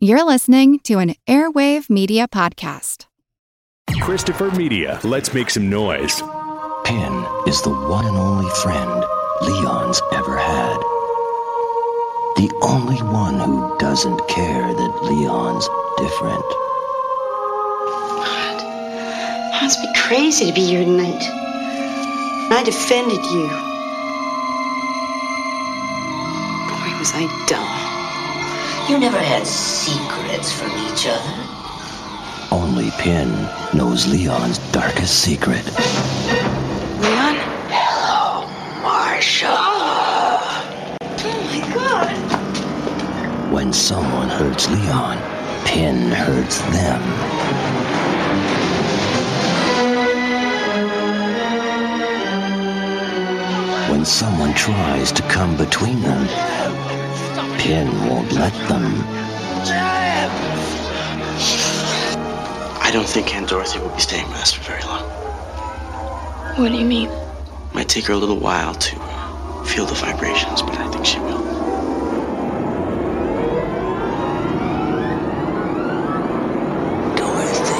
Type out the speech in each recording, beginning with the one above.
You're listening to an Airwave Media Podcast. Christopher Media, let's make some noise. Pin is the one and only friend Leon's ever had. The only one who doesn't care that Leon's different. God, it must be crazy to be here tonight. I defended you. Boy, was I dumb. You never had secrets from each other. Only Pin knows Leon's darkest secret. Leon? Hello, Marsha. Oh my god. When someone hurts Leon, Pin hurts them. When someone tries to come between them, Pin won't let them. I don't think Aunt Dorothy will be staying with us for very long. What do you mean? Might take her a little while to uh, feel the vibrations, but I think she will. Dorothy.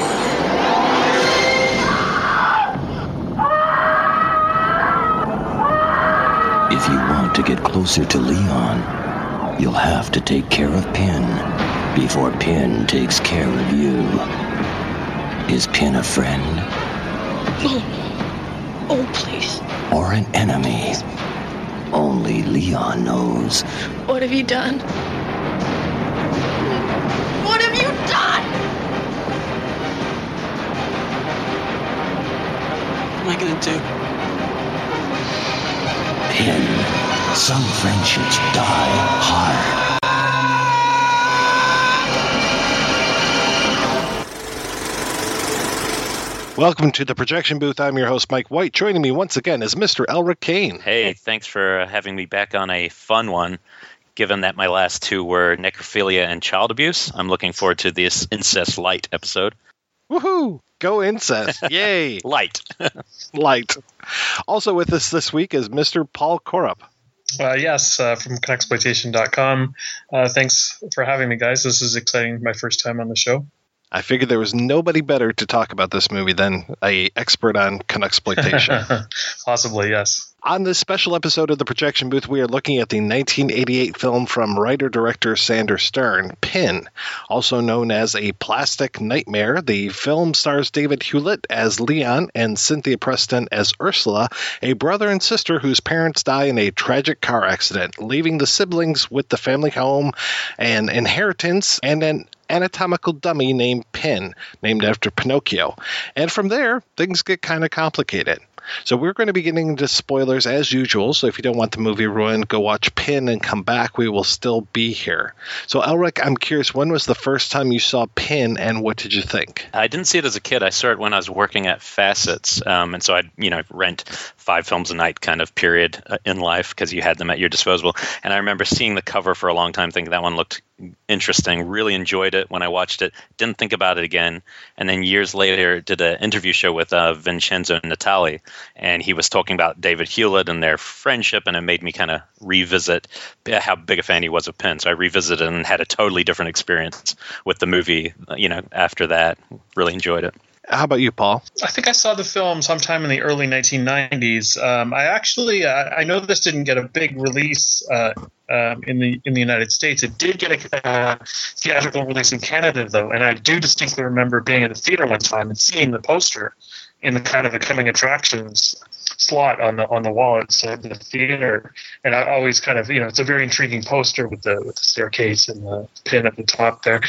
If you want to get closer to Leon, you'll have to take care of Pin before Pin takes care of you. Is Pin a friend Oh, please. or an enemy? Only Leon knows. What have you done? What have you done? What am I gonna do? Pin. Some friendships die hard. Welcome to the projection booth. I'm your host, Mike White. Joining me once again is Mr. Elric Kane. Hey, thanks for having me back on a fun one. Given that my last two were necrophilia and child abuse, I'm looking forward to this incest light episode. Woohoo! Go incest. Yay! Light. Light. Also with us this week is Mr. Paul Corupe. Uh, yes, uh, from Canuxploitation.com. Uh, thanks for having me, guys. This is exciting. My first time on the show. I figured there was nobody better to talk about this movie than a expert on exploitation. Possibly, yes. On this special episode of the Projection Booth, we are looking at the 1988 film from writer-director Sandor Stern, Pin, also known as A Plastic Nightmare. The film stars David Hewlett as Leon and Cynthia Preston as Ursula, a brother and sister whose parents die in a tragic car accident, leaving the siblings with the family home, an inheritance, and an anatomical dummy named Pin, named after Pinocchio. And from there, things get kind of complicated. So we're going to be getting into spoilers as usual. So if you don't want the movie ruined, go watch Pin and come back. We will still be here. So Elric, I'm curious, when was the first time you saw Pin, and what did you think? I didn't see it as a kid. I saw it when I was working at Facets, um, and so I'd you know rent five films a night kind of period uh, in life because you had them at your disposal. And I remember seeing the cover for a long time, thinking that one looked interesting. Really enjoyed it when I watched it. Didn't think about it again. And then years later, did an interview show with uh, Vincenzo Natali, and he was talking about David Hewlett and their friendship, and it made me kind of revisit how big a fan he was of Pin. So I revisited and had a totally different experience with the movie. You know, after that, really enjoyed it. How about you, Paul? I think I saw the film sometime in the early 1990s. Um, I actually, uh, I know this didn't get a big release uh, um, in the in the United States. It did get a uh, theatrical release in Canada, though, and I do distinctly remember being in the theater one time and seeing the poster in the kind of the coming attractions slot on the on the wall outside the theater. And I always kind of, you know, it's a very intriguing poster with the with the staircase and the pin at the top there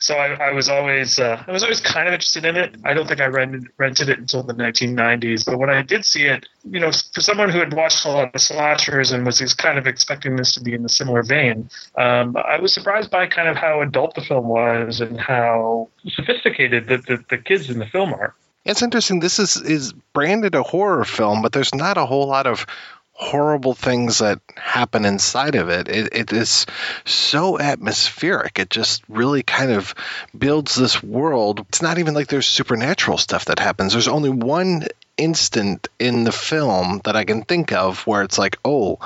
so I, I, was always uh, I was always kind of interested in it. I don't think I rented rented it until the 1990s, but when I did see it, you know, for someone who had watched a lot of slashers and was kind of expecting this to be in a similar vein, um, I was surprised by kind of how adult the film was and how sophisticated the, the, the kids in the film are. It's interesting. This is is branded a horror film, but there's not a whole lot of horrible things that happen inside of it. it. It is so atmospheric. It just really kind of builds this world. It's not even like there's supernatural stuff that happens. There's only one instant in the film that I can think of where it's like, oh,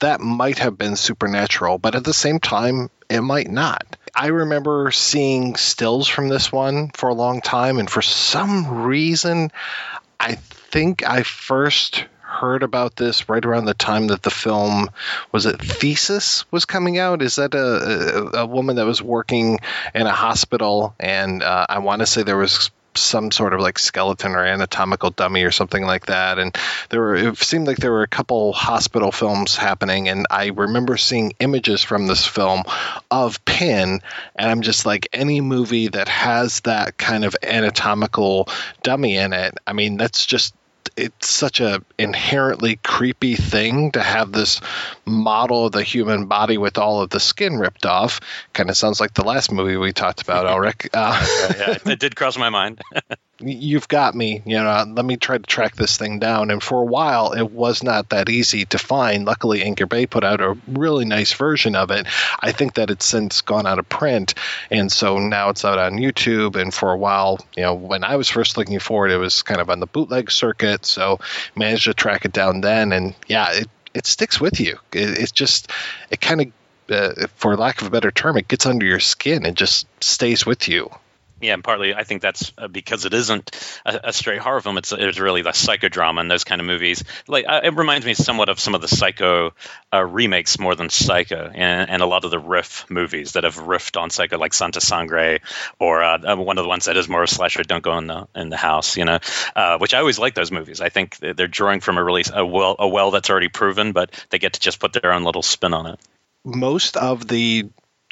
that might have been supernatural, but at the same time, it might not. I remember seeing stills from this one for a long time, and for some reason, I think I first heard about this right around the time that the film was it Thesis was coming out. Is that a a, a woman that was working in a hospital, and uh, I want to say there was some sort of like skeleton or anatomical dummy or something like that. And there were it seemed like there were a couple hospital films happening, and I remember seeing images from this film of Pin, and I'm just like any movie that has that kind of anatomical dummy in it. I mean, that's just it's such a inherently creepy thing to have this model of the human body with all of the skin ripped off. Kind of sounds like the last movie we talked about, Elric. Uh, yeah, it did cross my mind. you've got me. You know, let me try to track this thing down. And for a while, it was not that easy to find. Luckily, Anchor Bay put out a really nice version of it. I think that it's since gone out of print, and so now it's out on YouTube. And for a while, you know, when I was first looking for it, it was kind of on the bootleg circuit. So managed to track it down then, and yeah, it it sticks with you. It, it's just it kind of. Uh, for lack of a better term, it gets under your skin and just stays with you. Yeah, and partly I think that's uh, because it isn't a, a, straight horror film. It's it's really the psychodrama and those kind of movies. Like uh, it reminds me somewhat of some of the Psycho uh, remakes more than Psycho, and, and, a lot of the riff movies that have riffed on Psycho, like Santa Sangre, or uh, uh one of the ones that is more slasher, Don't Go in the in the House. You know, uh, which I always like those movies. I think they're drawing from a really a well a well that's already proven, but they get to just put their own little spin on it most of the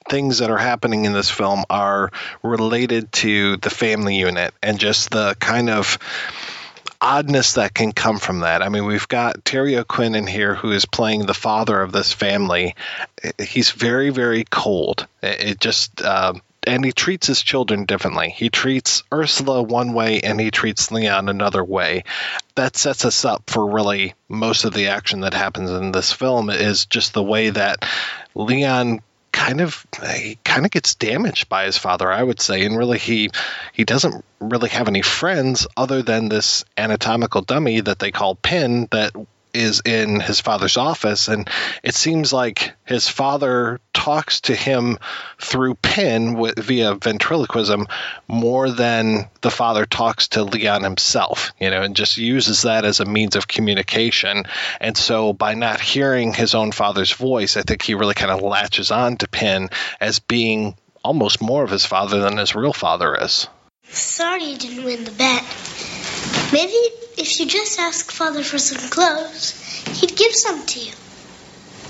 things that are happening in this film are related to the family unit and just the kind of oddness that can come from that. I mean, we've got Terry O'Quinn in here who is playing the father of this family. He's very, very cold. It just. Uh, and he treats his children differently. He treats Ursula one way and he treats Leon another way. That sets us up for really most of the action that happens in this film is just the way that Leon kind of he kind of gets damaged by his father, I would say, and really he he doesn't really have any friends other than this anatomical dummy that they call Pin that is in his father's office, and it seems like his father talks to him through Pin with, via ventriloquism more than the father talks to Leon himself, you know, and just uses that as a means of communication. And so by not hearing his own father's voice, I think he really kind of latches on to Pin as being almost more of his father than his real father is. Sorry you didn't win the bet. Maybe if you just ask Father for some clothes, he'd give some to you.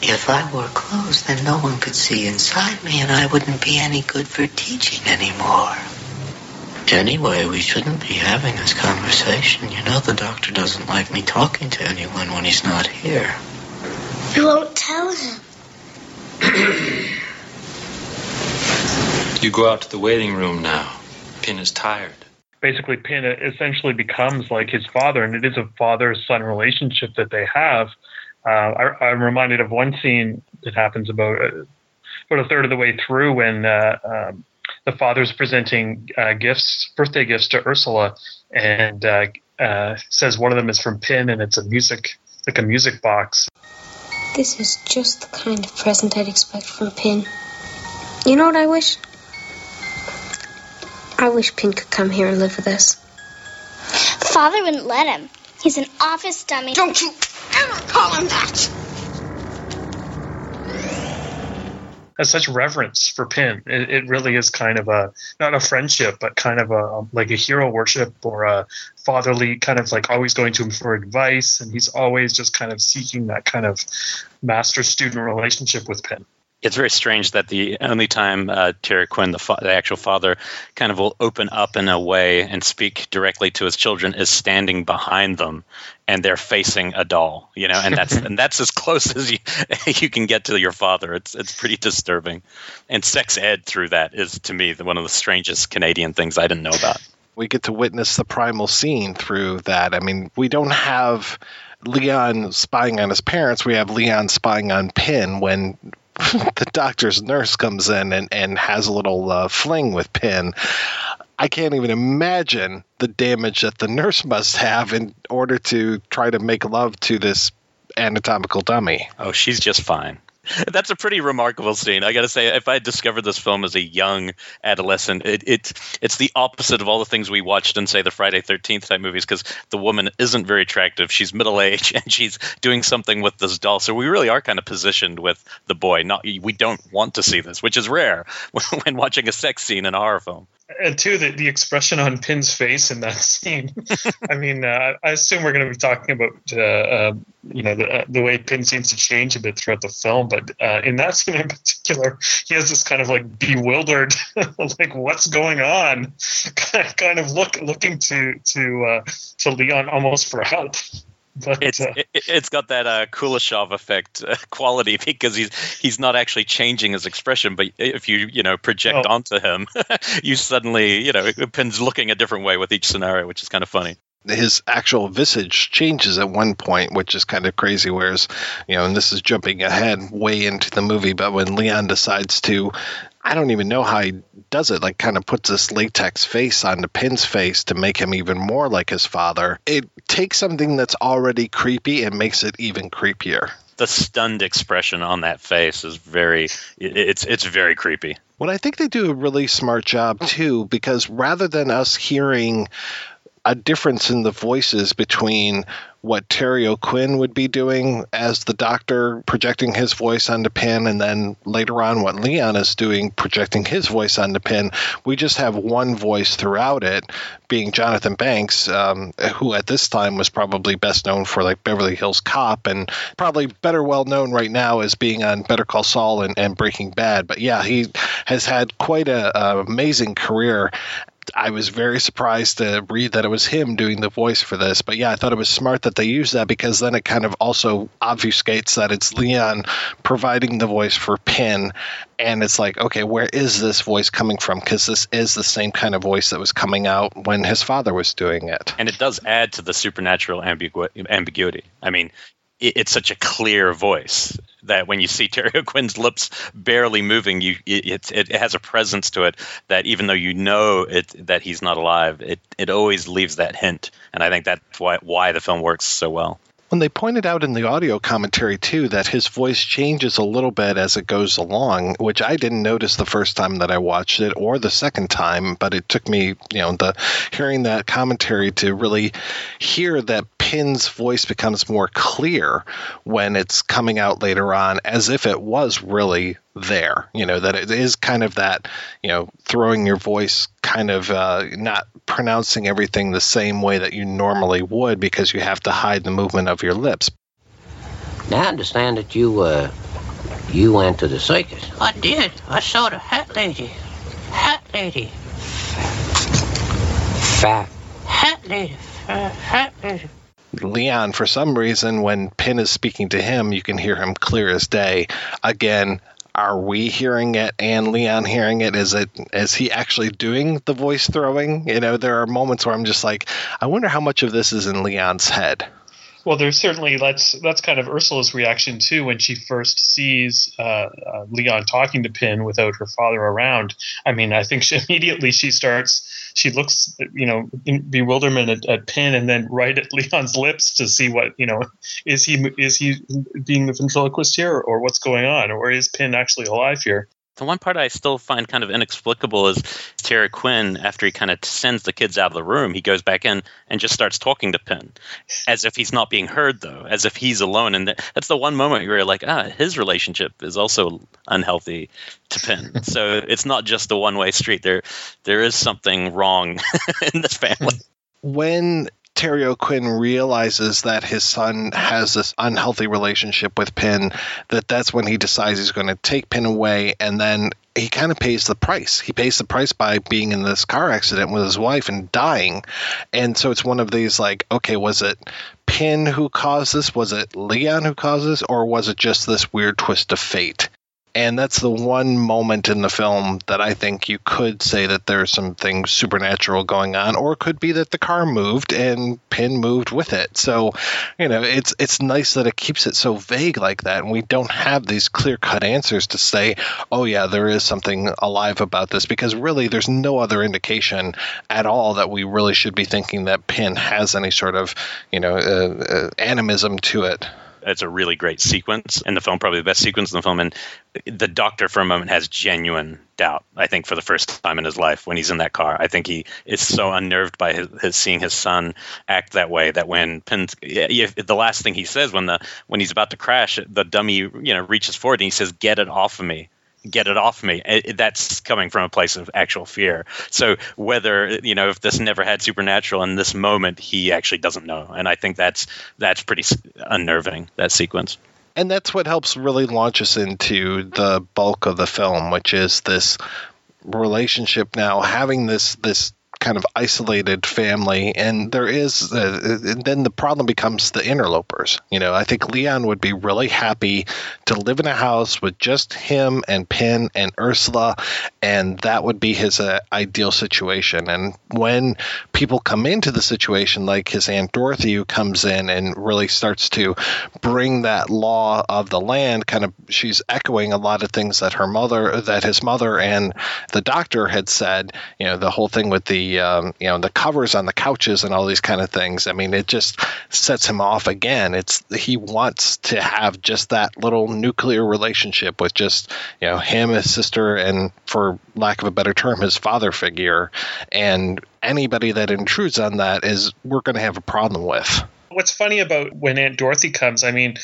If I wore clothes, then no one could see inside me, and I wouldn't be any good for teaching anymore. Anyway, we shouldn't be having this conversation. You know the doctor doesn't like me talking to anyone when he's not here. We won't tell him. you go out to the waiting room now. Pin is tired basically Pin essentially becomes like his father, and it is a father son relationship that they have. Uh, I, am reminded of one scene that happens about uh, about a third of the way through when uh, um, the father's presenting uh, gifts, birthday gifts to Ursula, and uh, says one of them is from Pin, and it's a music like a music box. This is just the kind of present I'd expect from Pin. You know what I wish? I wish Pin could come here and live with us. Father wouldn't let him. He's an office dummy. Don't you ever call him that! Has such reverence for Pin. It, it, really is kind of a not a friendship, but kind of a um, like a hero worship or a fatherly kind of like always going to him for advice, and he's always just kind of seeking that kind of master student relationship with Pin it's very strange that the only time uh, Terry Quinn, the, fa- the, actual father, kind of will open up in a way and speak directly to his children is standing behind them, and they're facing a doll. You know, and that's and that's as close as you you can get to your father. It's it's pretty disturbing, and sex ed through that is to me one of the strangest Canadian things I didn't know about. We get to witness the primal scene through that. I mean, we don't have. Leon spying on his parents, we have Leon spying on Pin when the doctor's nurse comes in and, and has a little uh, fling with Pin. I can't even imagine the damage that the nurse must have in order to try to make love to this anatomical dummy. Oh, she's just fine. That's a pretty remarkable scene. I got to say, if I had discovered this film as a young adolescent, it, it it's the opposite of all the things we watched in, say, the Friday Thirteenth type movies, because the woman isn't very attractive. She's middle aged and she's doing something with this doll. So we really are kind of positioned with the boy. Not we don't want to see this, which is rare when watching a sex scene in a horror film and two, the, the expression on Pin's face in that scene. I mean, uh, I assume we're going to be talking about, uh, uh, you know, the, uh, the way Pin seems to change a bit throughout the film. But uh, in that scene in particular, he has this kind of like bewildered, like what's going on, kind of look looking to to uh, to Leon almost for help. But, it's uh, it, has got that uh, Kuleshov effect uh, quality because he's he's not actually changing his expression, but if you you know project oh. onto him, you suddenly you know Pin's looking a different way with each scenario, which is kind of funny his actual visage changes at one point, which is kind of crazy. Whereas, you know, and this is jumping ahead way into the movie, but when Leon decides to I don't even know how he does it. Like, kind of puts this latex face onto Pin's face to make him even more like his father. It takes something that's already creepy and makes it even creepier. The stunned expression on that face is very. It's it's very creepy. Well, I think they do a really smart job too, because rather than us hearing a difference in the voices between what Terry O'Quinn would be doing as the doctor projecting his voice onto Pin, and then later on what Leon is doing projecting his voice onto Pin. We just have one voice throughout it, being Jonathan Banks, um, who at this time was probably best known for like Beverly Hills Cop, and probably better well known right now as being on Better Call Saul and, and Breaking Bad. But yeah, he has had quite a, a amazing career I was very surprised to read that it was him doing the voice for this. But yeah, I thought it was smart that they used that because then it kind of also obfuscates that it's Leon providing the voice for Pin. And it's like, okay, where is this voice coming from? Because this is the same kind of voice that was coming out when his father was doing it. And it does add to the supernatural ambigu- ambiguity. I mean, it's such a clear voice that when you see Terry O'Quinn's lips barely moving, you it, it, has a presence to it that even though you know it that he's not alive, it it always leaves that hint, and I think that's why why the film works so well. When they pointed out in the audio commentary too that his voice changes a little bit as it goes along, which I didn't notice the first time that I watched it or the second time, but it took me, you know, the hearing that commentary to really hear that Pin's voice becomes more clear when it's coming out later on, as if it was really there. You know, that it is kind of that, you know, throwing your voice kind of uh, not pronouncing everything the same way that you normally would because you have to hide the movement of your lips. Now I understand that you, uh, you went to the circus. I did. I saw the hat lady. Hat lady. Fat. Hat lady. Hat lady. Leon, for some reason, when Pin is speaking to him, you can hear him clear as day. Again, are we hearing it and Leon hearing it? Is it is he actually doing the voice throwing? You know, there are moments where I'm just like, I wonder how much of this is in Leon's head. Well, there's certainly that's that's kind of Ursula's reaction too when she first sees uh, uh, Leon talking to Pin without her father around. I mean, I think she, immediately she starts she looks you know in bewilderment at, at Pin and then right at Leon's lips to see what you know is he is he being the ventriloquist here or what's going on or is Pin actually alive here? The one part I still find kind of inexplicable is Terry Quinn, after he kind of sends the kids out of the room, he goes back in and just starts talking to Pin, as if he's not being heard, though, as if he's alone. And that's the one moment where you're like, ah, his relationship is also unhealthy to Pin. so it's not just a one way street. There, there is something wrong in this family. When Terry O'Quinn realizes that his son has this unhealthy relationship with Pin, that that's when he decides he's going to take Pin away, and then he kind of pays the price. He pays the price by being in this car accident with his wife and dying. And so it's one of these like, okay, was it Pin who caused this? Was it Leon who caused this? Or was it just this weird twist of fate? And that's the one moment in the film that I think you could say that there's something supernatural going on, or it could be that the car moved and Pin moved with it. So, you know, it's it's nice that it keeps it so vague like that, and we don't have these clear cut answers to say, oh yeah, there is something alive about this, because really there's no other indication at all that we really should be thinking that Pin has any sort of, you know, uh, uh, animism to it. It's a really great sequence in the film, probably the best sequence in the film. And the doctor, for a moment, has genuine doubt. I think for the first time in his life when he's in that car, I think he is so unnerved by his, his seeing his son act that way that when Pin, the last thing he says when the when he's about to crash, the dummy you know reaches forward and he says, "Get it off of me." Get it off me. It, that's coming from a place of actual fear. So whether you know if this never had supernatural in this moment, he actually doesn't know, and I think that's that's pretty unnerving that sequence. And that's what helps really launch us into the bulk of the film, which is this relationship now having this this kind of isolated family and there is uh, then the problem becomes the interlopers. You know i think leon would be really happy to live in a house with just him and pin and ursula and that would be his uh, ideal situation. And when people come into the situation like his aunt dorothy who comes in and really starts to bring that law of the land kind of she's echoing a lot of things that her mother that his mother and the doctor had said you know the whole thing with the um, you know the covers on the couches and all these kind of things. I mean, it just sets him off again. It's he wants to have just that little nuclear relationship with just you know him, his sister, and for lack of a better term, his father figure. And anybody that intrudes on that is we're going to have a problem with. What's funny about when Aunt Dorothy comes, I mean,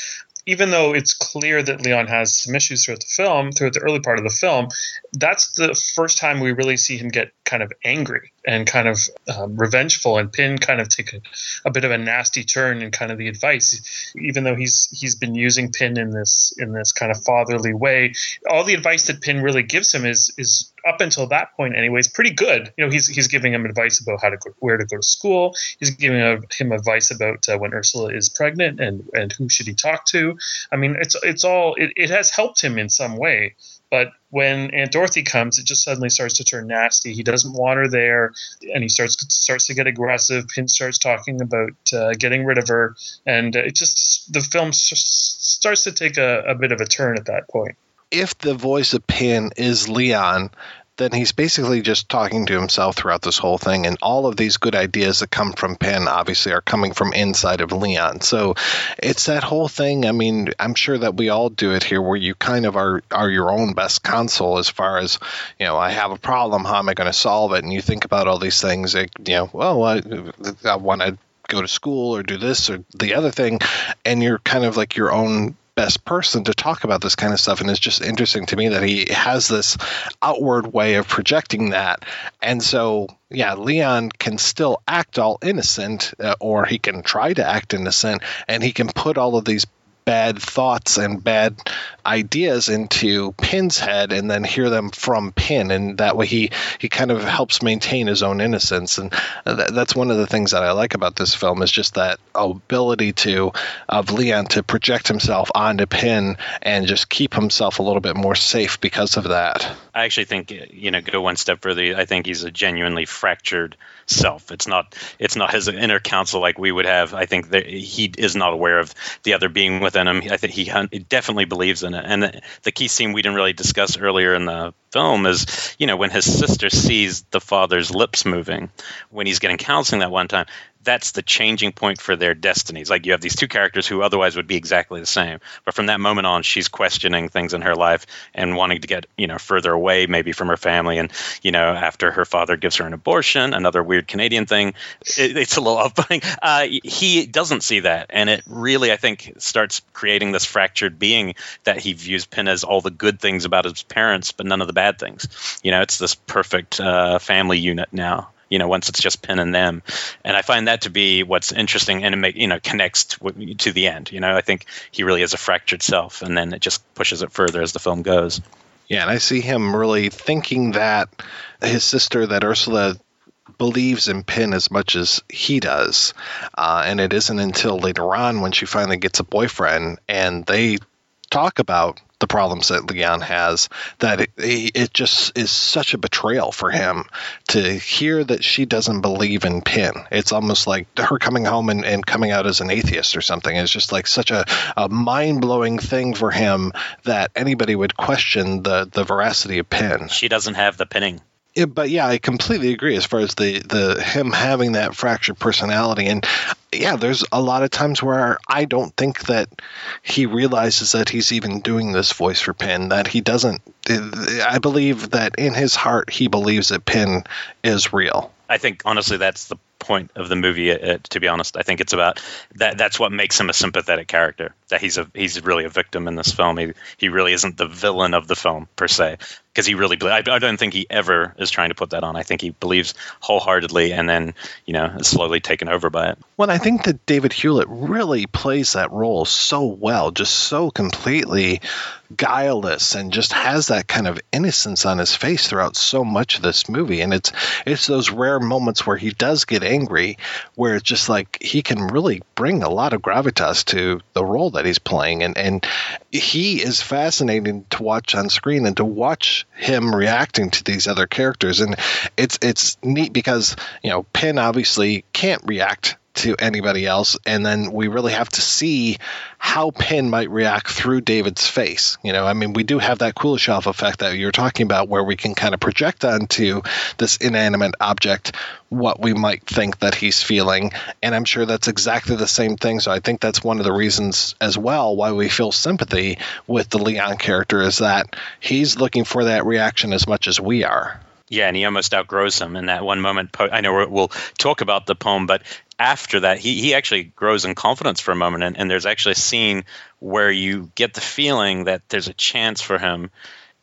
even though it's clear that Leon has some issues throughout the film, throughout the early part of the film, that's the first time we really see him get kind of angry and kind of um, revengeful, and Pin kind of take a, a, bit of a nasty turn in kind of the advice. Even though he's he's been using Pin in this in this kind of fatherly way, all the advice that Pin really gives him is is up until that point, anyways, pretty good. You know, he's he's giving him advice about how to go, where to go to school. He's giving him advice about uh, when Ursula is pregnant and and who should he talk to. I mean, it's it's all it, it has helped him in some way. But when Aunt Dorothy comes, it just suddenly starts to turn nasty. He doesn't want her there, and he starts starts to get aggressive. Pin starts talking about uh, getting rid of her, and it just the film starts to take a, a bit of a turn at that point if the voice of Pin is Leon, then he's basically just talking to himself throughout this whole thing. And all of these good ideas that come from Pin obviously are coming from inside of Leon. So it's that whole thing. I mean, I'm sure that we all do it here where you kind of are, are your own best counsel as far as, you know, I have a problem. How am I going to solve it? And you think about all these things, like, you know, well, I, I want to go to school or do this or the other thing. And you're kind of like your own best person to talk about this kind of stuff and it's just interesting to me that he has this outward way of projecting that. And so yeah leon can still act all innocent uh, or he can try to act innocent and he can put all of these bad thoughts and bad ideas into Pin's head and then hear them from Pin, and that way he he kind of helps maintain his own innocence, and th- that's one of the things that I like about this film is just that ability to of Leon to project himself onto Pin and just keep himself a little bit more safe because of that. I actually think you know go one step further. I think he's a genuinely fractured self. It's not it's not his inner counsel like we would have. I think that he is not aware of the other being within him. I think he, definitely believes in it. And the, the key scene we didn't really discuss earlier in the film is you know when his sister sees the father's lips moving when he's getting counseling that one time that's the changing point for their destinies. Like you have these two characters who otherwise would be exactly the same, but from that moment on, she's questioning things in her life and wanting to get you know further away, maybe from her family. And you know, after her father gives her an abortion, another weird Canadian thing, it, it's a little off-putting. Uh, he doesn't see that, and it really, I think, starts creating this fractured being that he views Pin as all the good things about his parents, but none of the bad things. You know, it's this perfect uh, family unit now you know once it's just Pin and them. And i find that to be what's interesting and it make you know connects to, to the end. You know i think he really is a fractured self and then it just pushes it further as the film goes. Yeah and i see him really thinking that his sister that ursula believes in Pin as much as he does. Uh, and it isn't until later on when she finally gets a boyfriend and they talk about the problems that Leon has that it, it just is such a betrayal for him to hear that she doesn't believe in Pin. It's almost like her coming home and, and coming out as an atheist or something. It's just like such a, a mind blowing thing for him that anybody would question the, the veracity of Pin. She doesn't have the pinning Yeah, but yeah, I completely agree as far as the the him having that fractured personality, and yeah, there's a lot of times where I don't think that he realizes that he's even doing this voice for Pin. That he doesn't. I believe that in his heart he believes that Pin is real. I think honestly that's the point of the movie. Uh, to be honest, I think it's about that. That's what makes him a sympathetic character. That he's a he's really a victim in this film. He he really isn't the villain of the film per se because he really. I, I don't think he ever is trying to put that on. I think he believes wholeheartedly, and then you know is slowly taken over by it. Well, I think that David Hewlett really plays that role so well, just so completely guileless and just has that kind of innocence on his face throughout so much of this movie and it's it's those rare moments where he does get angry where it's just like he can really bring a lot of gravitas to the role that he's playing and and he is fascinating to watch on screen and to watch him reacting to these other characters. And it's it's neat because you know Pin obviously can't react to anybody else. And then we really have to see how Pin might react through David's face. You know, I mean, we do have that Kuleshov effect that you're talking about where we can kind of project onto this inanimate object what we might think that he's feeling. And I'm sure that's exactly the same thing. So I think that's one of the reasons as well why we feel sympathy with the Leon character is that he's looking for that reaction as much as we are. Yeah, and he almost outgrows him in that one moment. I know we'll talk about the poem, but after that, he, he actually grows in confidence for a moment. And, and there's actually a scene where you get the feeling that there's a chance for him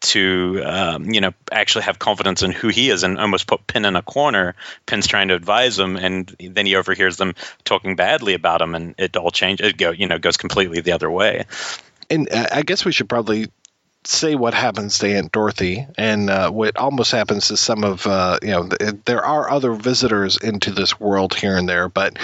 to um, you know actually have confidence in who he is and almost put Pin in a corner. Pin's trying to advise him, and then he overhears them talking badly about him, and it all changes. It go you know goes completely the other way. And uh, I guess we should probably say what happens to Aunt Dorothy and uh, what almost happens to some of uh, you know th- there are other visitors into this world here and there, but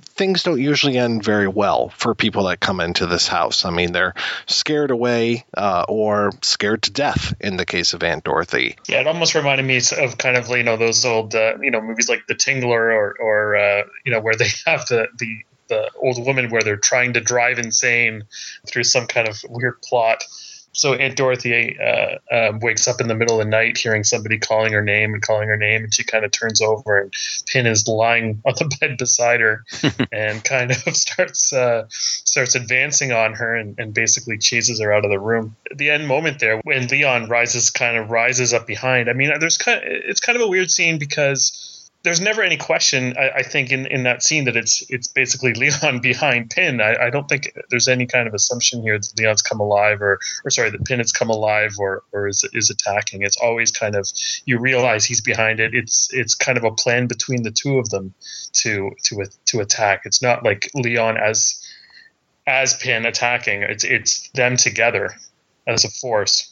things don't usually end very well for people that come into this house. I mean, they're scared away uh, or scared to death in the case of Aunt Dorothy. Yeah, it almost reminded me of kind of you know those old uh, you know movies like The Tingler or or uh, you know where they have the the the old woman where they're trying to drive insane through some kind of weird plot so Aunt Dorothy uh, uh, wakes up in the middle of the night hearing somebody calling her name and calling her name, and she kind of turns over, and Pin is lying on the bed beside her, and kind of starts uh, starts advancing on her, and, and, basically chases her out of the room. At the end moment there, when Leon rises, kind of rises up behind. I mean, there's kind of, it's kind of a weird scene because there's never any question. I, I, think in, in that scene that it's it's basically Leon behind Pin. I, I, don't think there's any kind of assumption here that Leon's come alive or or sorry that Pin has come alive or or is is attacking. It's always kind of you realize he's behind it. It's it's kind of a plan between the two of them to to to attack. It's not like Leon as as Pin attacking. It's it's them together as a force.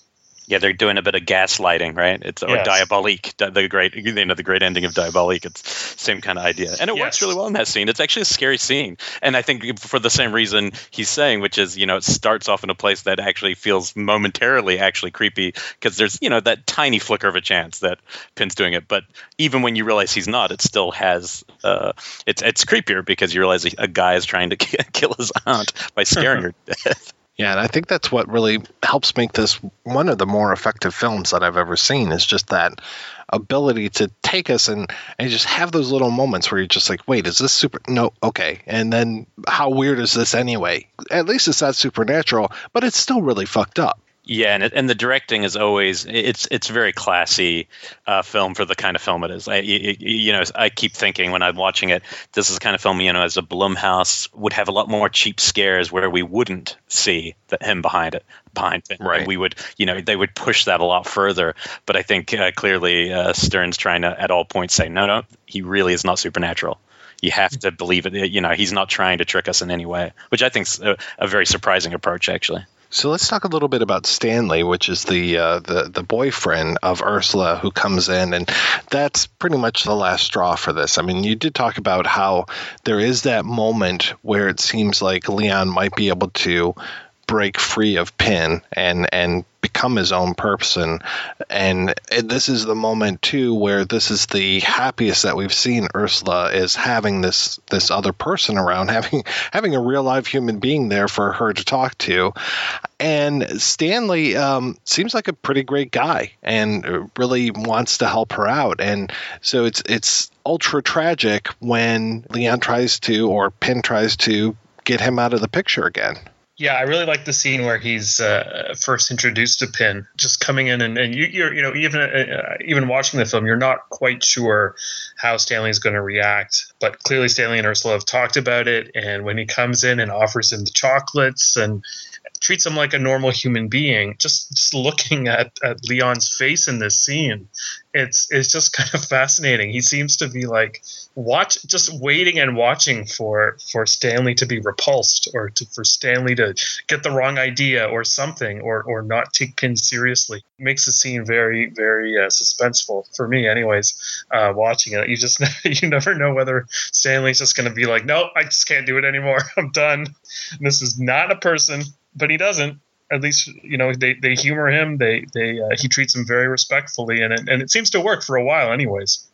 Yeah, they're doing a bit of gaslighting, right? It's or yes. Diabolique, the great you know the great ending of Diabolique. It's same kind of idea, and it yes. works really well in that scene. It's actually a scary scene, and I think for the same reason he's saying, which is you know it starts off in a place that actually feels momentarily actually creepy because there's you know that tiny flicker of a chance that Pin's doing it, but even when you realize he's not, it still has uh, it's it's creepier because you realize a guy is trying to kill his aunt by scaring her to death. Yeah, and I think that's what really helps make this one of the more effective films that I've ever seen is just that ability to take us and, and just have those little moments where you're just like, wait, is this super? No, okay. And then how weird is this anyway? At least it's not supernatural, but it's still really fucked up. Yeah, and, it, and the directing is always it's it's very classy uh, film for the kind of film it is. I, you, you, know, I keep thinking when I'm watching it, this is the kind of film you know, as a Blumhouse would have a lot more cheap scares where we wouldn't see the, him behind it, behind it. Right. And we would, you know, they would push that a lot further. But I think uh, clearly uh, Stern's trying to at all points say, no, no, he really is not supernatural you have to believe it. You know, he's not trying to trick us in any way, which I think is a, a very surprising approach, actually. So let's talk a little bit about Stanley, which is the uh, the the boyfriend of Ursula who comes in, and that's pretty much the last straw for this. I mean, you did talk about how there is that moment where it seems like Leon might be able to break free of Pin and and become his own person. And this is the moment too where this is the happiest that we've seen Ursula is having this this other person around, having having a real live human being there for her to talk to. And Stanley um, seems like a pretty great guy and really wants to help her out. And so it's it's ultra tragic when Leon tries to or Pin tries to get him out of the picture again. Yeah, I really like the scene where he's uh, first introduced to Pin, just coming in and, and you, are you know even uh, even watching the film, you're not quite sure how Stanley is going to react, but clearly Stanley and Ursula have talked about it, and when he comes in and offers him the chocolates and treats him like a normal human being. Just just looking at, at Leon's face in this scene, it's it's just kind of fascinating. He seems to be like watch just waiting and watching for for Stanley to be repulsed or to, for Stanley to get the wrong idea or something or or not take Pin seriously. It makes the scene very very uh, suspenseful for me, anyways. Uh, watching it, you just you never know whether Stanley's just going to be like, no, I just can't do it anymore. I'm done. This is not a person but he doesn't. At least you know they, they humor him. They they uh, he treats him very respectfully, and it, and it seems to work for a while, anyways.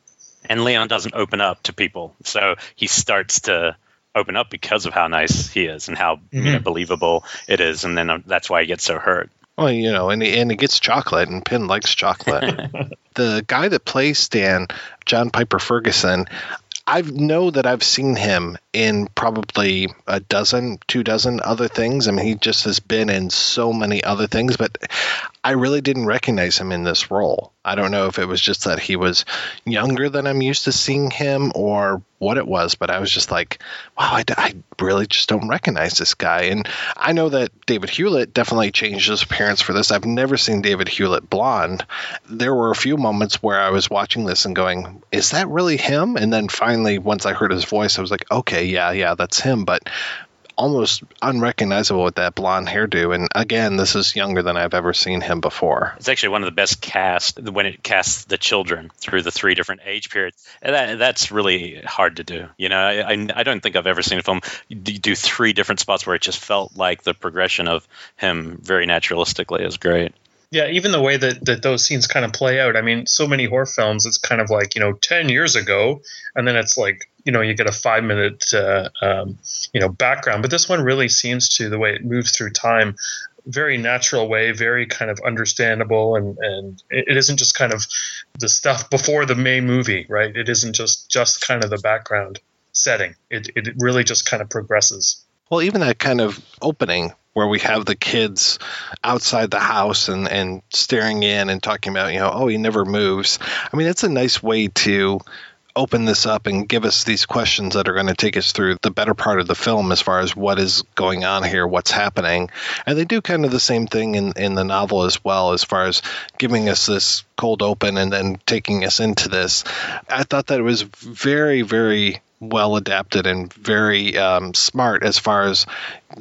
And Leon doesn't open up to people, so he starts to open up because of how nice he is and how mm-hmm. you know, believable it is, and then um, that's why he gets so hurt. Well, you know, and he, and he gets chocolate, and Pin likes chocolate. the guy that plays Stan, John Pyper-Ferguson, I know that I've seen him in probably a dozen, two dozen other things. I mean, he just has been in so many other things, but I really didn't recognize him in this role. I don't know if it was just that he was younger than I'm used to seeing him or what it was, but I was just like, wow, I, I really just don't recognize this guy. And I know that David Hewlett definitely changed his appearance for this. I've never seen David Hewlett blonde. There were a few moments where I was watching this and going, is that really him? And then finally, once I heard his voice, I was like, okay, yeah, yeah, that's him. But almost unrecognizable with that blonde hairdo. And again, this is younger than I've ever seen him before. It's actually one of the best casts when it casts the children through the three different age periods. And that, that's really hard to do. You know, I, I don't think I've ever seen a film do three different spots where it just felt like the progression of him very naturalistically is great. Yeah, even the way that, that those scenes kind of play out. I mean, so many horror films, it's kind of like, you know, 10 years ago, and then it's like, you know, you get a five minute, uh, um, you know, background. But this one really seems to, the way it moves through time, very natural way, very kind of understandable. And, and it isn't just kind of the stuff before the main movie, right? It isn't just, just kind of the background setting. It, it really just kind of progresses. Well, even that kind of opening where we have the kids outside the house and, and staring in and talking about, you know, oh, he never moves. I mean, it's a nice way to open this up and give us these questions that are going to take us through the better part of the film as far as what is going on here, what's happening. And they do kind of the same thing in, in the novel as well, as far as giving us this cold open and then taking us into this. I thought that it was very, very well adapted and very um, smart as far as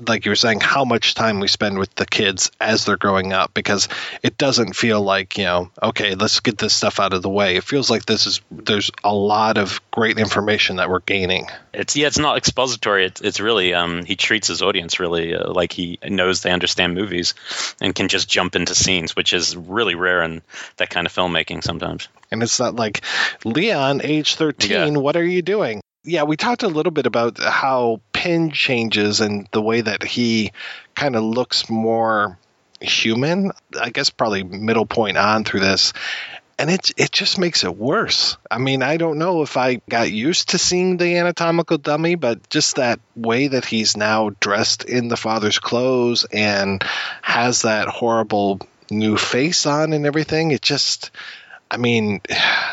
like you were saying how much time we spend with the kids as they're growing up because it doesn't feel like you know okay let's get this stuff out of the way. It feels like this is there's a lot of great information that we're gaining. It's yeah it's not expository. It's, it's really um, he treats his audience really uh, like he knows they understand movies and can just jump into scenes which is really rare in that kind of filmmaking sometimes. And it's not like leon age 13 yeah. what are you doing yeah, we talked a little bit about how Pin changes and the way that he kind of looks more human. I guess probably middle point on through this. And it it just makes it worse. I mean, I don't know if I got used to seeing the anatomical dummy, but just that way that he's now dressed in the father's clothes and has that horrible new face on and everything, it just I mean,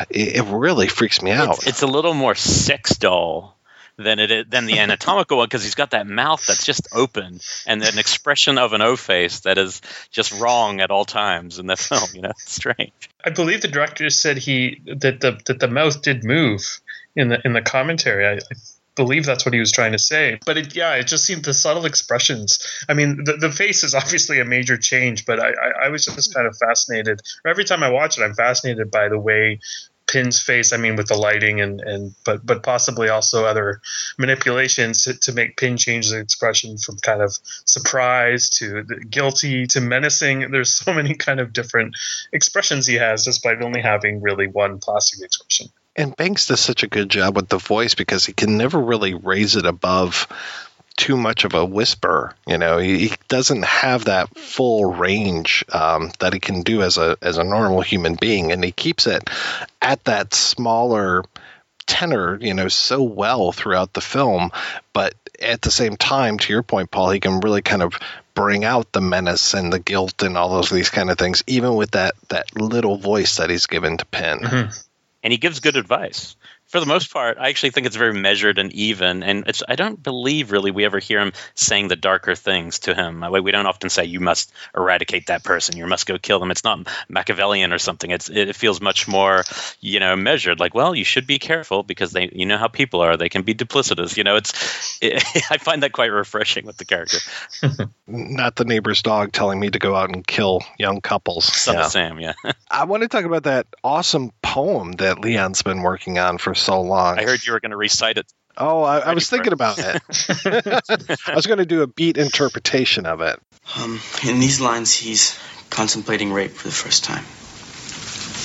it, it really freaks me out. It's, it's, a little more sex doll than it is, than the anatomical one because he's got that mouth that's just open and an expression of an O face that is just wrong at all times in the film. You know, it's strange. I believe the director said he that the that the mouth did move in the in the commentary. I, I believe that's what he was trying to say. But it, yeah, it just seemed the subtle expressions. I mean, the, the face is obviously a major change, but I, I, I was just kind of fascinated. Every time I watch it, I'm fascinated by the way Pin's face. I mean, with the lighting and and but but possibly also other manipulations to, to make Pin change the expression from kind of surprise to guilty to menacing. There's so many kind of different expressions he has, despite only having really one plastic expression. And Banks does such a good job with the voice because he can never really raise it above too much of a whisper. You know, he, he doesn't have that full range um, that he can do as a as a normal human being, and he keeps it at that smaller tenor, you know, so well throughout the film. But at the same time, to your point, Paul, he can really kind of bring out the menace and the guilt and all of these kind of things, even with that that little voice that he's given to Pin. Mm-hmm. And he gives good advice for the most part, I actually think it's very measured and even. And it's I don't believe really we ever hear him saying the darker things to him. We don't often say you must eradicate that person, you must go kill them. It's not Machiavellian or something. It's it feels much more you know measured. Like well, you should be careful because they you know how people are. They can be duplicitous. You know, it's it, I find that quite refreshing with the character. not the neighbor's dog telling me to go out and kill young couples. Son yeah. of Sam, yeah. I want to talk about that awesome poem that Leon's been working on for so long. I heard you were going to recite it. Oh, I, I was thinking about it. I was going to do a beat interpretation of it. Um, in these lines, he's contemplating rape for the first time.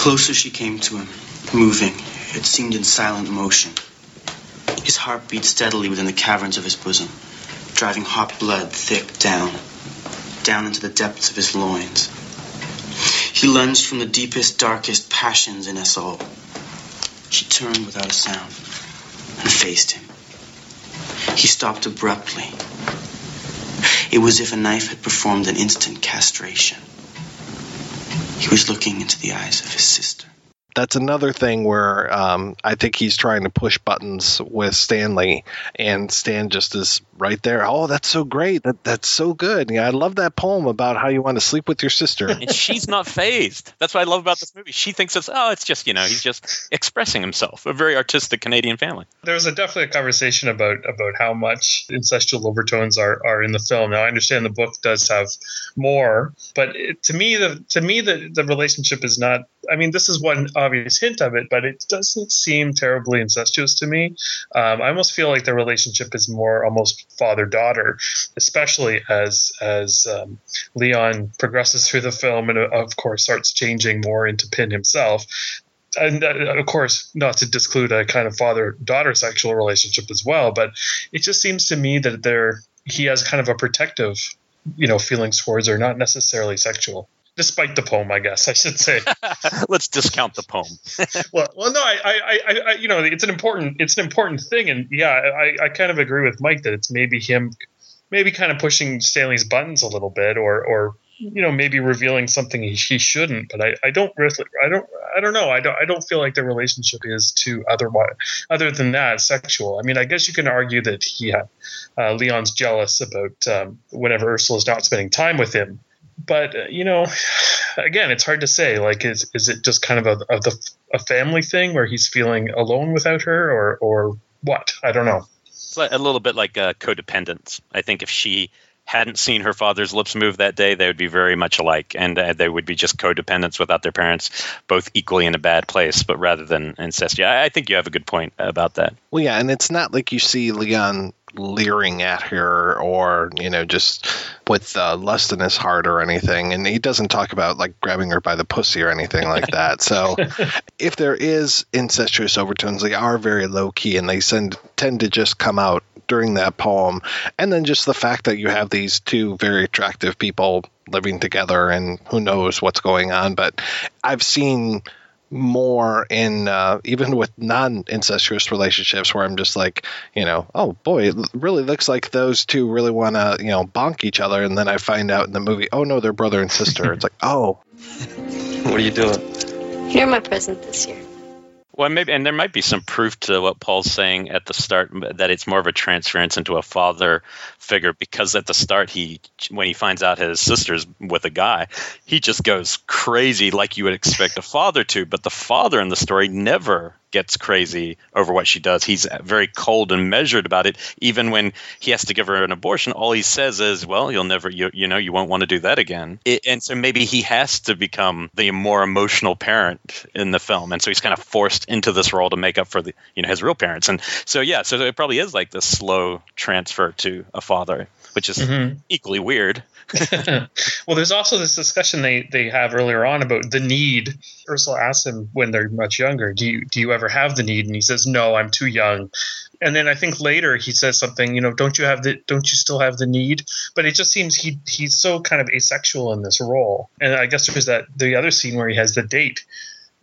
Closer she came to him, moving. It seemed in silent motion. His heart beat steadily within the caverns of his bosom, driving hot blood thick down, down into the depths of his loins. He lunged from the deepest, darkest passions in us all she turned without a sound and faced him. He stopped abruptly. It was as if a knife had performed an instant castration. He was looking into the eyes of his sister that's another thing where um, I think he's trying to push buttons with Stanley, and Stan just is right there. Oh, that's so great. That that's so good. Yeah, I love that poem about how you want to sleep with your sister. and she's not fazed. That's what I love about this movie. She thinks it's oh, it's just you know he's just expressing himself. A very artistic Canadian family. There's a definitely a conversation about about how much incestual overtones are are in the film. Now I understand the book does have more, but it, to me the to me the the relationship is not. I mean, this is one obvious hint of it, but it doesn't seem terribly incestuous to me. Um, I almost feel like the relationship is more almost father daughter, especially as as um, Leon progresses through the film and uh, of course starts changing more into Pin himself. And uh, of course, not to disclude a kind of father daughter sexual relationship as well, but it just seems to me that there he has kind of a protective, you know, feelings towards her, not necessarily sexual despite the poem, I guess I should say. Let's discount the poem. well, well, no, I, I, I, you know, it's an important, it's an important thing, and yeah, I, I kind of agree with Mike that it's maybe him, maybe kind of pushing Stanley's buttons a little bit, or, or you know, maybe revealing something he, he shouldn't. But I, I don't really, I don't, I don't know. I don't, I don't feel like their relationship is too otherwise, other than that, sexual. I mean, I guess you can argue that he had uh, Leon's jealous about um, whenever Ursula's not spending time with him but uh, you know, again, it's hard to say. Like, is is it just kind of a, of the a family thing where he's feeling alone without her, or or what? I don't know. It's a little bit like uh, codependence. I think if she hadn't seen her father's lips move that day, they would be very much alike, and uh, they would be just codependents without their parents, both equally in a bad place, but rather than incest. Yeah, I think you have a good point about that. Well, yeah, and it's not like you see Leon leering at her or you know just with uh, lust in his heart or anything. And he doesn't talk about like grabbing her by the pussy or anything like that. So if there is incestuous overtones they are very low key and they send, tend to just come out during that poem. And then just the fact that you have these two very attractive people living together and who knows what's going on. But i've seen more in uh, even with non-incestuous relationships where I'm just like, you know, oh boy, it really looks like those two really want to, you know, bonk each other, and then I find out in the movie, oh no, they're brother and sister. it's like, oh, what are you doing? You're my present this year. Well, maybe, and there might be some proof to what Paul's saying at the start that it's more of a transference into a father figure because at the start he, when he finds out his sister's with a guy, he just goes crazy like you would expect a father to. But the father in the story never gets crazy over what she does. He's very cold and measured about it. Even when he has to give her an abortion, all he says is, "Well, you'll never, you, you know, you won't want to do that again." It, and so maybe he has to become the more emotional parent in the film, and so he's kind of forced into this role to make up for the, you know, his real parents. And so yeah, so it probably is like this slow transfer to a father, which is Mhm. equally weird. well, there's also this discussion they, they have earlier on about the need. Ursula asks him when they're much younger, "Do you do you ever have the need?" And he says, "No, I'm too young." And then I think later he says something, you know, "Don't you have the don't you still have the need?" But it just seems he he's so kind of asexual in this role. And I guess there's that the other scene where he has the date.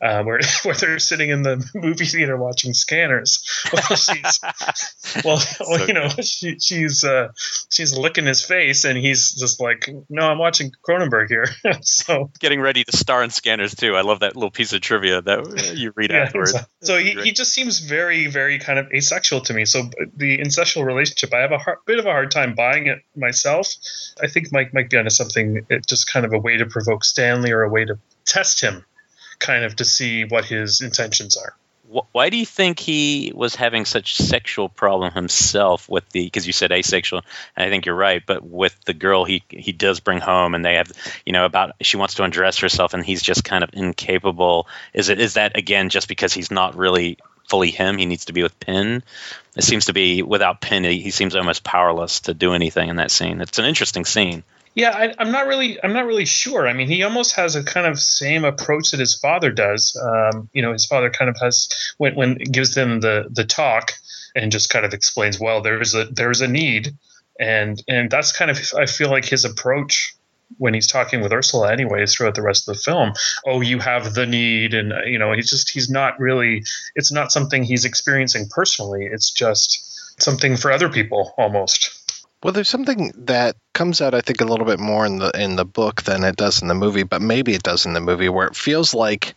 Uh, where where they're sitting in the movie theater watching Scanners. Well, she's well, well you know, she, she's uh, she's licking his face, and he's just like, "No, I'm watching Cronenberg here." so Getting ready to star in Scanners too. I love that little piece of trivia that you read yeah, afterwards. so, so he, he just seems very, very kind of asexual to me. So the incestual relationship, I have a hard, bit of a hard time buying it myself. I think Mike might be onto something. It just kind of a way to provoke Stanley or a way to test him, kind of to see what his intentions are. Why do you think he was having such sexual problem himself with the? Because you said asexual, and I think you're right. But with the girl he he does bring home, and they have, you know, about she wants to undress herself, and he's just kind of incapable. Is it is that again just because he's not really fully him? He needs to be with Pin. It seems to be without Pin, he, he seems almost powerless to do anything in that scene. It's an interesting scene. Yeah, I, I'm not really. I'm not really sure. I mean, he almost has a kind of same approach that his father does. Um, you know, his father kind of has when when gives them the the talk and just kind of explains, well, there's a there's a need, and and that's kind of I feel like his approach when he's talking with Ursula, anyways, throughout the rest of the film. Oh, you have the need, and uh, you know, he's just he's not really. It's not something he's experiencing personally. It's just something for other people almost. Well, there's something that comes out, I think, a little bit more in the in the book than it does in the movie, but maybe it does in the movie, where it feels like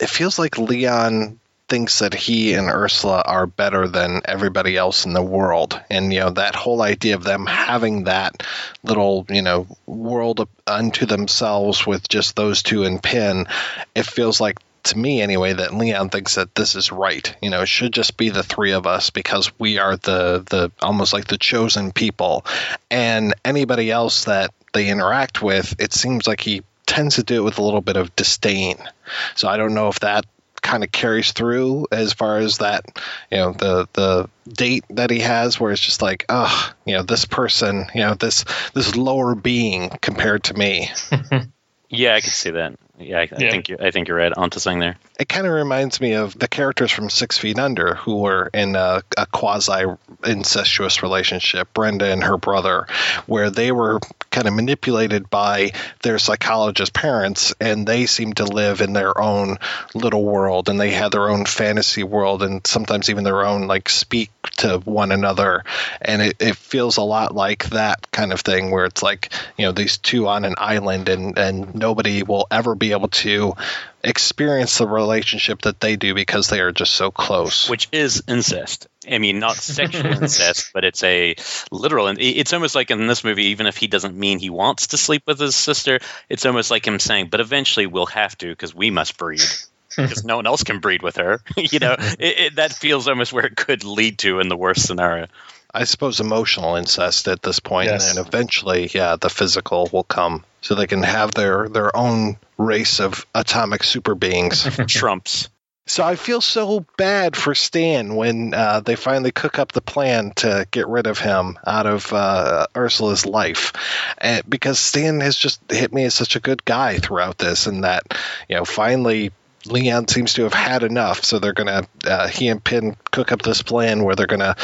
it feels like Leon thinks that he and Ursula are better than everybody else in the world, and you know that whole idea of them having that little you know world unto themselves with just those two and Pin, it feels like to me anyway that Leon thinks that this is right. You know, it should just be the three of us because we are the the almost like the chosen people. And anybody else that they interact with, it seems like he tends to do it with a little bit of disdain. So I don't know if that kind of carries through as far as that, you know, the the date that he has where it's just like, oh, you know, this person, you know, this this lower being compared to me. Yeah, I can see that. Yeah, I, I think you I think you're right onto something there. it kind of reminds me of the characters from Six Feet Under who were in a, a quasi incestuous relationship, Brenda and her brother, where they were kind of manipulated by their psychologist parents and they seemed to live in their own little world and they had their own fantasy world and sometimes even their own like speak to one another and it, it feels a lot like that kind of thing where it's like you know these two on an island and and nobody will ever be able to experience the relationship that they do because they are just so close. which is incest. I mean, not sexual incest, but it's a literal. And it's almost like in this movie, even if he doesn't mean he wants to sleep with his sister, it's almost like him saying, "But eventually we'll have to because we must breed." Because no one else can breed with her, you know. It, it, that feels almost where it could lead to in the worst scenario. I suppose emotional incest at this point, Yes. and eventually, yeah, the physical will come, so they can have their their own race of atomic super beings. Trumps. So I feel so bad for Stan when uh, they finally cook up the plan to get rid of him out of uh, Ursula's life, and because Stan has just hit me as such a good guy throughout this, and that you know finally Leon seems to have had enough. So they're gonna uh, he and Pin cook up this plan where they're gonna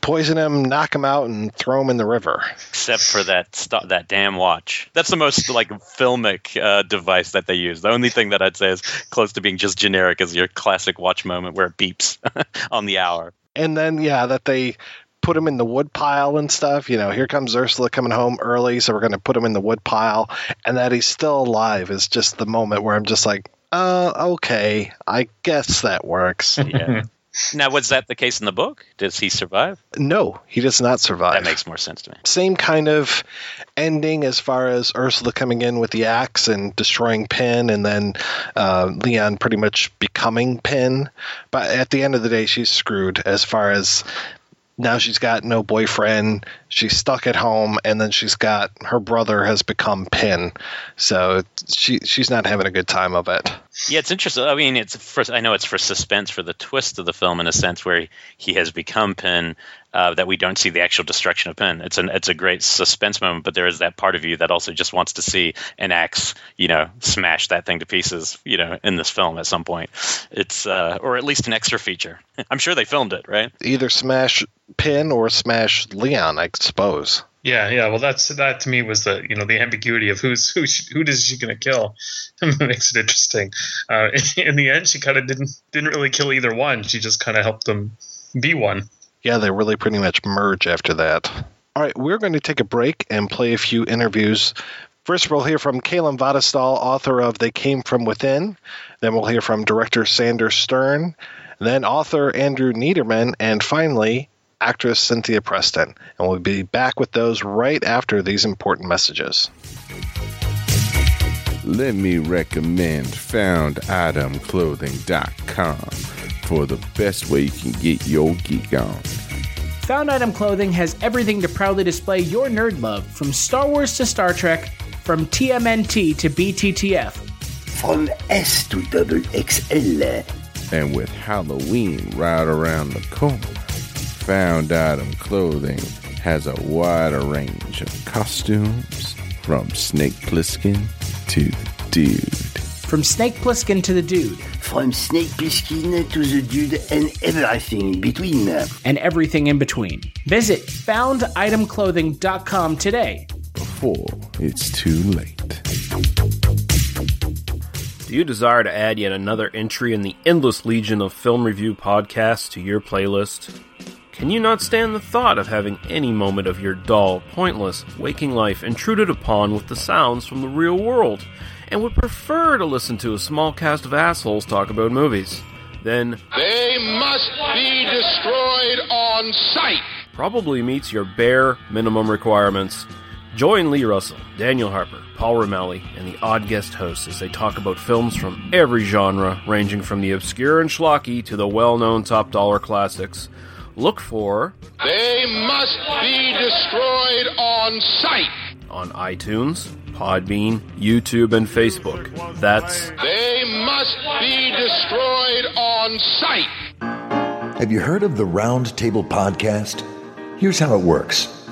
poison him, knock him out, and throw him in the river. except for that st- that damn watch. That's the most like filmic uh, device that they use. The only thing that I'd say is close to being just generic is your classic watch moment where it beeps on the hour. and then yeah that they put him in the wood pile and stuff you know here comes ursula coming home early so we're going to put him in the wood pile and that he's still alive is just the moment where i'm just like uh okay i guess that works Yeah. Now, was that the case in the book? Does he survive? No, he does not survive. That makes more sense to me. Same kind of ending as far as Ursula coming in with the axe and destroying Pin, and then uh, Leon pretty much becoming Pin. But at the end of the day, she's screwed as far as now she's got no boyfriend. She's stuck at home, and then she's got her brother has become Pin, so she she's not having a good time of it. Yeah, it's interesting. I mean, it's for I know it's for suspense for the twist of the film in a sense where he, he has become Pin. Uh, that we don't see the actual destruction of Pin. It's an it's a great suspense moment, but there is that part of you that also just wants to see an axe, you know, smash that thing to pieces, you know, in this film at some point. It's uh, or at least an extra feature. I'm sure they filmed it, right? Either smash Pin or smash Leon, I suppose. Yeah, yeah. Well, that's that to me was the you know the ambiguity of who's who she, who is she going to kill makes it interesting. Uh, in, in the end, she kind of didn't didn't really kill either one. She just kind of helped them be one. Yeah, they really pretty much merge after that. All right, we're going to take a break and play a few interviews. First, we'll hear from Caelum Vatnsdal, author of They Came From Within. Then we'll hear from director Sandor Stern. Then author Andrew Neiderman. And finally, actress Cynthia Preston. And we'll be back with those right after these important messages. Let me recommend FoundItemClothing.com for the best way you can get your geek on. Found Item Clothing has everything to proudly display your nerd love, from Star Wars to Star Trek, from TMNT to BTTF. From S to double XL. And with Halloween right around the corner, Found Item Clothing has a wider range of costumes from Snake Plissken to the Dude. From Snake Plissken to the Dude. From Snake Plissken to the Dude and everything in between. And everything in between. Visit founditemclothing.com today. Before it's too late. Do you desire to add yet another entry in the endless legion of film review podcasts to your playlist? Can you not stand the thought of having any moment of your dull, pointless, waking life intruded upon with the sounds from the real world, and would prefer to listen to a small cast of assholes talk about movies? Then They must be destroyed on sight. probably meets your bare minimum requirements. Join Lee Russell, Daniel Harper, Paul Romali, and the odd guest hosts as they talk about films from every genre, ranging from the obscure and schlocky to the well known top dollar classics. Look for They must be destroyed on sight. on iTunes, Podbean, YouTube, and Facebook. That's They must be destroyed on sight. Have you heard of the Round Table Podcast? Here's how it works.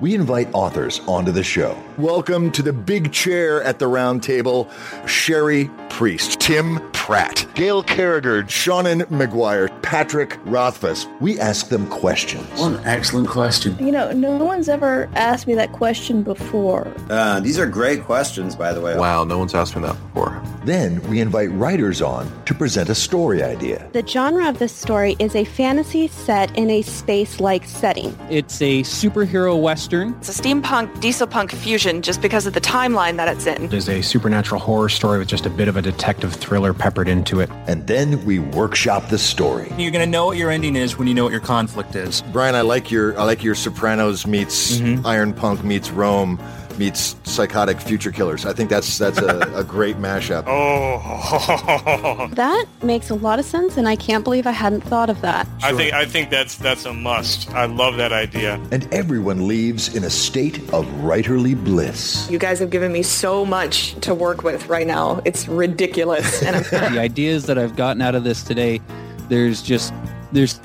We invite authors onto the show. Welcome to the big chair at the round table, Cherie Priest, Tim Pratt, Gail Carriger, Seanan McGuire, Patrick Rothfuss. We ask them questions. One excellent question. You know, no one's ever asked me that question before. Uh, these are great questions, by the way. Wow, no one's asked me that before. Then we invite writers on to present a story idea. The genre of this story is a fantasy set in a space-like setting. It's a superhero western. It's a steampunk diesel punk fusion just because of the timeline that it's in. It is a supernatural horror story with just a bit of a detective thriller peppered into it. And then we workshop the story. You're going to know what your ending is when you know what your conflict is. Brian, I like your I like your Sopranos meets Mm-hmm. Iron Punk meets Rome meets Psychotic Future Killers. I think that's that's a, a great mashup. Oh, That makes a lot of sense, and I can't believe I hadn't thought of that. I think I think that's that's a must. I love that idea. And everyone leaves in a state of writerly bliss. You guys have given me so much to work with right now. It's ridiculous. And I'm the ideas that I've gotten out of this today, there's just there's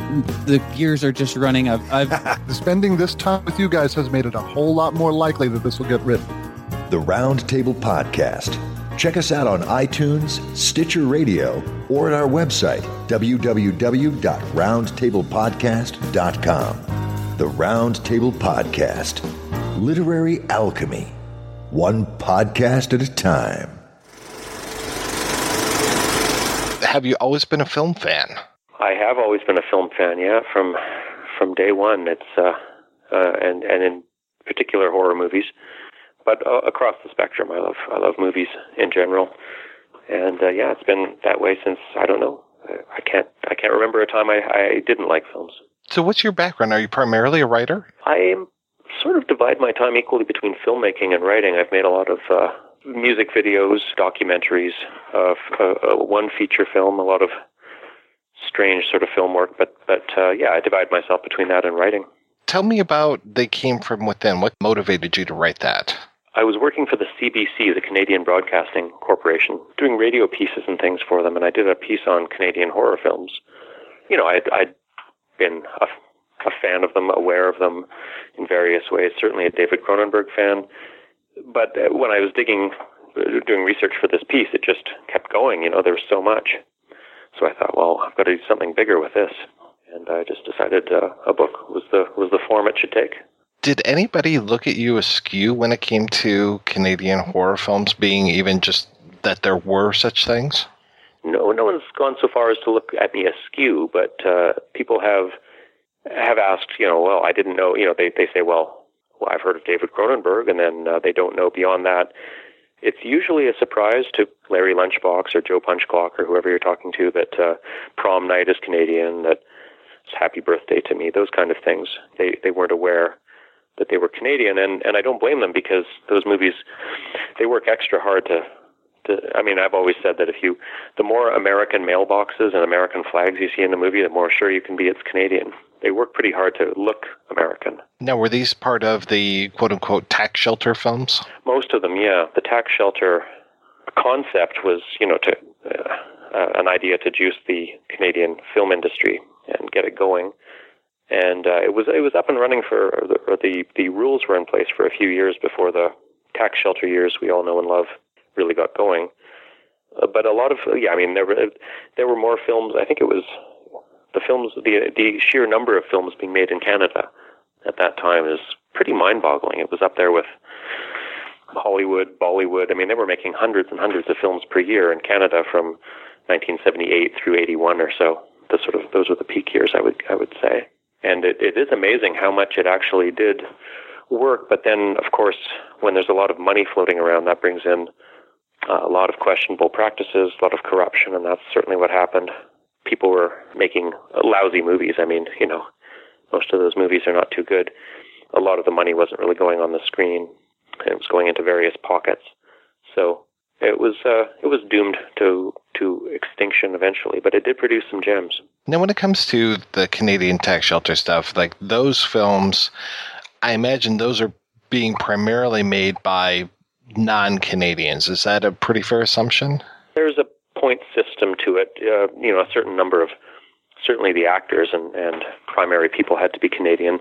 the gears are just running. I've, I've Spending this time with you guys has made it a whole lot more likely that this will get written. The Round Table Podcast. Check us out on iTunes, Stitcher Radio, or at our website, www.roundtablepodcast.com. The Round Table Podcast. Literary alchemy. One podcast at a time. Have you always been a film fan? I have always been a film fan, yeah, from from day one. It's uh, uh, and and in particular horror movies, but uh, across the spectrum, I love I love movies in general, and uh, yeah, it's been that way since I don't know I can't I can't remember a time I, I didn't like films. So, what's your background? Are you primarily a writer? I sort of divide my time equally between filmmaking and writing. I've made a lot of uh, music videos, documentaries, uh, uh, one feature film, a lot of strange sort of film work. But but uh, yeah, I divide myself between that and writing. Tell me about They Came From Within. What motivated you to write that? I was working for the CBC, the Canadian Broadcasting Corporation, doing radio pieces and things for them, and I did a piece on Canadian horror films. You know, I'd, I'd been a, a fan of them, aware of them in various ways, certainly a David Cronenberg fan. But when I was digging, doing research for this piece, it just kept going. You know, there was so much. So I thought, well, I've got to do something bigger with this, and I just decided uh, a book was the was the form it should take. Did anybody look at you askew when it came to Canadian horror films being even just that there were such things? No, no one's gone so far as to look at me askew, but uh, people have have asked, you know, well, I didn't know, you know, they they say, well, well I've heard of David Cronenberg, and then uh, they don't know beyond that. It's usually a surprise to Larry Lunchbox or Joe Punchclock or whoever you're talking to that uh, Prom Night is Canadian, that it's Happy Birthday to Me, those kind of things. They they weren't aware that they were Canadian, and and I don't blame them because those movies they work extra hard to. To, I mean, I've always said that if you, the more American mailboxes and American flags you see in the movie, the more sure you can be it's Canadian. They work pretty hard to look American. Now, were these part of the quote unquote tax shelter films? Most of them, yeah. The tax shelter concept was, you know, to uh, uh, an idea to juice the Canadian film industry and get it going and uh, it was it was up and running for or the the rules were in place for a few years before the tax shelter years we all know and love really got going. Uh, but a lot of yeah, I mean there were there were more films. I think it was the films the the sheer number of films being made in Canada at that time is pretty mind-boggling. It was up there with Hollywood, Bollywood. I mean, they were making hundreds and hundreds of films per year in Canada from 1978 through 81 or so. The sort of those were the peak years, I would I would say and it, it is amazing how much it actually did work. But then, of course, when there's a lot of money floating around, that brings in uh, a lot of questionable practices, a lot of corruption, and that's certainly what happened. People were making lousy movies. I mean, you know, most of those movies are not too good. A lot of the money wasn't really going on the screen; it was going into various pockets. So it was uh, it was doomed to to extinction eventually, but it did produce some gems. Now, when it comes to the Canadian tax shelter stuff, like those films, I imagine those are being primarily made by non-Canadians. Is that a pretty fair assumption? There's a point system to it. Uh, you know, a certain number of certainly the actors and, and primary people had to be Canadian.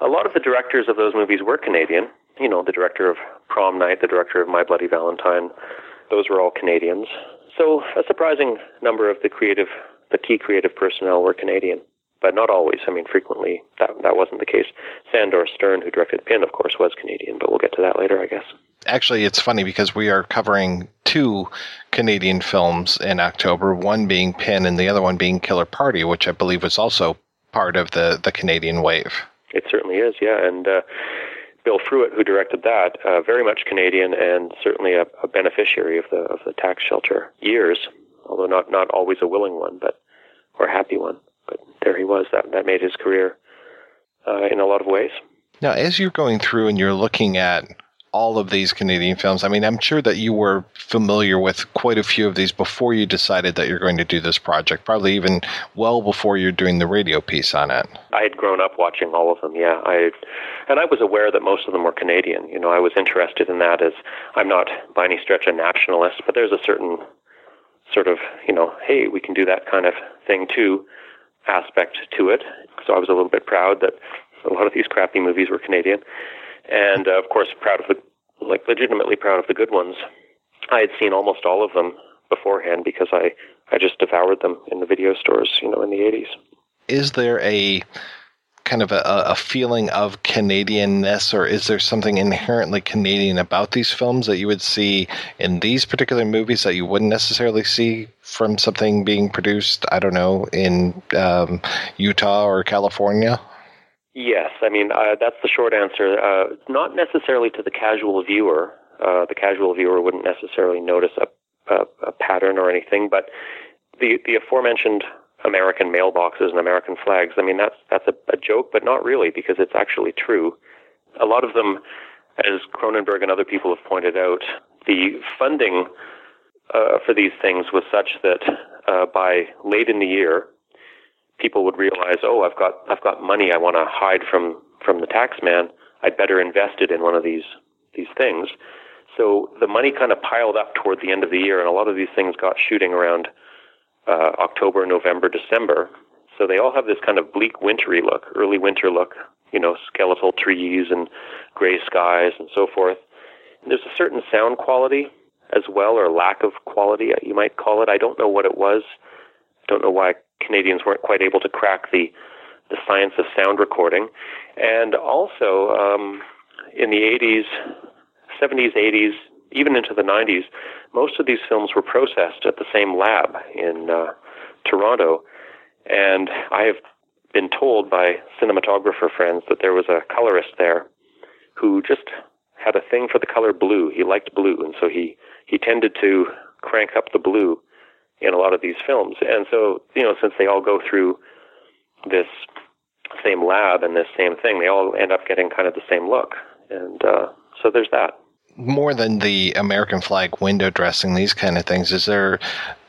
A lot of the directors of those movies were Canadian. You know, the director of Prom Night, the director of My Bloody Valentine, those were all Canadians. So a surprising number of the creative, the key creative personnel were Canadian, but not always. I mean, frequently that that wasn't the case. Sandor Stern, who directed Pin, of course, was Canadian, but we'll get to that later, I guess. Actually, it's funny because we are covering two Canadian films in October, one being Pin and the other one being Killer Party, which I believe was also part of the, the Canadian wave. It certainly is, yeah. And uh, Bill Fruet, who directed that, uh, very much Canadian and certainly a, a, beneficiary of the of the tax shelter years, although not not always a willing one, but or a happy one. But there he was. That that made his career uh, in a lot of ways. Now, as you're going through and you're looking at all of these Canadian films. I mean, I'm sure that you were familiar with quite a few of these before you decided that you're going to do this project, probably even well before you're doing the radio piece on it. I had grown up watching all of them, yeah. I and I was aware that most of them were Canadian. You know, I was interested in that as I'm not by any stretch a nationalist, but there's a certain sort of, you know, hey, we can do that kind of thing too aspect to it. So I was a little bit proud that a lot of these crappy movies were Canadian and uh, of course proud of the like legitimately proud of the good ones. I had seen almost all of them beforehand because I I just devoured them in the video stores, you know, in the 80s. Is there a kind of a, a feeling of Canadianness, or is there something inherently Canadian about these films that you would see in these particular movies that you wouldn't necessarily see from something being produced, I don't know, in um, Utah or California? Yes, I mean uh, that's the short answer. Uh, not necessarily to the casual viewer. Uh, the casual viewer wouldn't necessarily notice a, a, a pattern or anything, but the the aforementioned American mailboxes and American flags. I mean, that's that's a, a joke, but not really because it's actually true. A lot of them, as Cronenberg and other people have pointed out, the funding uh, for these things was such that uh, by late in the year, people would realize, oh, I've got I've got money I want to hide from from the tax man. I'd better invest it in one of these these things. So the money kind of piled up toward the end of the year, and a lot of these things got shooting around uh, October, November, December. So they all have this kind of bleak, wintry look, early winter look. You know, skeletal trees and gray skies and so forth. And there's a certain sound quality as well, or lack of quality, you might call it. I don't know what it was. I don't know why Canadians weren't quite able to crack the the science of sound recording. And also, um, in the 80s, 70s, 80s, even into the 90s, most of these films were processed at the same lab in uh, Toronto. And I have been told by cinematographer friends that there was a colorist there who just had a thing for the color blue. He liked blue, and so he he tended to crank up the blue in a lot of these films. And so, you know, since they all go through this same lab and this same thing, they all end up getting kind of the same look. And uh, so there's that more than the American flag window dressing, these kind of things, is there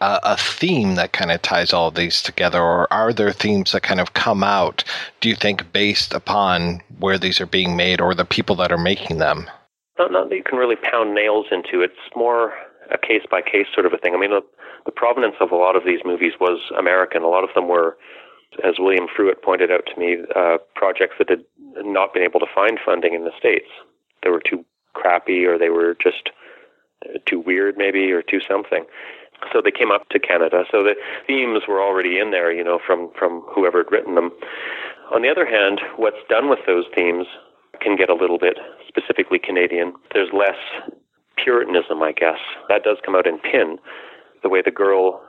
a, a, theme that kind of ties all of these together, or are there themes that kind of come out, do you think, based upon where these are being made or the people that are making them? Not, not that you can really pound nails into. It's more a case by case sort of a thing. I mean, the, the provenance of a lot of these movies was American. A lot of them were, as William Fruet pointed out to me, uh, projects that had not been able to find funding in the States. They were too crappy or they were just too weird maybe or too something so they came up to Canada. So the themes were already in there, you know, from from whoever had written them. On the other hand, what's done with those themes can get a little bit specifically Canadian. There's less puritanism, I guess. That does come out in Pin, the way the girl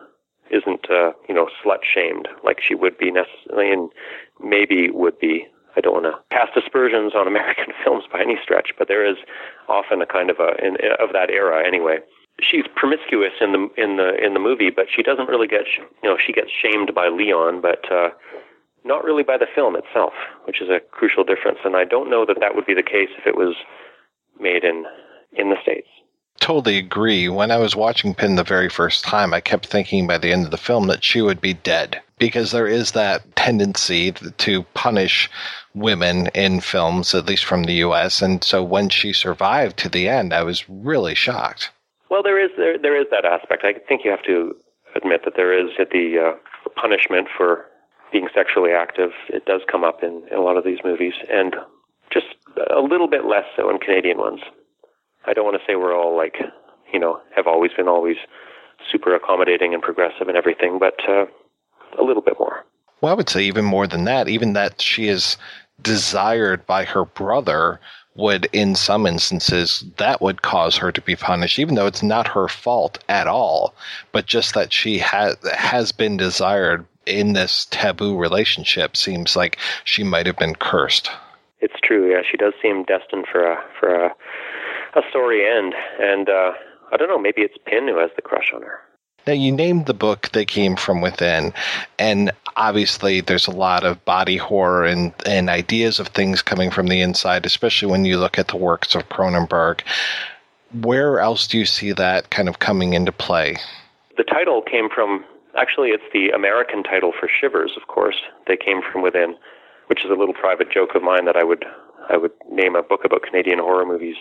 isn't, uh, you know, slut shamed like she would be necessarily, and maybe would be I don't want to cast aspersions on American films by any stretch, but there is often a kind of a in, of that era anyway. She's promiscuous in the in the in the movie, but she doesn't really get you know she gets shamed by Leon, but uh, not really by the film itself, which is a crucial difference. And I don't know that that would be the case if it was made in in the states totally agree. When I was watching Pin the very first time, I kept thinking by the end of the film that she would be dead because there is that tendency to punish women in films, at least from the U.S. And so when she survived to the end, I was really shocked. Well, there is there there is that aspect. I think you have to admit that there is the uh, punishment for being sexually active. It does come up in, in a lot of these movies, and just a little bit less so in Canadian ones. I don't want to say we're all like, you know, have always been always super accommodating and progressive and everything, but uh, a little bit more. Well, I would say even more than that. Even that she is desired by her brother would, in some instances, that would cause her to be punished, even though it's not her fault at all, but just that she has has been desired in this taboo relationship seems like she might have been cursed. It's true. Yeah, she does seem destined for a for a a story end. And uh, I don't know, maybe it's Pin who has the crush on her. Now, you named the book They Came From Within, and obviously there's a lot of body horror and, and ideas of things coming from the inside, especially when you look at the works of Cronenberg. Where else do you see that kind of coming into play? The title came from, actually, it's the American title for Shivers, of course. They Came From Within, which is a little private joke of mine that I would I would name a book about Canadian horror movies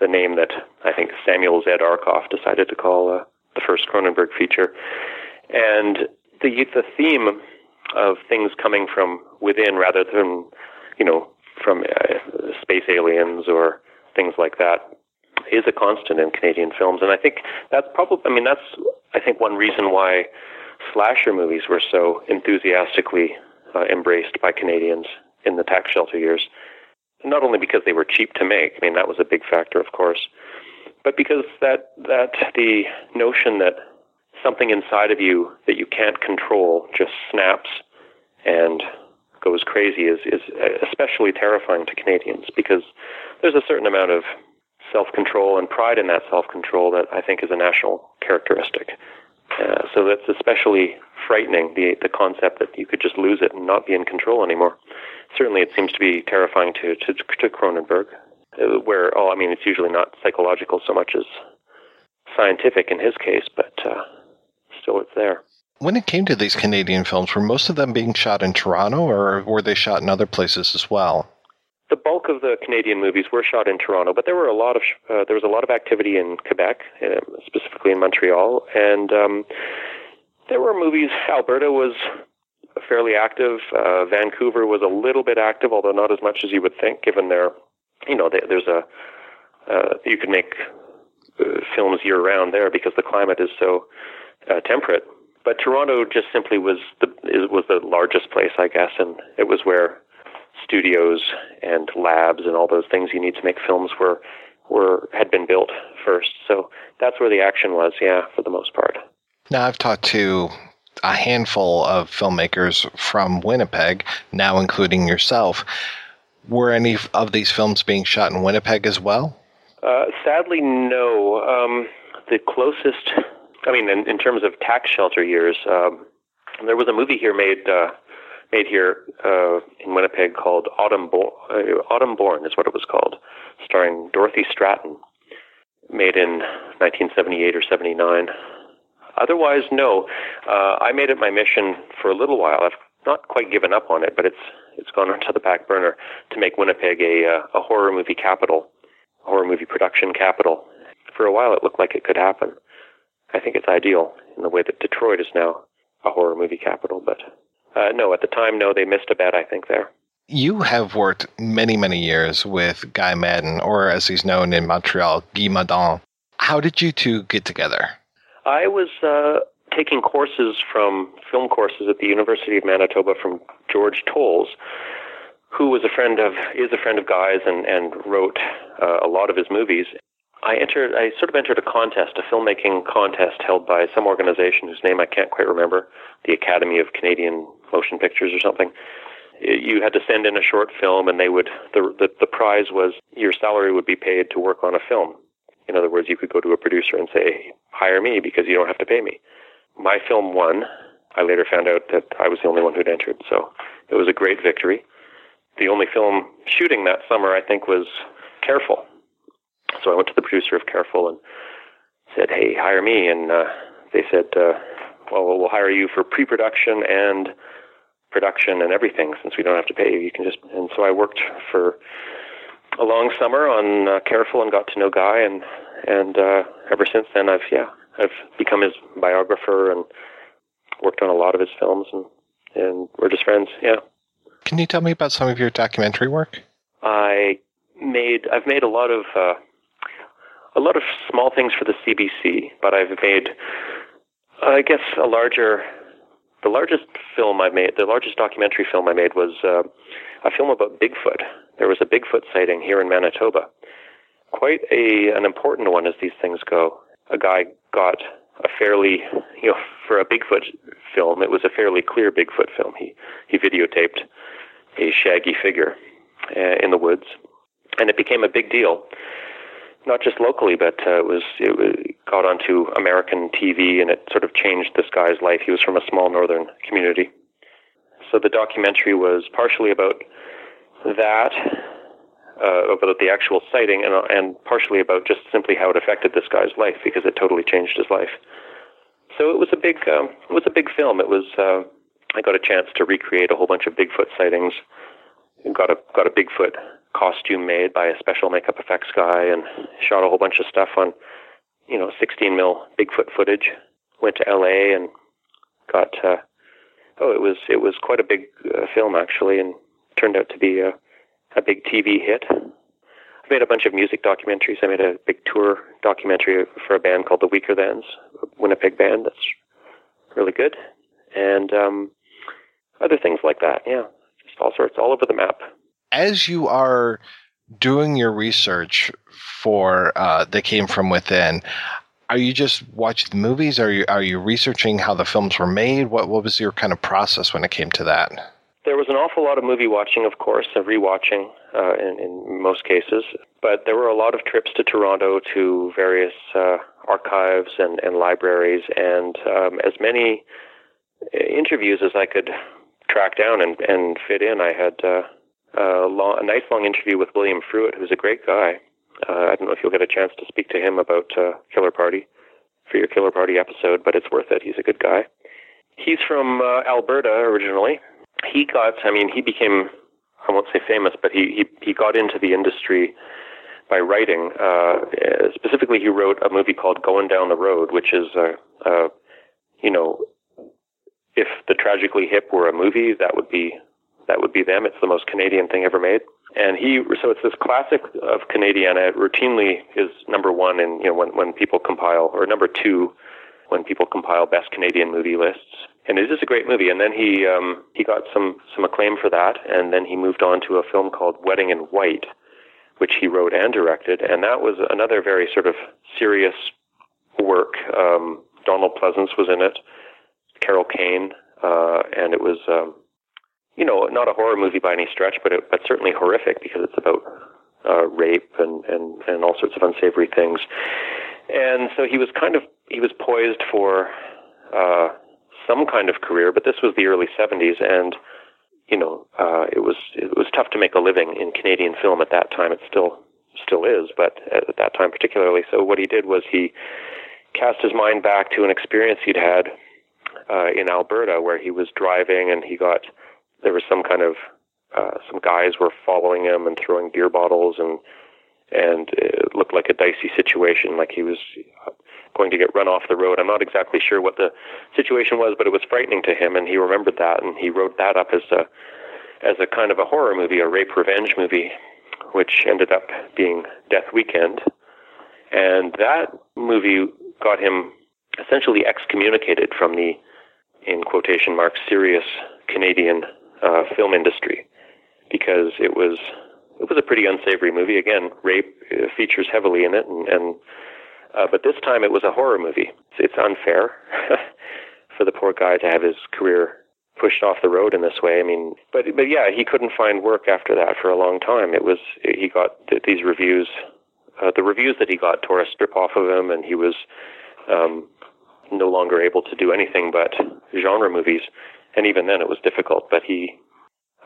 the name that I think Samuel Z. Arkoff decided to call uh, the first Cronenberg feature. And the the theme of things coming from within rather than, you know, from uh, space aliens or things like that is a constant in Canadian films. And I think that's probably, I mean, that's, I think, one reason why slasher movies were so enthusiastically uh, embraced by Canadians in the tax shelter years not only because they were cheap to make, I mean that was a big factor, of course, but because that that the notion that something inside of you that you can't control just snaps and goes crazy is is especially terrifying to Canadians because there's a certain amount of self-control and pride in that self-control that I think is a national characteristic Uh, so that's especially frightening, the, the concept that you could just lose it and not be in control anymore. Certainly, it seems to be terrifying to, to, to Cronenberg, uh, where, oh, I mean, it's usually not psychological so much as scientific in his case, but uh, still it's there. When it came to these Canadian films, were most of them being shot in Toronto, or were they shot in other places as well? The bulk of the Canadian movies were shot in Toronto, but there were a lot of uh, there was a lot of activity in Quebec, uh, specifically in Montreal, and um, there were movies. Alberta was fairly active. Uh, Vancouver was a little bit active, although not as much as you would think, given their, you know, they, there's a uh, you can make uh, films year round there because the climate is so uh, temperate. But Toronto just simply was the was the largest place, I guess, and it was where studios and labs and all those things you need to make films were were had been built first. So that's where the action was, yeah, for the most part. Now I've talked to a handful of filmmakers from Winnipeg, now including yourself. Were any of these films being shot in Winnipeg as well? Uh, sadly, no. Um, the closest, I mean, in, in, terms of tax shelter years, um, there was a movie here made uh, made here uh, in Winnipeg called Autumn, Bo- uh, Autumn Born is what it was called, starring Dorothy Stratten, made in 1978 or 79. Otherwise, no. Uh, I made it my mission for a little while. I've not quite given up on it, but it's it's gone onto the back burner to make Winnipeg a uh, a horror movie capital, horror movie production capital. For a while, it looked like it could happen. I think it's ideal in the way that Detroit is now a horror movie capital, but uh, no, at the time, no, they missed a bet. I think there. You have worked many, many years with Guy Maddin, or as he's known in Montreal, Guy Maddin. How did you two get together? I was uh, taking courses from film courses at the University of Manitoba from George Toles, who was a friend of is a friend of Guy's and and wrote uh, a lot of his movies. I entered I sort of entered a contest, a filmmaking contest held by some organization whose name I can't quite remember, the Academy of Canadian Motion Pictures or something. You had to send in a short film, and they would the the, the prize was your salary would be paid to work on a film. In other words, you could go to a producer and say, hire me because you don't have to pay me. My film won. I later found out that I was the only one who'd entered, so it was a great victory. The only film shooting that summer, I think, was Careful. So I went to the producer of Careful and said, hey, hire me. And uh, they said, uh, well, we'll hire you for pre-production and production and everything since we don't have to pay you. You can just, and so I worked for a long summer on uh, Careful and got to know Guy, and and uh, ever since then, I've yeah, I've become his biographer and worked on a lot of his films, and and we're just friends. Yeah. Can you tell me about some of your documentary work? I made I've made a lot of uh, a lot of small things for the CBC, but I've made I guess a larger the largest film I made, the largest documentary film I made was uh, a film about Bigfoot. There was a Bigfoot sighting here in Manitoba. Quite a an important one as these things go. A guy got a fairly, you know, for a Bigfoot film, it was a fairly clear Bigfoot film. He he videotaped a shaggy figure uh, in the woods, and it became a big deal not just locally, but uh, it was it got onto American TV, and it sort of changed this guy's life. He was from a small northern community, so the documentary was partially about that, uh, about the actual sighting, and and partially about just simply how it affected this guy's life because it totally changed his life. So it was a big um, it was a big film. It was uh, I got a chance to recreate a whole bunch of Bigfoot sightings. And got a got a Bigfoot costume made by a special makeup effects guy and shot a whole bunch of stuff on, you know, 16 mil Bigfoot footage. Went to LA and got, uh, oh, it was, it was quite a big uh, film actually and turned out to be a, a big TV hit. I made a bunch of music documentaries. I made a big tour documentary for a band called the Weakerthans, a Winnipeg band that's really good. And, um, other things like that. Yeah. Just all sorts, all over the map as you are doing your research for uh, that came from within are you just watching the movies are you are you researching how the films were made what what was your kind of process when it came to that there was an awful lot of movie watching, of course, and rewatching uh, in, in most cases. But there were a lot of trips to Toronto to various uh, archives and, and libraries, and um, as many interviews as I could track down and, and fit in. I had uh, a, long, a nice long interview with William Fruet, who's a great guy. Uh, I don't know if you'll get a chance to speak to him about uh, Killer Party for your Killer Party episode, but it's worth it. He's a good guy. He's from uh, Alberta originally. He got, I mean, he became, I won't say famous, but he, he, he got into the industry by writing. Uh, specifically, he wrote a movie called Going Down the Road, which is, uh, uh, you know, if the Tragically Hip were a movie, that would be that would be them. It's the most Canadian thing ever made. And he, so it's this classic of Canadiana. It routinely is number one in, you know, when, when people compile, or number two when people compile best Canadian movie lists. And it is a great movie. And then he, um, he got some, some acclaim for that. And then he moved on to a film called Wedding in White, which he wrote and directed. And that was another very sort of serious work. Um, Donald Pleasence was in it, Carol Kane, uh, and it was, um, you know, not a horror movie by any stretch, but it, but certainly horrific because it's about uh, rape and, and and all sorts of unsavory things. And so he was kind of he was poised for uh, some kind of career, but this was the early '70s, and you know, uh, it was it was tough to make a living in Canadian film at that time. It still still is, but at that time particularly. So what he did was he cast his mind back to an experience he'd had uh, in Alberta, where he was driving and he got there was some kind of uh, some guys were following him and throwing beer bottles and and it looked like a dicey situation, like he was going to get run off the road. I'm not exactly sure what the situation was, but it was frightening to him, and he remembered that, and he wrote that up as a as a kind of a horror movie, a rape revenge movie, which ended up being Death Weekend, and that movie got him essentially excommunicated from the, in quotation marks, serious Canadian uh, film industry because it was it was a pretty unsavory movie. Again, rape uh, features heavily in it, and, and uh, but this time it was a horror movie. It's, unfair for the poor guy to have his career pushed off the road in this way. I mean, but but yeah, he couldn't find work after that for a long time. It was he got these reviews. Uh, the reviews that he got tore a strip off of him, and he was um, no longer able to do anything but genre movies and even then it was difficult. But he,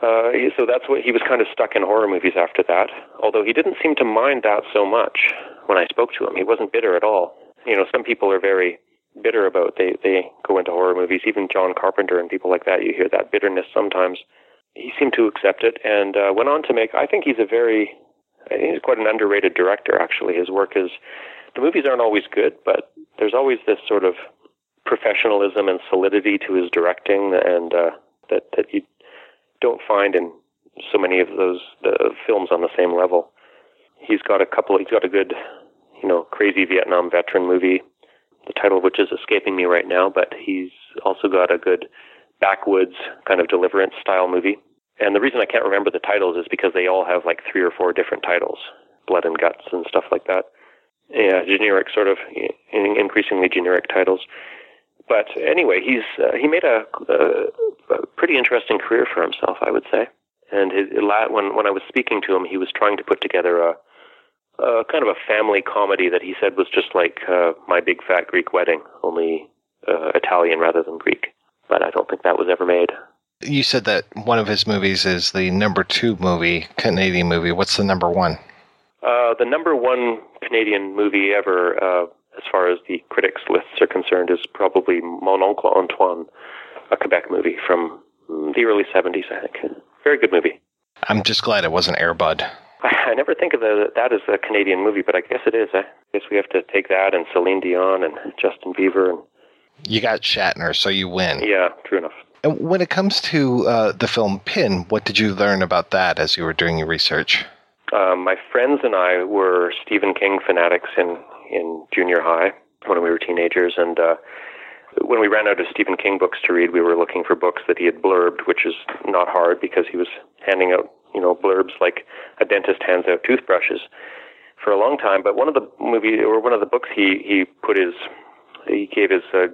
uh, so that's what he was kind of stuck in horror movies after that. Although he didn't seem to mind that so much when I spoke to him. He wasn't bitter at all. You know, some people are very bitter about they they go into horror movies. Even John Carpenter and people like that, you hear that bitterness sometimes. He seemed to accept it and uh, went on to make. I think he's a very, I think he's quite an underrated director. Actually, his work is. The movies aren't always good, but there's always this sort of professionalism and solidity to his directing, and uh, that that you don't find in so many of those the films on the same level. He's got a couple. He's got a good, you know, crazy Vietnam veteran movie, the title of which is escaping me right now. But he's also got a good backwoods kind of deliverance style movie. And the reason I can't remember the titles is because they all have like three or four different titles, blood and guts and stuff like that. Yeah, generic sort of increasingly generic titles but anyway, he's uh, he made a, a, a pretty interesting career for himself, I would say. And his, when when I was speaking to him, he was trying to put together a, a kind of a family comedy that he said was just like uh, My Big Fat Greek Wedding, only uh, Italian rather than Greek. But I don't think that was ever made. You said that one of his movies is the number two movie, Canadian movie. What's the number one? Uh, the number one Canadian movie ever uh, as far as the critics' lists are concerned, is probably Mon Oncle Antoine, a Quebec movie from the early 70s, I think. Very good movie. I'm just glad it wasn't Airbud. I never think of the, that as a Canadian movie, but I guess it is. I guess we have to take that and Celine Dion and Justin Bieber. and You got Shatner, so you win. Yeah, true enough. And when it comes to uh, the film Pin, what did you learn about that as you were doing your research? Uh, my friends and I were Stephen King fanatics in in junior high when we were teenagers, and uh, when we ran out of Stephen King books to read, we were looking for books that he had blurbed, which is not hard because he was handing out you know blurbs like a dentist hands out toothbrushes for a long time. But one of the movie or one of the books he he put his he gave his uh,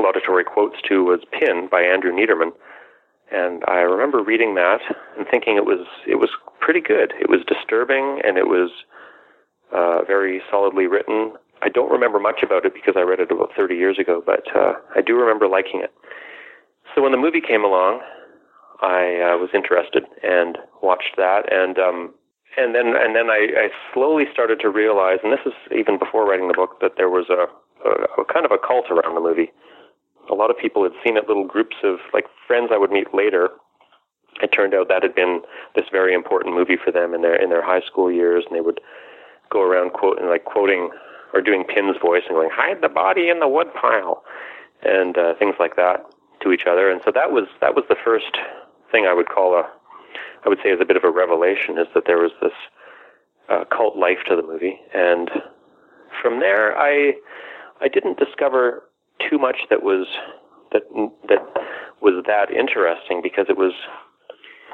laudatory quotes to was Pin by Andrew Neiderman, and I remember reading that and thinking it was it was pretty good. It was disturbing and it was uh, very solidly written. I don't remember much about it because I read it about 30 years ago, but uh, I do remember liking it. So when the movie came along, I uh, was interested and watched that, and um, and then and then I, I slowly started to realize, and this is even before writing the book, that there was a, a, a kind of a cult around the movie. A lot of people had seen it, little groups of like friends I would meet later. It turned out that had been this very important movie for them in their in their high school years, and they would go around quoting like quoting or doing Pin's voice and going, "Hide the body in the woodpile," and uh, things like that to each other. And so that was that was the first thing I would call a I would say is a bit of a revelation is that there was this uh, cult life to the movie, and from there I I didn't discover too much that was that that was that interesting because it was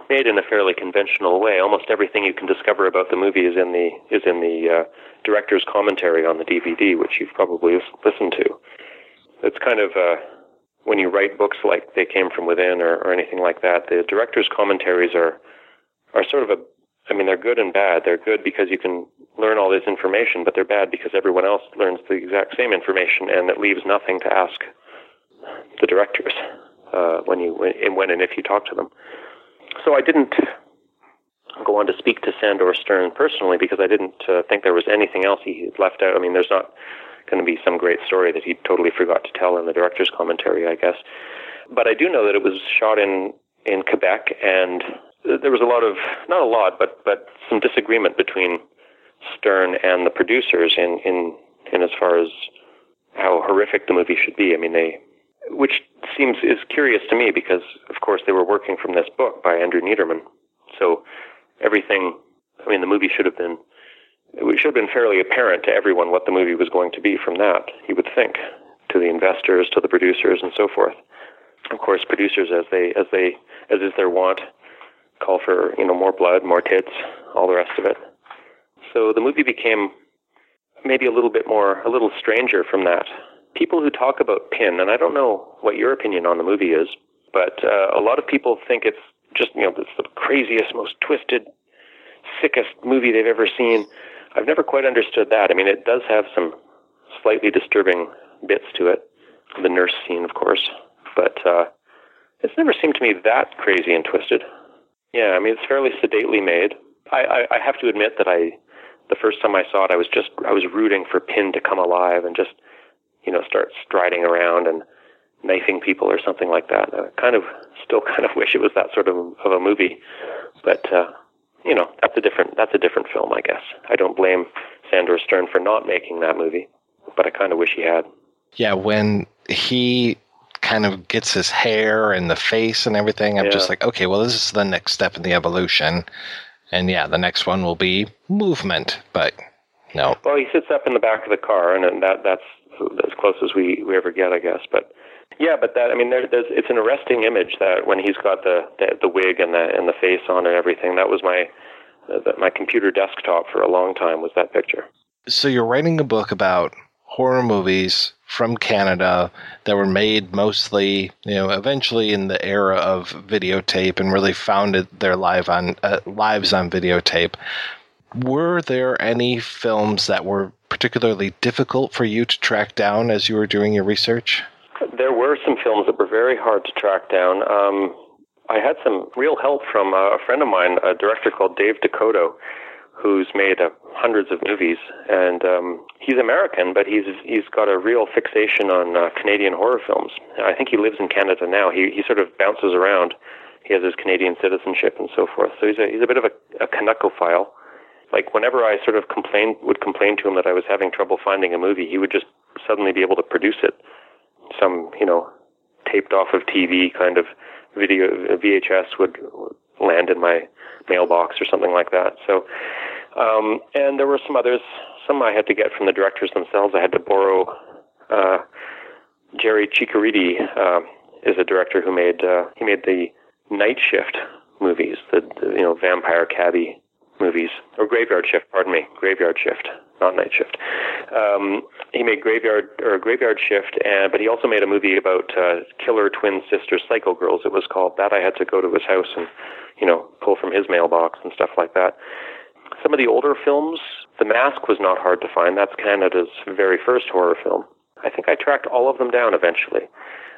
made in a fairly conventional way. Almost everything you can discover about the movie is in the is in the uh, director's commentary on the DVD, which you've probably listened to. It's kind of uh, when you write books like They Came From Within or, or anything like that, the director's commentaries are are sort of a I mean, they're good and bad. They're good because you can learn all this information, but they're bad because everyone else learns the exact same information, and it leaves nothing to ask the directors uh, when you when, when and if you talk to them. So I didn't go on to speak to Sandor Stern personally because I didn't uh, think there was anything else he left out. I mean, there's not going to be some great story that he totally forgot to tell in the director's commentary, I guess. But I do know that it was shot in in Quebec, and there was a lot of not a lot, but but some disagreement between Stern and the producers in in in as far as how horrific the movie should be. I mean, they which seems is curious to me because of course they were working from this book by Andrew Neiderman. So everything I mean the movie should have been it should have been fairly apparent to everyone what the movie was going to be from that, you would think, to the investors, to the producers and so forth. Of course producers as they as they as is their wont call for, you know, more blood, more tits, all the rest of it. So the movie became maybe a little bit more a little stranger from that people who talk about Pin, and I don't know what your opinion on the movie is, but uh, a lot of people think it's just you know it's the craziest, most twisted, sickest movie they've ever seen. I've never quite understood that. I mean, it does have some slightly disturbing bits to it, the nurse scene, of course, but uh, it's never seemed to me that crazy and twisted. Yeah, I mean, it's fairly sedately made. I, I, I have to admit that I, the first time I saw it, I was just I was rooting for Pin to come alive and just you know, start striding around and knifing people or something like that. I kind of still kind of wish it was that sort of of a movie, but uh, you know, that's a different that's a different film, I guess. I don't blame Sandor Stern for not making that movie, but I kind of wish he had. Yeah, when he kind of gets his hair and the face and everything, I'm yeah. just like, okay, well, this is the next step in the evolution. And yeah, the next one will be movement, but no. Well, he sits up in the back of the car, and, and that that's as close as we, we ever get, I guess. But yeah, but that I mean, there, there's it's an arresting image that when he's got the the, the wig and the and the face on and everything. That was my uh, my computer desktop for a long time was that picture. So you're writing a book about horror movies from Canada that were made mostly, you know, eventually in the era of videotape and really founded their live on uh, lives on videotape. Were there any films that were particularly difficult for you to track down as you were doing your research? There were some films that were very hard to track down. Um, I had some real help from a friend of mine, a director called Dave DeCoteau, who's made uh, hundreds of movies, and um, he's American, but he's he's got a real fixation on uh, Canadian horror films. I think he lives in Canada now. He he sort of bounces around. He has his Canadian citizenship and so forth. So he's a he's a bit of a, a Canuckophile like whenever I sort of complain would complain to him that I was having trouble finding a movie, he would just suddenly be able to produce it. Some you know taped off of TV kind of video VHS would land in my mailbox or something like that. So, um, and there were some others. Some I had to get from the directors themselves. I had to borrow. Uh, Jerry Ciccoritti uh, is a director who made uh, he made the Night Shift movies, the, the you know vampire cabbie movies, or Graveyard Shift, pardon me, Graveyard Shift not Night Shift. Um, he made Graveyard or Graveyard Shift, and but he also made a movie about uh, killer twin sister Psycho Girls. It was called that. I had to go to his house and you know pull from his mailbox and stuff like that. Some of the older films, The Mask was not hard to find. That's Canada's very first horror film. I think I tracked all of them down eventually.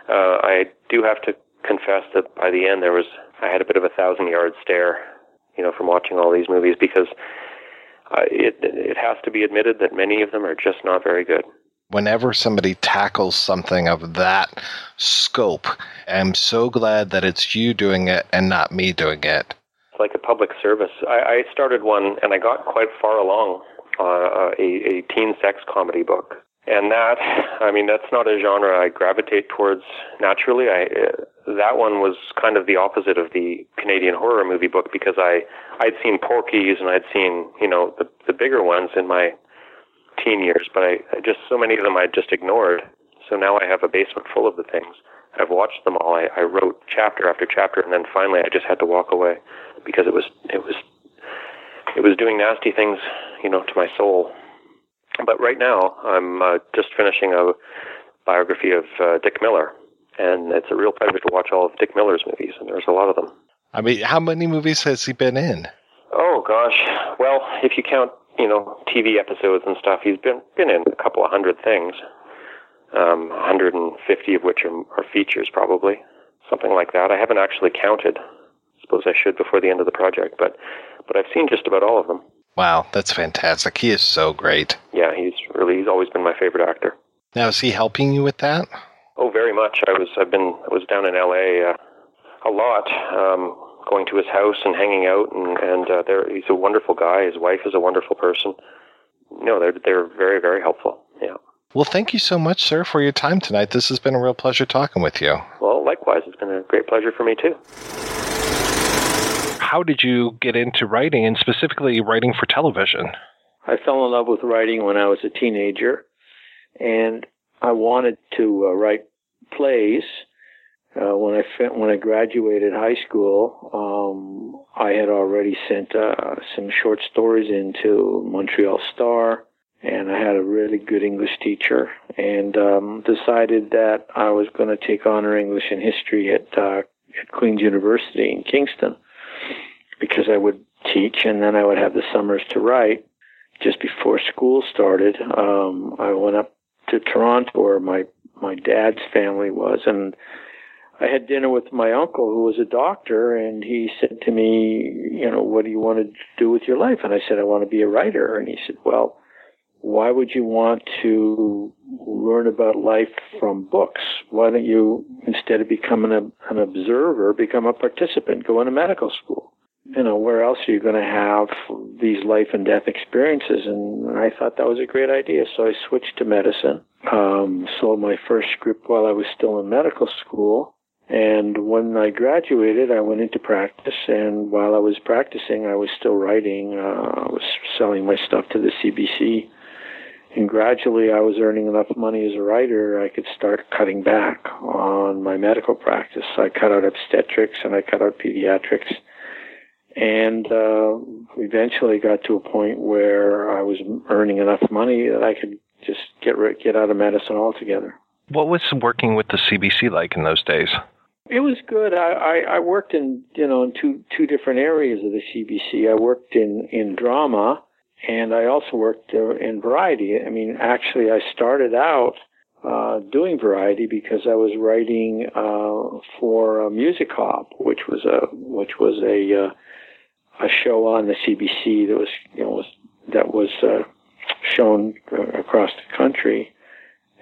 Uh, I do have to confess that by the end there was I had a bit of a thousand yard stare, you know, from watching all these movies because uh, it it has to be admitted that many of them are just not very good. Whenever somebody tackles something of that scope, I'm so glad that it's you doing it and not me doing it. It's like a public service. I, I started one and I got quite far along uh, a, a teen sex comedy book. And that, I mean, that's not a genre I gravitate towards naturally. I that one was kind of the opposite of the Canadian horror movie book because I I'd seen Porky's and I'd seen you know the the bigger ones in my teen years, but I, I just so many of them I just ignored. So now I have a basement full of the things. I've watched them all. I, I wrote chapter after chapter, and then finally I just had to walk away because it was it was it was doing nasty things, you know, to my soul. But right now I'm uh, just finishing a biography of uh, Dick Miller, and it's a real pleasure to watch all of Dick Miller's movies, and there's a lot of them. I mean, how many movies has he been in? Oh gosh, well, if you count you know TV episodes and stuff, he's been been in a couple of hundred things, um, 150 of which are, are features, probably something like that. I haven't actually counted. Suppose I should before the end of the project, but but I've seen just about all of them. Wow, that's fantastic. He is so great. Yeah, he's really he's always been my favorite actor. Now, is he helping you with that? Oh, very much. I was I've been I was down in L.A. Uh, a lot, um, going to his house and hanging out, and and uh, there he's a wonderful guy. His wife is a wonderful person. No, they're they're very very helpful. Yeah. Well, thank you so much, sir, for your time tonight. This has been a real pleasure talking with you. Well, likewise, it's been a great pleasure for me too. How did you get into writing, and specifically writing for television? I fell in love with writing when I was a teenager, and I wanted to uh, write plays. Uh, when I when I graduated high school, um, I had already sent uh, some short stories into Montreal Star, and I had a really good English teacher, and um, decided that I was going to take honor English and history at uh, at Queen's University in Kingston because I would teach, and then I would have the summers to write. Just before school started, um, I went up to Toronto, where my my dad's family was, and I had dinner with my uncle who was a doctor and he said to me, you know, what do you want to do with your life? And I said, I want to be a writer. And he said, well, why would you want to learn about life from books? Why don't you, instead of becoming an observer, become a participant, go into medical school? You know, where else are you going to have these life and death experiences? And I thought that was a great idea. So I switched to medicine, um, sold my first script while I was still in medical school and when I graduated, I went into practice. And while I was practicing, I was still writing. Uh, I was selling my stuff to the CBC. And gradually, I was earning enough money as a writer, I could start cutting back on my medical practice. I cut out obstetrics and I cut out pediatrics. And uh, eventually got to a point where I was earning enough money that I could just get get out of medicine altogether. What was working with the CBC like in those days? It was good. I, I, I worked in you know in two two different areas of the CBC. I worked in in drama, and I also worked uh, in variety. I mean, actually, I started out uh, doing variety because I was writing uh, for uh, Music Hop, which was a which was a uh, a show on the CBC that was you know was that was uh, shown across the country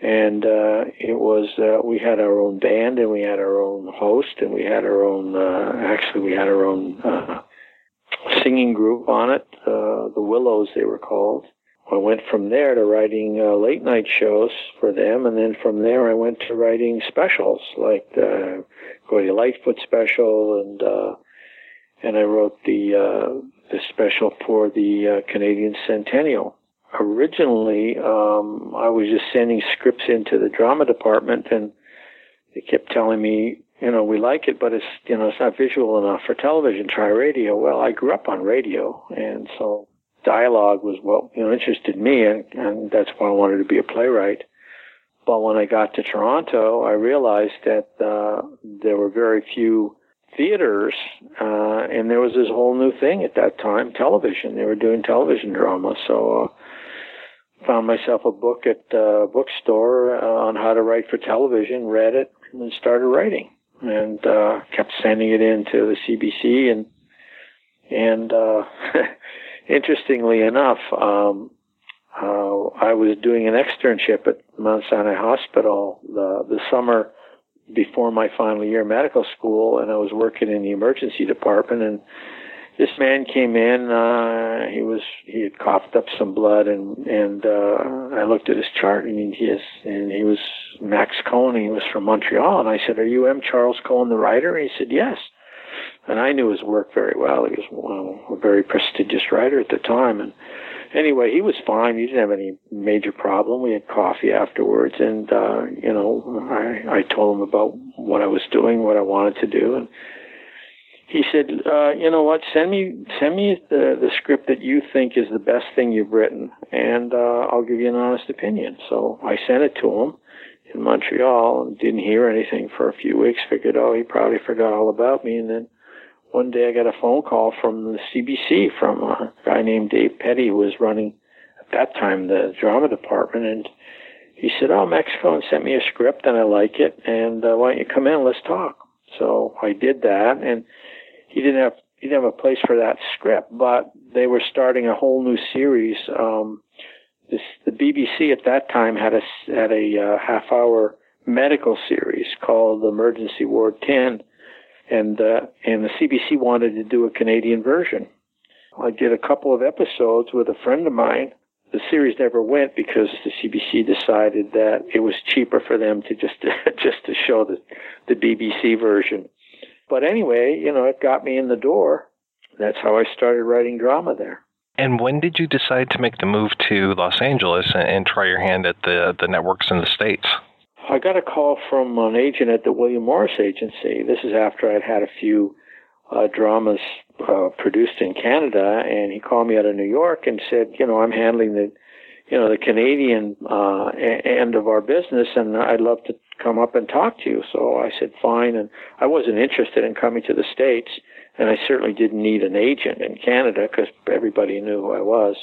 and uh, it was uh, we had our own band and we had our own host and we had our own uh, actually we had our own uh, singing group on it uh, the willows they were called. I went from there to writing uh, late night shows for them and then from there i went to writing specials like the Gordy lightfoot special and uh, and i wrote the uh, the special for the uh, canadian centennial. Originally um, I was just sending scripts into the drama department, and they kept telling me, you know, we like it, but it's you know it's not visual enough for television. Try radio. Well, I grew up on radio, and so dialogue was what you know interested me, and, and that's why I wanted to be a playwright. But when I got to Toronto, I realized that uh, there were very few theaters, uh, and there was this whole new thing at that time, television. They were doing television drama, so uh, found myself a book at a bookstore uh, on how to write for television, read it, and then started writing, and uh, kept sending it in to the CBC, and and uh, interestingly enough, um, uh, I was doing an externship at Mount Sinai Hospital the the summer before my final year of medical school, and I was working in the emergency department. And this man came in. Uh, he was he had coughed up some blood, and and uh, I looked at his chart. Mean, he is, and he was Max Cohen. He was from Montreal, and I said, "Are you M. Charles Cohen, the writer?" And he said, "Yes." And I knew his work very well. He was well, a very prestigious writer at the time, and anyway, he was fine. He didn't have any major problem. We had coffee afterwards, and uh, you know, I I told him about what I was doing, what I wanted to do, and he said, uh, "You know what? Send me send me the the script that you think is the best thing you've written, and uh, I'll give you an honest opinion." So I sent it to him in Montreal, and didn't hear anything for a few weeks. Figured, oh, he probably forgot all about me, and then one day I got a phone call from the CBC from a guy named Dave Petty who was running at that time the drama department and he said, "Oh, Max Cohen sent me a script and I like it and uh, why don't you come in and let's talk." So I did that and he didn't have he didn't have a place for that script, but they were starting a whole new series um this the BBC at that time had a had a uh, half hour medical series called Emergency Ward 10 and uh, and the CBC wanted to do a Canadian version. I did a couple of episodes with a friend of mine. The series never went because the CBC decided that it was cheaper for them to just to, just to show the the BBC version. But anyway, you know, it got me in the door. That's how I started writing drama there. And when did you decide to make the move to Los Angeles and, and try your hand at the the networks in the states? I got a call from an agent at the William Morris Agency. This is after I'd had a few uh, dramas uh, produced in Canada, and he called me out of New York and said, you know, I'm handling the, you know, the Canadian uh, end of our business, and I'd love to come up and talk to you. So I said, fine, and I wasn't interested in coming to the States, and I certainly didn't need an agent in Canada because everybody knew who I was.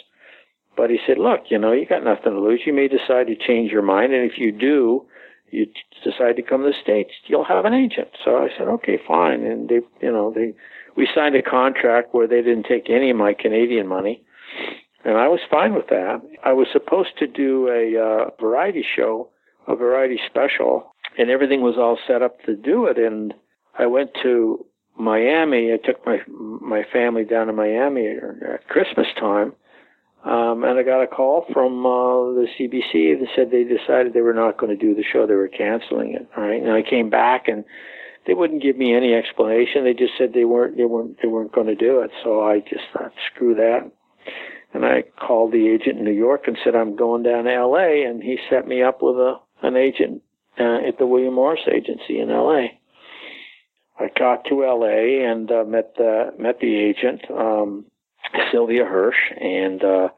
But he said, look, you know, you got nothing to lose. You may decide to change your mind, and if you do, you decide to come to the states, you'll have an agent. So I said, okay, fine. And they, you know, they, we signed a contract where they didn't take any of my Canadian money, and I was fine with that. I was supposed to do a uh, variety show, a variety special, and everything was all set up to do it. And I went to Miami. I took my my family down to Miami at Christmas time um, and I got a call from uh, the CBC that said they decided they were not going to do the show; they were canceling it. All right, and I came back, and they wouldn't give me any explanation. They just said they weren't they weren't they weren't going to do it. So I just thought, screw that. And I called the agent in New York and said I'm going down to L.A. And he set me up with a an agent uh, at the William Morris Agency in L.A. I got to L.A. and uh, met the met the agent. Um, Sylvia Hirsch, and uh,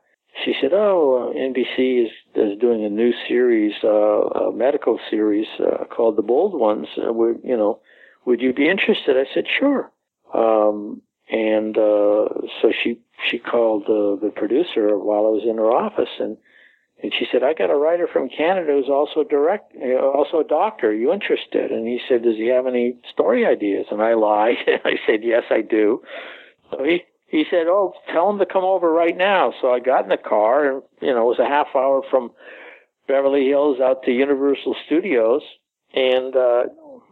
she said, "Oh, uh, NBC is is doing a new series, uh, a medical series uh, called The Bold Ones. Uh, would you know? Would you be interested?" I said, "Sure." Um, and uh, so she she called uh, the producer while I was in her office, and and she said, "I got a writer from Canada who's also direct, uh, also a doctor. Are you interested?" And he said, "Does he have any story ideas?" And I lied. I said, "Yes, I do." So he he said, "Oh, tell him to come over right now." So I got in the car, and you know, it was a half hour from Beverly Hills out to Universal Studios, and uh,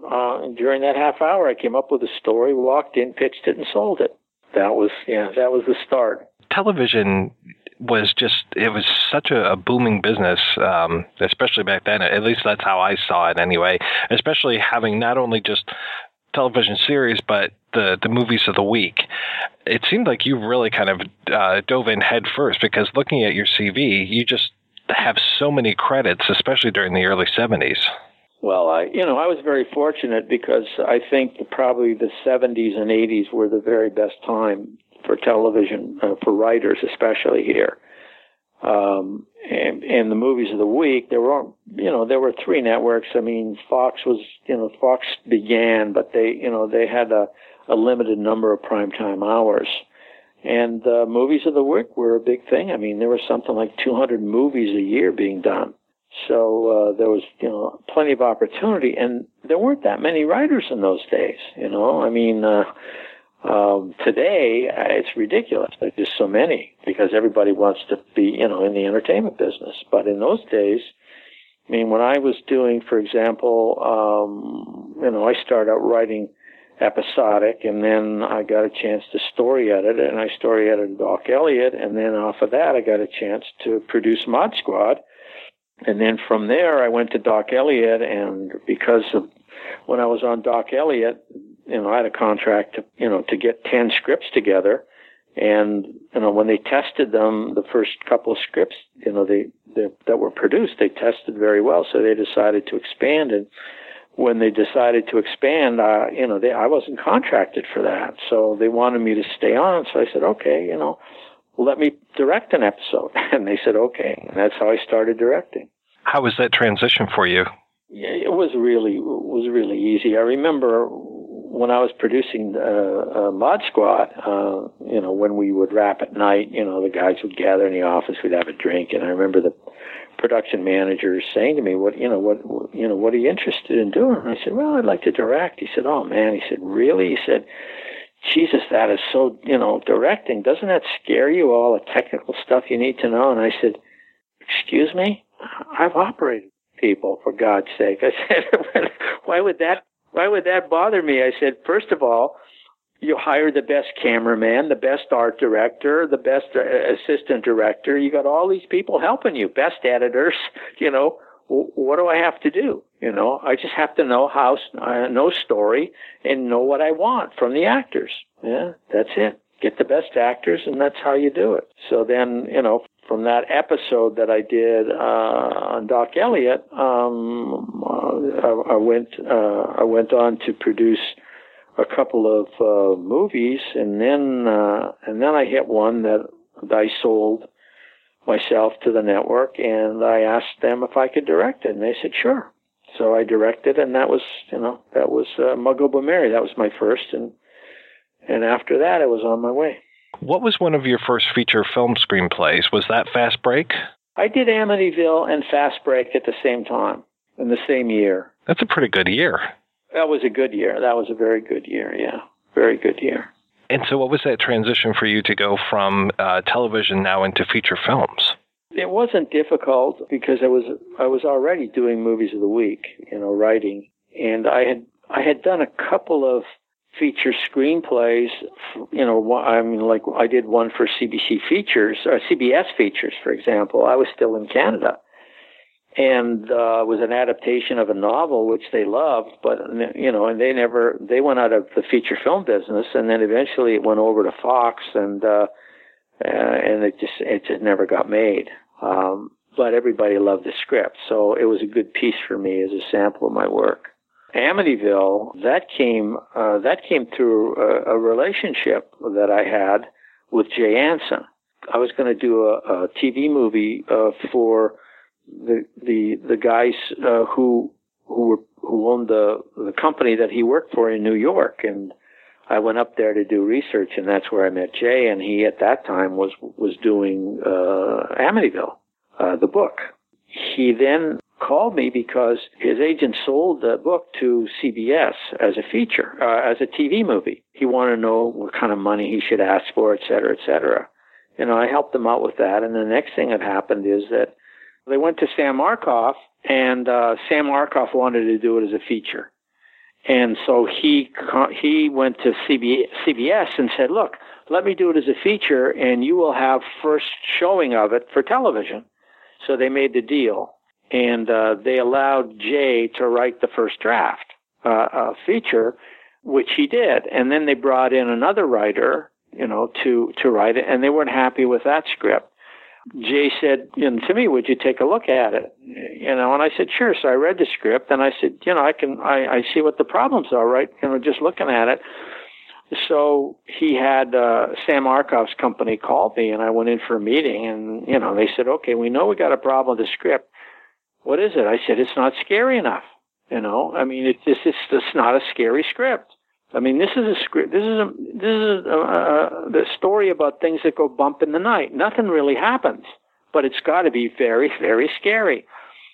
uh, during that half hour, I came up with a story, walked in, pitched it, and sold it. That was yeah, that was the start. Television was just it was such a, a booming business um, especially back then at least that's how i saw it anyway especially having not only just television series, but the the movies of the week. It seemed like you really kind of uh, dove in head first because looking at your CV, you just have so many credits, especially during the early '70s. Well, I you know I was very fortunate because I think probably the '70s and '80s were the very best time for television uh, for writers, especially here. Um, and, and the movies of the week, there were, you know, there were three networks. I mean, Fox was, you know, Fox began, but they, you know, they had a, a limited number of primetime hours. And uh, movies of the week were a big thing. I mean, there was something like 200 movies a year being done. So uh, there was, you know, plenty of opportunity, and there weren't that many writers in those days. You know, I mean, uh, um, today uh, it's ridiculous. There's just so many because everybody wants to be, you know, in the entertainment business. But in those days, I mean, when I was doing, for example, um, you know, I started out writing episodic, and then I got a chance to story edit, and I story edited Doc Elliot, and then off of that, I got a chance to produce Mod Squad and then from there, I went to Doc Elliot, and because of when I was on Doc Elliot, you know, I had a contract to, you know, to get 10 scripts together. And, you know, when they tested them, the first couple of scripts, you know, they, they that were produced, they tested very well. So they decided to expand. And when they decided to expand, uh, you know, they, I wasn't contracted for that. So they wanted me to stay on. So I said, okay, you know, let me direct an episode. And they said, okay. And that's how I started directing. How was that transition for you? Yeah, it was really, was really easy. I remember when I was producing uh, uh, Mod Squad, uh, you know, when we would wrap at night, you know, the guys would gather in the office, we'd have a drink, and I remember the production manager saying to me, "What, you know, what, you know, what are you interested in doing?" And I said, "Well, I'd like to direct." He said, "Oh man," he said, "Really?" He said, Jesus, that is so, you know, directing. Doesn't that scare you, all the technical stuff you need to know? And I said, Excuse me? I've operated people, for God's sake. I said, Why would that, why would that bother me? I said, First of all, you hire the best cameraman, the best art director, the best uh, assistant director. You got all these people helping you, best editors, you know what do I have to do? You know, I just have to know how, uh, know story and know what I want from the actors. Yeah, that's it. Get the best actors, and that's how you do it. So then, you know, from that episode that I did uh, on Doc Elliot, um, uh, I, I, went uh, I went on to produce a couple of uh, movies, and then uh, and then I hit one that I sold myself to the network and I asked them if I could direct it and they said sure. So I directed and that was, you know, that was uh, Muggable Mary. That was my first and and after that I was on my way. What was one of your first feature film screenplays? Was that Fast Break? I did Amityville and Fast Break at the same time in the same year. That's a pretty good year. That was a good year. That was a very good year, yeah. Very good year. And so, what was that transition for you to go from uh, television now into feature films? It wasn't difficult because I was I was already doing movies of the week, you know, writing, and I had I had done a couple of feature screenplays. You know, I mean, like I did one for CBC Features or CBS Features, for example. I was still in Canada, and uh, was an adaptation of a novel which they loved, but you know, and they never they went out of the feature film business, and then eventually it went over to Fox, and uh, uh, and it just it just never got made. Um, but everybody loved the script, so it was a good piece for me as a sample of my work. Amityville that came uh, that came through a, a relationship that I had with Jay Anson. I was going to do a, a TV movie uh, for the the the guys uh, who who were who owned the the company that he worked for in New York, and I went up there to do research, and that's where I met Jay. And he at that time was was doing uh, Amityville, uh, the book. He then called me because his agent sold the book to CBS as a feature, uh, as a TV movie. He wanted to know what kind of money he should ask for, et cetera, et cetera. You know, I helped him out with that. And the next thing that happened is that they went to Sam Arkoff, and uh, Sam Arkoff wanted to do it as a feature. And so he he went to CBS and said, "Look, let me do it as a feature, and you will have first showing of it for television." So they made the deal, and uh, they allowed Jay to write the first draft uh, uh, feature, which he did. And then they brought in another writer, you know, to to write it, and they weren't happy with that script. Jay said you know, to me, "Would you take a look at it?" You know, and I said, "Sure." So I read the script, and I said, "You know, I can, I, I see what the problems are, right? You know, just looking at it." So he had uh, Sam Arkoff's company called me, and I went in for a meeting, and you know they said, "Okay, we know we got a problem with the script. What is it?" I said, "It's not scary enough." You know, I mean, it's just it's just not a scary script. I mean, this is a script. This is a this is a, a, the story about things that go bump in the night. Nothing really happens, but it's got to be very very scary.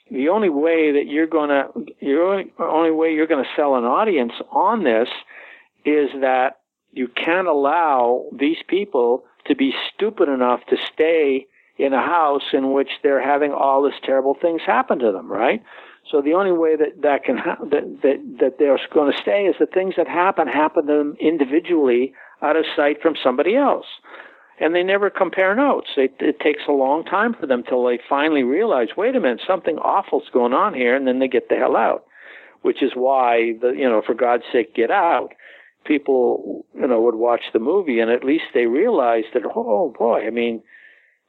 The only way that you're gonna, your only way you're gonna sell an audience on this is that you can't allow these people to be stupid enough to stay in a house in which they're having all these terrible things happen to them, right? So the only way that that can ha- that that that they're going to stay is the things that happen happen to them individually out of sight from somebody else, and they never compare notes. It, it takes a long time for them till they finally realize, wait a minute, something awful's going on here, and then they get the hell out. Which is why the you know, for God's sake, get out people, you know, would watch the movie and at least they realized that, oh boy, I mean,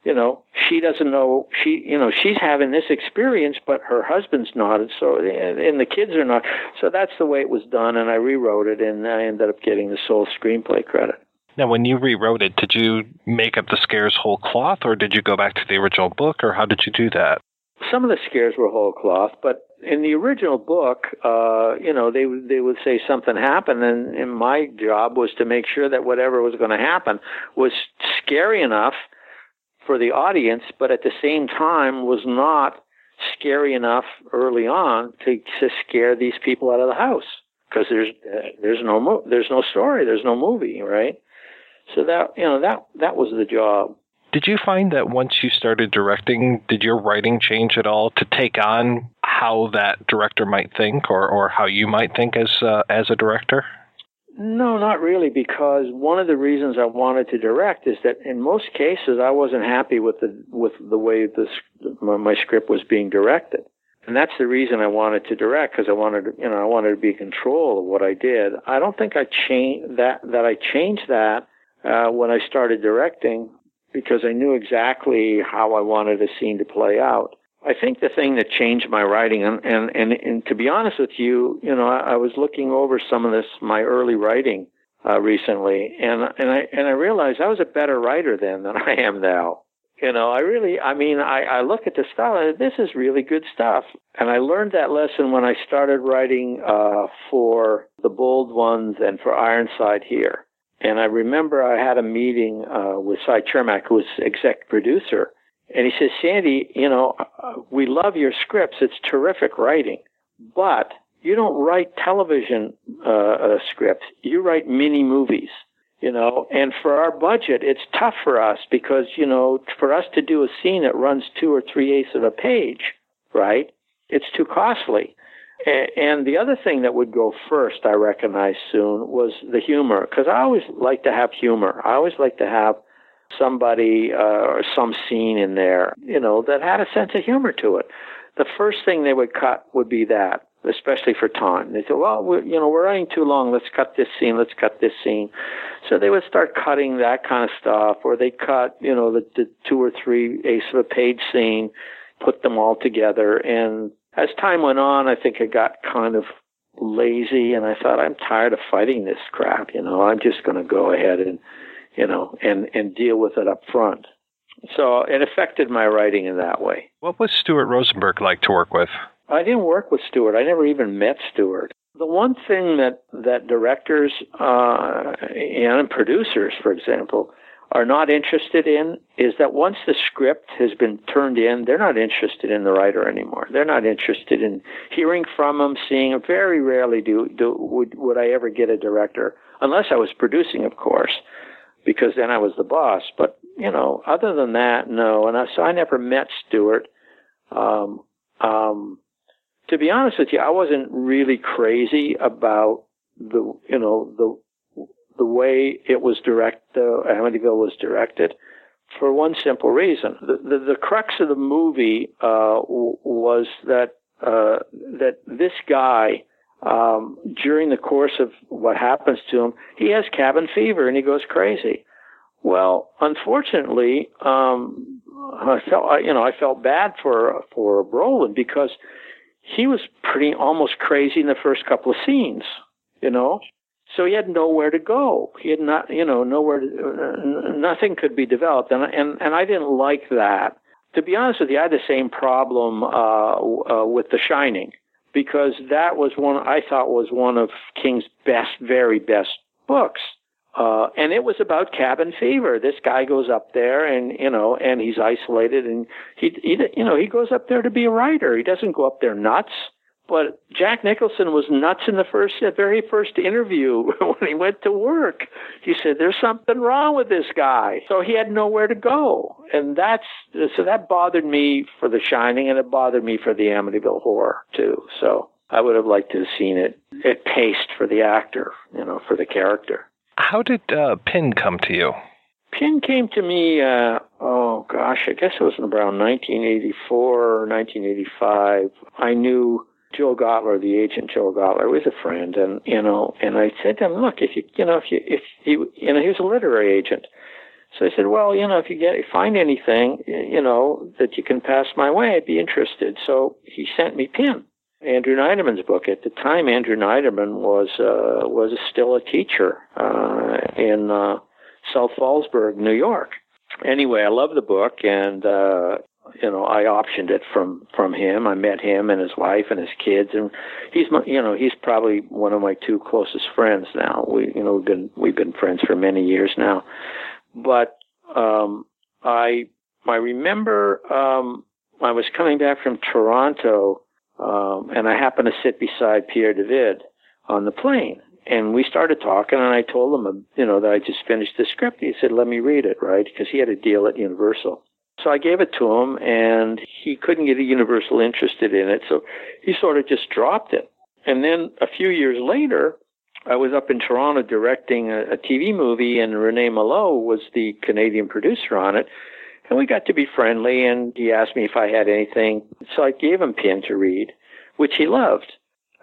you know, she doesn't know, she, you know, she's having this experience, but her husband's not, and so, and the kids are not. So that's the way it was done, and I rewrote it, and I ended up getting the sole screenplay credit. Now, when you rewrote it, did you make up the scares whole cloth, or did you go back to the original book, or how did you do that? Some of the scares were whole cloth, but in the original book, uh, you know, they they would say something happened, and, and my job was to make sure that whatever was going to happen was scary enough for the audience, but at the same time was not scary enough early on to to scare these people out of the house because there's uh, there's no mo- there's no story, there's no movie, right? So that you know that that was the job. Did you find that once you started directing, did your writing change at all to take on how that director might think, or, or how you might think as uh, as a director? No, not really, because one of the reasons I wanted to direct is that in most cases I wasn't happy with the with the way this my script was being directed, and that's the reason I wanted to direct because I wanted you know I wanted to be in control of what I did. I don't think I changed that that I changed that uh, when I started directing because I knew exactly how I wanted a scene to play out. I think the thing that changed my writing, and, and, and, and to be honest with you, you know, I, I was looking over some of this, my early writing, uh, recently, and, and I, and I realized I was a better writer then than I am now. You know, I really, I mean, I, I look at the style, and this is really good stuff. And I learned that lesson when I started writing, uh, for the bold ones and for Ironside here. And I remember I had a meeting uh, with Cy Chermak, who was exec producer, and he says, Sandy, you know, uh, we love your scripts. It's terrific writing, but you don't write television uh, uh, scripts. You write mini movies, you know. And for our budget, it's tough for us because you know, for us to do a scene that runs two or three eighths of a page, right? It's too costly. And the other thing that would go first, I recognized soon, was the humor. Because I always like to have humor. I always like to have somebody uh, or some scene in there, you know, that had a sense of humor to it. The first thing they would cut would be that, especially for time. They said, well, we're, you know, we're running too long. Let's cut this scene. Let's cut this scene. So they would start cutting that kind of stuff, or they cut, you know, the, the two or three ace of a page scene, put them all together, and as time went on, I think I got kind of lazy and I thought I'm tired of fighting this crap, you know, I'm just going to go ahead and, you know, and, and deal with it up front. So it affected my writing in that way. What was Stuart Rosenberg like to work with? I didn't work with Stuart. I never even met Stuart. The one thing that, that directors uh, and producers, for example, are not interested in is that once the script has been turned in, they're not interested in the writer anymore. They're not interested in hearing from them, seeing. Very rarely do, do would, would I ever get a director, unless I was producing, of course, because then I was the boss. But you know, other than that, no. And I, so I never met Stuart. Um, um, to be honest with you, I wasn't really crazy about the you know the the way it was directed, uh, Amityville was directed, for one simple reason. The, the, the crux of the movie uh, w- was that uh, that this guy, um, during the course of what happens to him, he has cabin fever and he goes crazy. Well, unfortunately, um, I felt you know I felt bad for for Brolin because he was pretty almost crazy in the first couple of scenes, you know. So he had nowhere to go. He had not, you know, nowhere. To, uh, nothing could be developed, and and and I didn't like that. To be honest with you, I had the same problem uh, uh, with The Shining because that was one I thought was one of King's best, very best books. Uh, and it was about cabin fever. This guy goes up there and, you know, and he's isolated and he, he, you know, he goes up there to be a writer. He doesn't go up there nuts. But Jack Nicholson was nuts in the first, the very first interview when he went to work. He said, "There's something wrong with this guy." So he had nowhere to go, and that's so that bothered me for The Shining, and it bothered me for the Amityville Horror too. So I would have liked to have seen it it paced for the actor, you know, for the character. How did uh, Pin come to you? Pin came to me, uh, oh gosh, I guess it was in around 1984 or 1985. I knew Joe Gotler, the agent Joe Gotler, was a friend, and you know, and I said to him, look, if you, you know, if you, if you, you know, he was a literary agent. So I said, well, you know, if you get find anything, you know, that you can pass my way, I'd be interested. So he sent me Pin, Andrew Neiderman's book. At the time, Andrew Neiderman was uh, was still a teacher uh, in uh, South Fallsburg, New York. Anyway, I love the book, and uh, you know, I optioned it from from him. I met him and his wife and his kids, and he's my, you know, he's probably one of my two closest friends now. We, you know, we've been we've been friends for many years now. But um, I I remember um, I was coming back from Toronto, um, and I happened to sit beside Pierre David on the plane, and we started talking, and I told him, you know, that I just finished the script. He said, "Let me read it," right? Because he had a deal at Universal. So I gave it to him, and he couldn't get a Universal interested in it, so he sort of just dropped it. And then a few years later, I was up in Toronto directing a, a TV movie, and Rene Malo was the Canadian producer on it. And we got to be friendly, and he asked me if I had anything. So I gave him Pin to read, which he loved.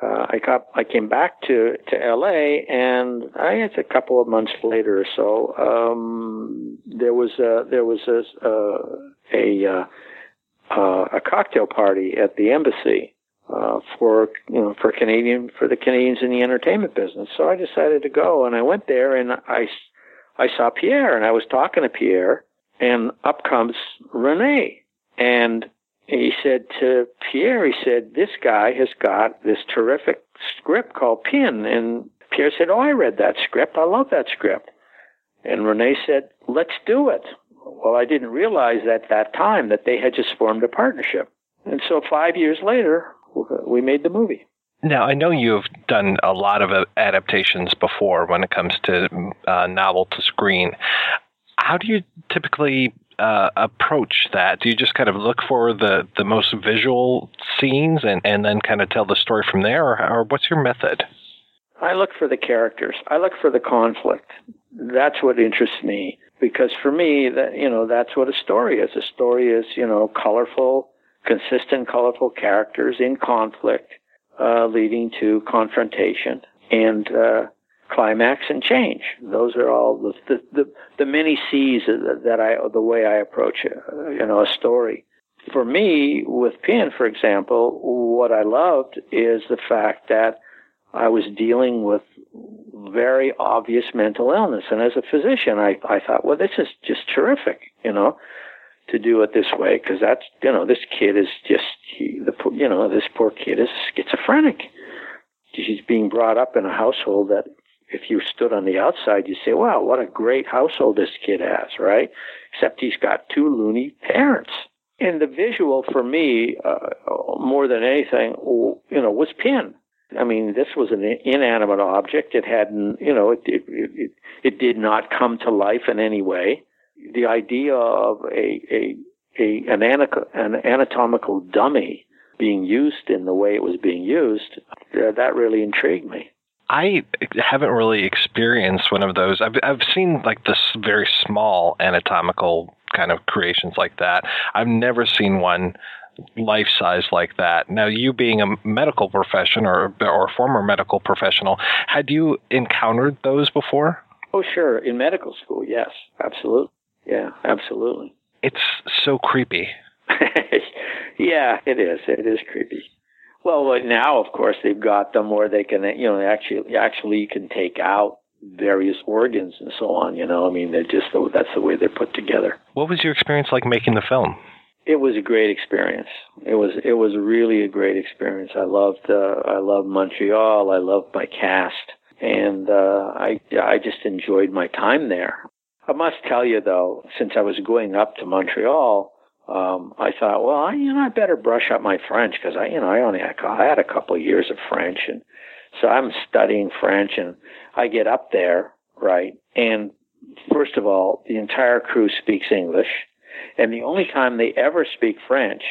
Uh, I got, I came back to, to LA and I guess a couple of months later or so, um, there was a, there was a, a, a, uh, a cocktail party at the embassy, uh, for, you know, for Canadian, for the Canadians in the entertainment business. So I decided to go and I went there and I, I saw Pierre and I was talking to Pierre and up comes Rene and he said to Pierre, he said, this guy has got this terrific script called Pin. And Pierre said, oh, I read that script. I love that script. And Rene said, let's do it. Well, I didn't realize at that time that they had just formed a partnership. And so five years later, we made the movie. Now, I know you've done a lot of adaptations before when it comes to uh, novel to screen. How do you typically uh, approach that? Do you just kind of look for the, the most visual scenes and, and then kind of tell the story from there, or, or what's your method? I look for the characters. I look for the conflict. That's what interests me because for me, that you know, that's what a story is. A story is you know colorful, consistent, colorful characters in conflict, uh, leading to confrontation and uh, climax and change. Those are all the the the, the many C's that I the way I approach uh, you know a story. For me, with Pin, for example, what I loved is the fact that I was dealing with very obvious mental illness, and as a physician, I I thought, well, this is just terrific, you know, to do it this way because that's you know this kid is just he, the you know this poor kid is schizophrenic. She's being brought up in a household that if you stood on the outside, you'd say, wow, what a great household this kid has, right? Except he's got two loony parents. And the visual for me, uh, more than anything, you know, was Pin. I mean, this was an inanimate object. It hadn't, you know, it, it, it, it did not come to life in any way. The idea of a, a, a an, an anatomical dummy being used in the way it was being used, uh, that really intrigued me. I haven't really experienced one of those. I've I've seen like this very small anatomical kind of creations like that. I've never seen one life size like that. Now, you being a medical profession or or former medical professional, had you encountered those before? Oh, sure. In medical school, yes, absolutely. Yeah, absolutely. It's so creepy. yeah, it is. It is creepy. Well, now, of course, they've got them where they can, you know, actually, actually, you can take out various organs and so on. You know, I mean, they're just that's the way they're put together. What was your experience like making the film? It was a great experience. It was it was really a great experience. I loved uh, I loved Montreal. I loved my cast, and uh, I I just enjoyed my time there. I must tell you though, since I was going up to Montreal, um, I thought, well, I, you know, I better brush up my French because I, you know, I only had, I had a couple of years of French, and so I'm studying French, and I get up there, right, and first of all, the entire crew speaks English, and the only time they ever speak French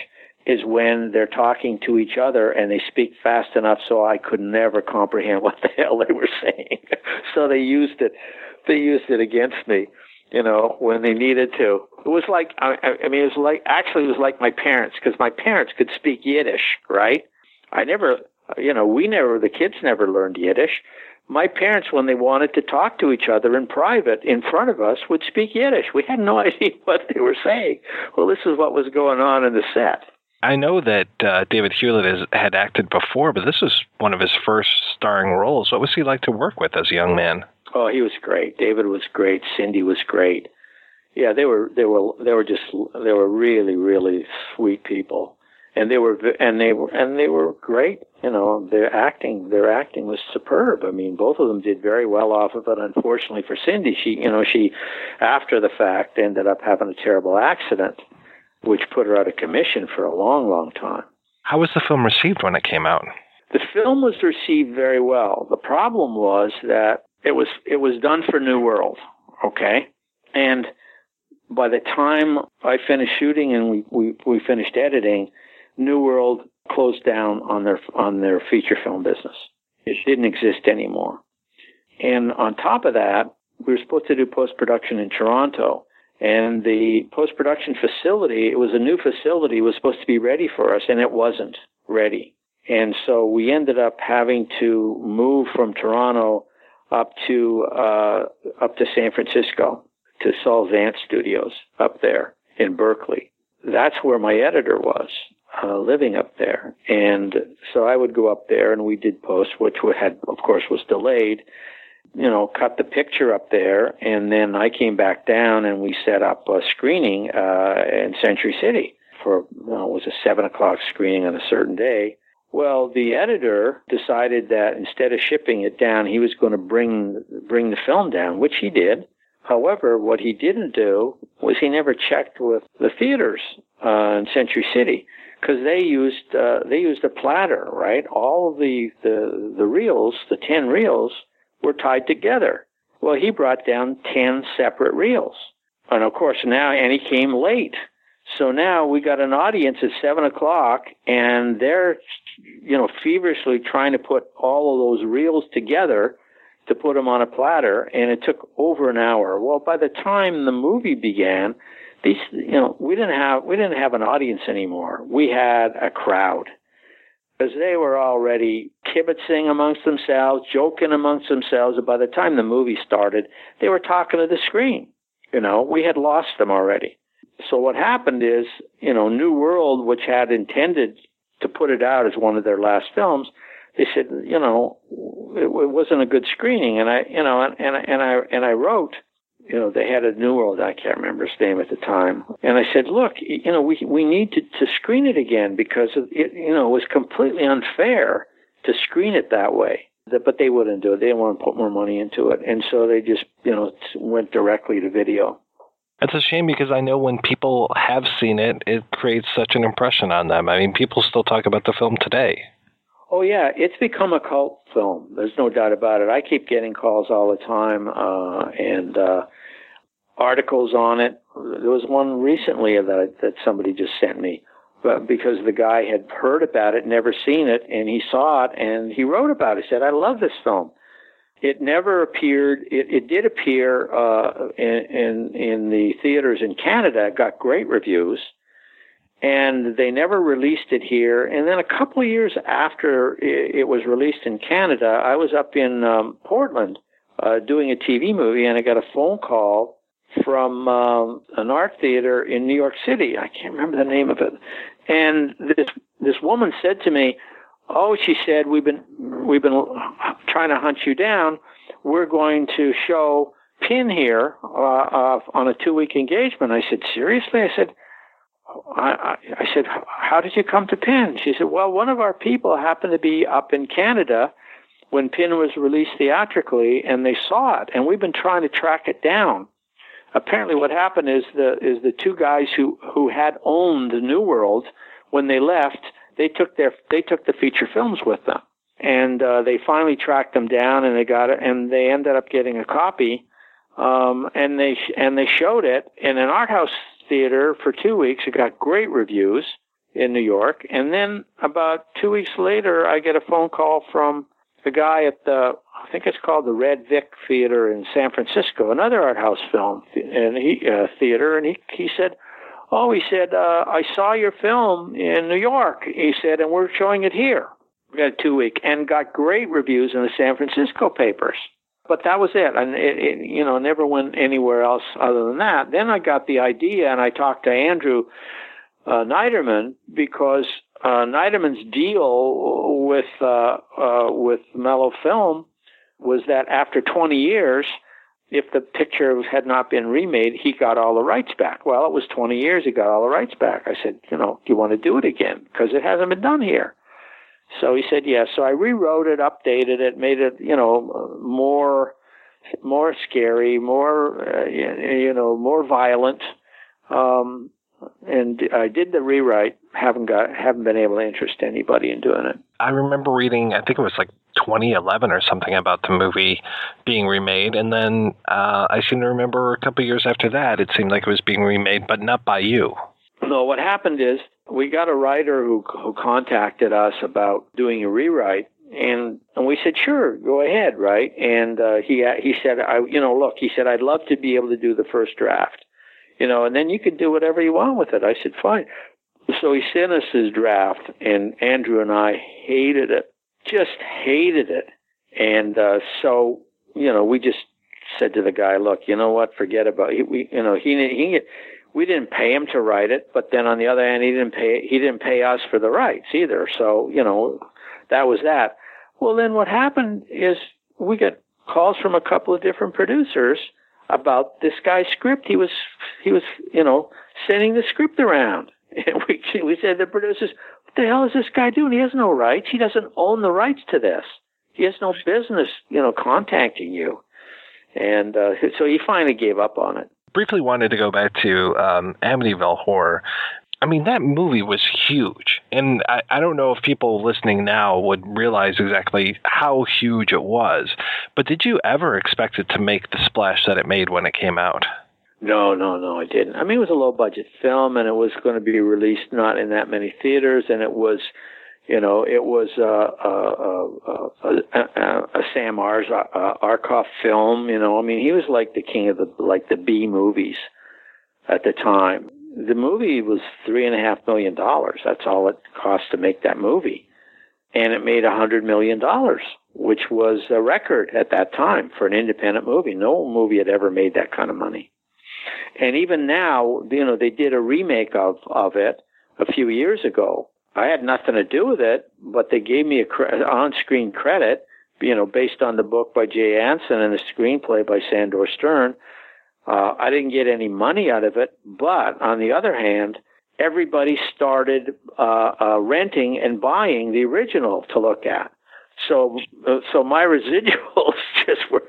is when they're talking to each other and they speak fast enough so I could never comprehend what the hell they were saying. so they used it, they used it against me you know, when they needed to. It was like, I, I mean, it was like, actually, it was like my parents, because my parents could speak Yiddish, right? I never, you know, we never, the kids never learned Yiddish. My parents, when they wanted to talk to each other in private in front of us, would speak Yiddish. We had no idea what they were saying. Well, this is what was going on in the set. I know that uh, David Hewlett has, had acted before, but this was one of his first starring roles. What was he like to work with as a young man? Oh, he was great. David was great. Cindy was great. Yeah, they were they were they were just they were really really sweet people, and they were and they were and they were great. You know, their acting their acting was superb. I mean, both of them did very well off of it. Unfortunately for Cindy, she you know she after the fact ended up having a terrible accident, which put her out of commission for a long long time. How was the film received when it came out? The film was received very well. The problem was that it was it was done for New World, okay, and by the time I finished shooting and we, we, we finished editing, New World closed down on their on their feature film business. It didn't exist anymore. And on top of that, we were supposed to do post production in Toronto. And the post production facility, it was a new facility, was supposed to be ready for us, and it wasn't ready. And so we ended up having to move from Toronto up to uh, up to San Francisco to Saul Zaentz Studios up there in Berkeley. That's where my editor was. Uh, living up there. And so I would go up there and we did post, which had, of course, was delayed, you know, cut the picture up there. And then I came back down and we set up a screening, uh, in Century City for, know, it was a seven o'clock screening on a certain day. Well, the editor decided that instead of shipping it down, he was going to bring bring the film down, which he did. However, what he didn't do was he never checked with the theaters uh, in Century City because they used uh, they used a platter, right? All the the the reels, the ten reels, were tied together. Well, he brought down ten separate reels, and of course now, and he came late. So now we got an audience at seven o'clock, and they're, you know, feverishly trying to put all of those reels together to put them on a platter, and it took over an hour. Well, by the time the movie began, these, you know, we didn't have we didn't have an audience anymore. We had a crowd because they were already kibitzing amongst themselves, joking amongst themselves. And by the time the movie started, they were talking to the screen. You know, we had lost them already. So what happened is, you know, New World, which had intended to put it out as one of their last films, they said, you know, it, it wasn't a good screening, and I, you know, and, and and I and I wrote, you know, they had a New World, I can't remember his name at the time, and I said, look, you know, we we need to to screen it again because it, you know, it was completely unfair to screen it that way but they wouldn't do it. They didn't want to put more money into it, and so they just you know went directly to video. It's a shame because I know when people have seen it, it creates such an impression on them. I mean, people still talk about the film today. Oh yeah, it's become a cult film. There's no doubt about it. I keep getting calls all the time uh, and uh, articles on it. There was one recently that that somebody just sent me, but because the guy had heard about it, never seen it, and he saw it and he wrote about it. He said, "I love this film." It never appeared. It, it did appear uh, in, in in the theaters in Canada. It got great reviews, and they never released it here. And then a couple of years after it, was released in Canada, I was up in um, Portland uh, doing a TV movie, and I got a phone call from um, an art theater in New York City. I can't remember the name of it. And this this woman said to me, oh, she said, we've been we've been trying to hunt you down. We're going to show Pin here uh, uh, on a two week engagement. I said, seriously? I said, I, I, said, how did you come to Pin? She said, well, one of our people happened to be up in Canada when Pin was released theatrically, and they saw it, and we've been trying to track it down. Apparently, what happened is the is the two guys who who had owned the New World when they left, they took their they took the feature films with them, and uh, they finally tracked them down, and they got it, and they ended up getting a copy, um, and they and they showed it in an art house theater for two weeks. It got great reviews in New York, and then about two weeks later, I get a phone call from the guy at the I think it's called the Red Vic Theater in San Francisco, another art house film and he uh, theater, and he he said, "Oh, he said uh, I saw your film in New York." He said, "and we're showing it here." We got two week and got great reviews in the San Francisco papers. But that was it, and it, it you know never went anywhere else other than that. Then I got the idea, and I talked to Andrew uh, Neiderman because uh, Neiderman's deal with uh, uh, with Mellow Film was that after 20 years, if the picture had not been remade, he got all the rights back. Well, it was 20 years, he got all the rights back. I said, you know, do you want to do it again? Because it hasn't been done here. So he said yes. So I rewrote it, updated it, made it, you know, more more scary, more uh, you know, more violent. Um, and I did the rewrite. haven't got haven't been able to interest anybody in doing it. I remember reading, I think it was like 2011 or something about the movie being remade, and then uh, I seem to remember a couple years after that, it seemed like it was being remade, but not by you. No, what happened is we got a writer who who contacted us about doing a rewrite, and and we said sure, go ahead, right? And uh, he he said, I you know look, he said I'd love to be able to do the first draft you know, and then you can do whatever you want with it. I said, fine. So he sent us his draft, and Andrew and I hated it, just hated it. And uh, so, you know, we just said to the guy, look, you know what, forget about it. We, you know, he, he, we didn't pay him to write it, but then on the other hand, he didn't pay, he didn't pay us for the rights either. So, you know, that was that. Well, then what happened is we got calls from a couple of different producers about this guy's script. He was he was you know sending the script around, and we we said to the producers, "What the hell is this guy doing? He has no rights. He doesn't own the rights to this. He has no business you know contacting you." And uh, so he finally gave up on it briefly wanted to go back to um, Amityville Horror I mean, that movie was huge. And I, I don't know if people listening now would realize exactly how huge it was. But did you ever expect it to make the splash that it made when it came out? No, no, no, I didn't. I mean, it was a low budget film and it was going to be released not in that many theaters. And it was, you know, it was uh, uh, uh, a, a, a Sam Ars, uh, Arkoff film. You know, I mean, he was like the king of the, like the B movies at the time the movie was three and a half million dollars. That's all it cost to make that movie. And it made a hundred million dollars, which was a record at that time for an independent movie. No movie had ever made that kind of money. And even now, you know, they did a remake of, of it a few years ago. I had nothing to do with it, but they gave me a cre- on-screen credit, you know, based on the book by Jay Anson and the screenplay by Sandor Stern uh, I didn't get any money out of it, but on the other hand, everybody started uh, uh, renting and buying the original to look at. So, uh, so my residuals just were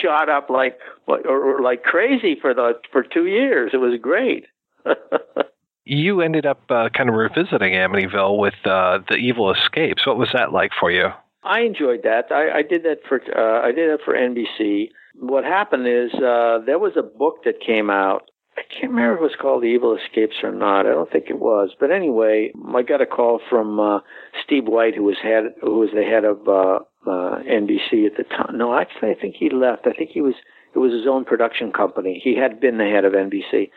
shot up like or, or like crazy for the for two years. It was great. you ended up uh, kind of revisiting Amityville with uh, the Evil Escapes. What was that like for you? I enjoyed that. I, I did that for uh, I did that for NBC what happened is uh, there was a book that came out. I can't remember if it was called The Evil Escapes or not. I don't think it was. But anyway, I got a call from uh, Steve White, who was head, who was the head of uh, NBC at the time. No, actually, I think he left. I think he was. It was his own production company. He had been the head of NBC.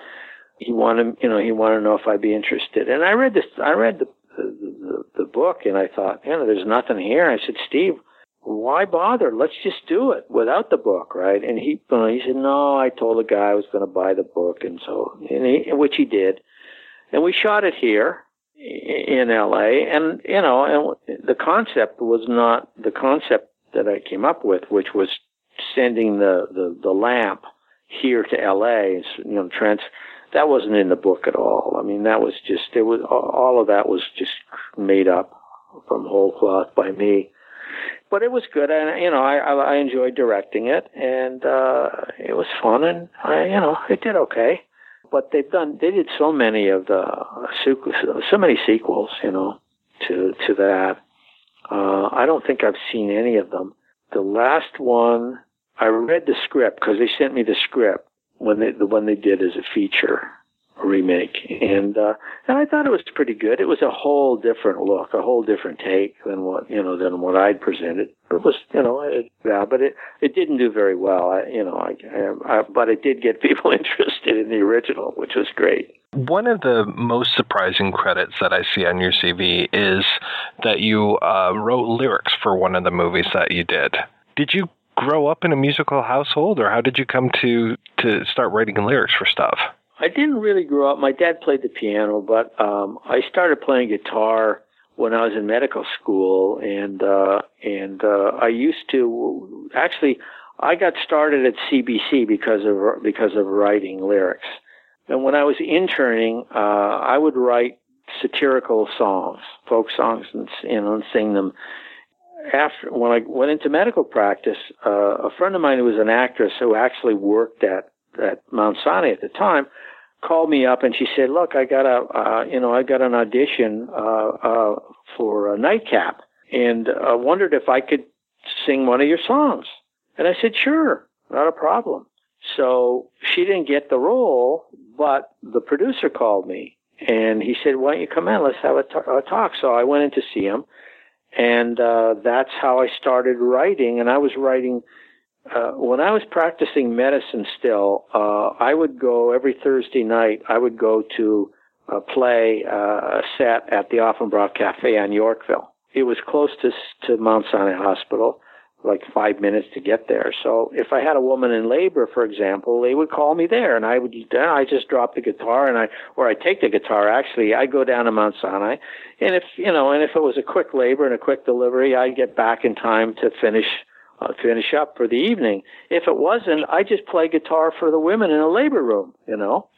He wanted, you know, he wanted to know if I'd be interested. And I read this. I read the the, the, the book, and I thought, you know, there's nothing here. I said, Steve, why bother? Let's just do it without the book, right? And he, he said, no, I told the guy I was going to buy the book, and so, and he, which he did. And we shot it here, in LA, and you know, and the concept was not the concept that I came up with, which was sending the the, the lamp here to LA, you know, trans. That wasn't in the book at all. I mean, that was just it was all of that was just made up from whole cloth by me. But it was good, and you know, I I enjoyed directing it, and uh, it was fun, and I you know, it did okay but they've done they did so many of the so many sequels you know to to that uh, i don't think i've seen any of them the last one i read the script because they sent me the script when they the one they did as a feature remake, and uh, and I thought it was pretty good. It was a whole different look, a whole different take than what you know than what I'd presented. It was you know it, yeah, but it it didn't do very well. I, you know, I, I, I but it did get people interested in the original, which was great. One of the most surprising credits that I see on your CV is that you uh, wrote lyrics for one of the movies that you did. Did you grow up in a musical household, or how did you come to to start writing lyrics for stuff? I didn't really grow up. My dad played the piano, but um, I started playing guitar when I was in medical school, and uh, and uh, I used to actually. I got started at CBC because of because of writing lyrics, and when I was interning, uh, I would write satirical songs, folk songs, and and sing them. After when I went into medical practice, uh, a friend of mine who was an actress who actually worked at at Mount Sinai at the time called me up and she said, "Look, I got a uh, you know I got an audition uh, uh, for a nightcap, and I uh, wondered if I could sing one of your songs." And I said, "Sure, not a problem." So she didn't get the role, but the producer called me and he said, "Why don't you come in? Let's have a, t- a talk." So I went in to see him, and uh, that's how I started writing. And I was writing uh, when I was practicing medicine still, uh, I would go every Thursday night. I would go to uh, play uh, a set at the Offenbach Cafe on Yorkville. It was close to to Mount Sinai Hospital, like five minutes to get there. So if I had a woman in labor, for example, they would call me there, and I would I just drop the guitar and I or I take the guitar. Actually, I go down to Mount Sinai, and if you know, and if it was a quick labor and a quick delivery, I'd get back in time to finish uh, finish up for the evening. If it wasn't, I just play guitar for the women in a labor room, you know.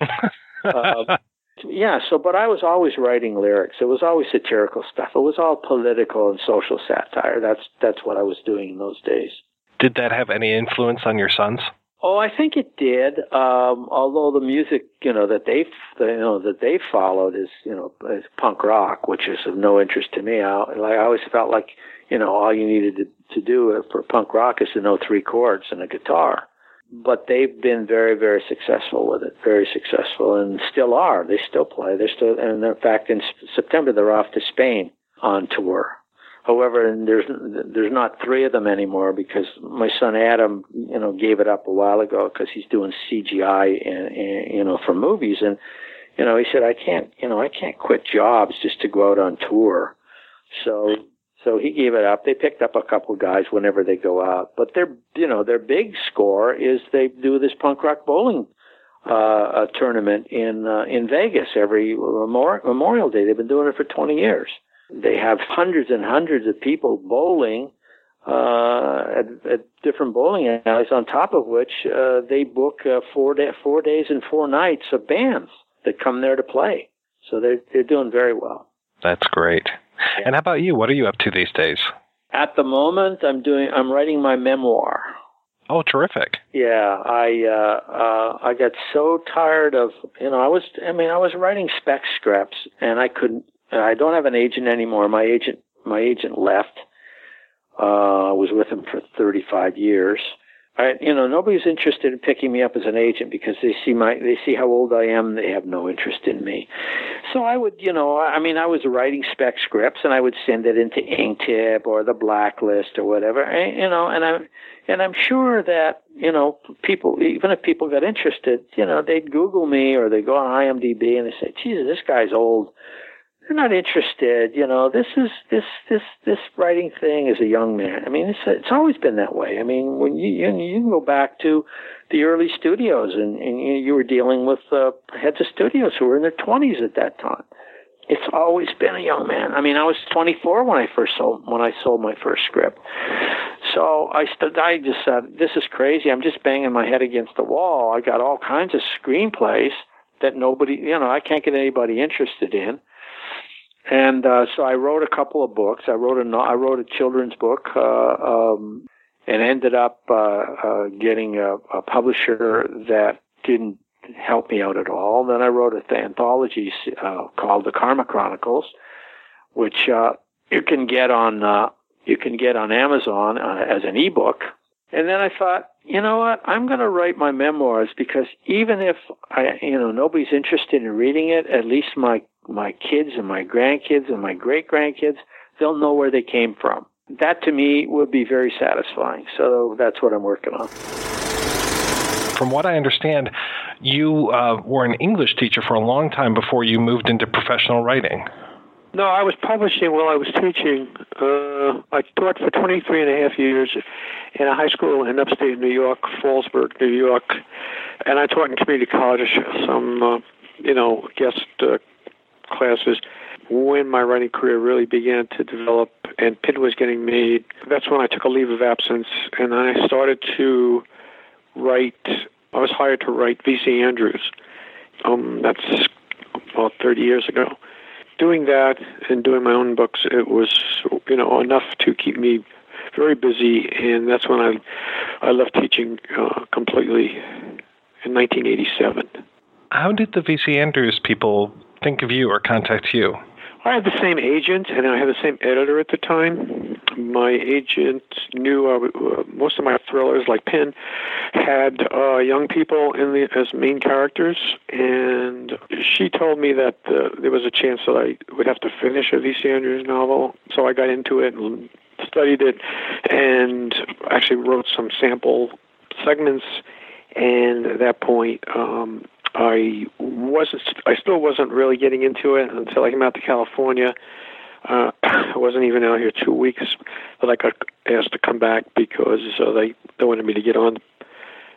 uh, yeah. So, but I was always writing lyrics. It was always satirical stuff. It was all political and social satire. That's that's what I was doing in those days. Did that have any influence on your sons? Oh, I think it did. Um, although the music, you know, that they, you know, that they followed is, you know, is punk rock, which is of no interest to me. I, like, I always felt like you know, all you needed to, to do for punk rock is to know three chords and a guitar. But they've been very, very successful with it, very successful, and still are. They still play. They're still, and in fact, in September they're off to Spain on tour. However, and there's there's not three of them anymore because my son Adam, you know, gave it up a while ago because he's doing CGI, and, and you know, for movies, and you know, he said I can't, you know, I can't quit jobs just to go out on tour. So so he gave it up. They picked up a couple guys whenever they go out, but their you know their big score is they do this punk rock bowling uh, tournament in uh, in Vegas every Memorial Day. They've been doing it for 20 years. They have hundreds and hundreds of people bowling uh, at, at different bowling alleys. On top of which uh, they book uh, four day, four days and four nights of bands that come there to play. So they're they're doing very well. That's great. And how about you? What are you up to these days? At the moment, I'm doing. I'm writing my memoir. Oh, terrific! Yeah, I uh, uh, I got so tired of you know I was I mean I was writing spec scripts and I couldn't. I don't have an agent anymore. My agent my agent left. Uh, I was with him for 35 years, I, you know, nobody's interested in picking me up as an agent because they see my, they see how old I am. They have no interest in me. So I would, you know, I mean, I was writing spec scripts and I would send it into Inktip or the Blacklist or whatever, and, you know, and I'm, and I'm sure that, you know, people, even if people got interested, you know, they'd Google me or they'd go on IMDb and they say, Jesus, this guy's old they're not interested. You know, this is this this this writing thing as a young man. I mean, it's it's always been that way. I mean, when you you, you can go back to the early studios, and, and you were dealing with uh, heads of studios who were in their twenties at that time. It's always been a young man. I mean, I was 24 when I first sold when I sold my first script. So I st- I just said, "This is crazy. I'm just banging my head against the wall. I got all kinds of screenplays that nobody, you know, I can't get anybody interested in." And uh, so I wrote a couple of books. I wrote a I wrote a children's book, uh, um, and ended up uh, uh, getting a, a publisher that didn't help me out at all. Then I wrote an anthology uh, called The Karma Chronicles, which uh, you can get on uh, you can get on Amazon as an ebook. And then I thought, you know what? I'm going to write my memoirs because even if I, you know, nobody's interested in reading it, at least my my kids and my grandkids and my great grandkids, they'll know where they came from. That to me would be very satisfying. So that's what I'm working on. From what I understand, you uh, were an English teacher for a long time before you moved into professional writing. No, I was publishing while I was teaching. Uh, I taught for 23 and a half years in a high school in upstate New York, Fallsburg, New York, and I taught in community college some, uh, you know, guest uh, classes. When my writing career really began to develop and Pin was getting made, that's when I took a leave of absence and I started to write. I was hired to write V.C. Andrews. Um, that's about 30 years ago doing that and doing my own books, it was you know enough to keep me very busy, and that's when I I left teaching uh, completely in 1987. How did the VC Andrews people think of you or contact you? I had the same agent, and I had the same editor at the time. My agent knew uh, most of my thrillers, like Pin, had uh, young people in the as main characters, and she told me that uh, there was a chance that I would have to finish a V.C. Andrews novel. So I got into it and studied it, and actually wrote some sample segments. And at that point, um, I wasn't. I still wasn't really getting into it until I came out to California. Uh, I wasn't even out here two weeks that I got asked to come back because uh, they they wanted me to get on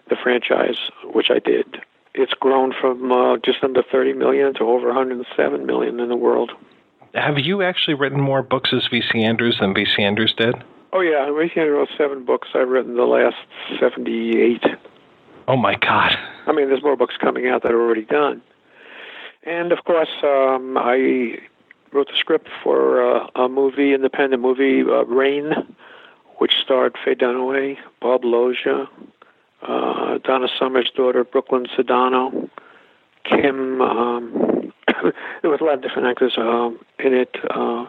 the franchise, which I did. It's grown from uh, just under 30 million to over 107 million in the world. Have you actually written more books as V.C. Andrews than V.C. Andrews did? Oh yeah, V.C. Andrews wrote seven books. I've written the last 78. Oh my God! I mean, there's more books coming out that are already done. And of course, um, I wrote the script for uh, a movie, independent movie, uh, Rain, which starred Faye Dunaway, Bob Loggia, uh, Donna Summer's daughter, Brooklyn Sudano, Kim. Um, there was a lot of different actors um, in it, uh,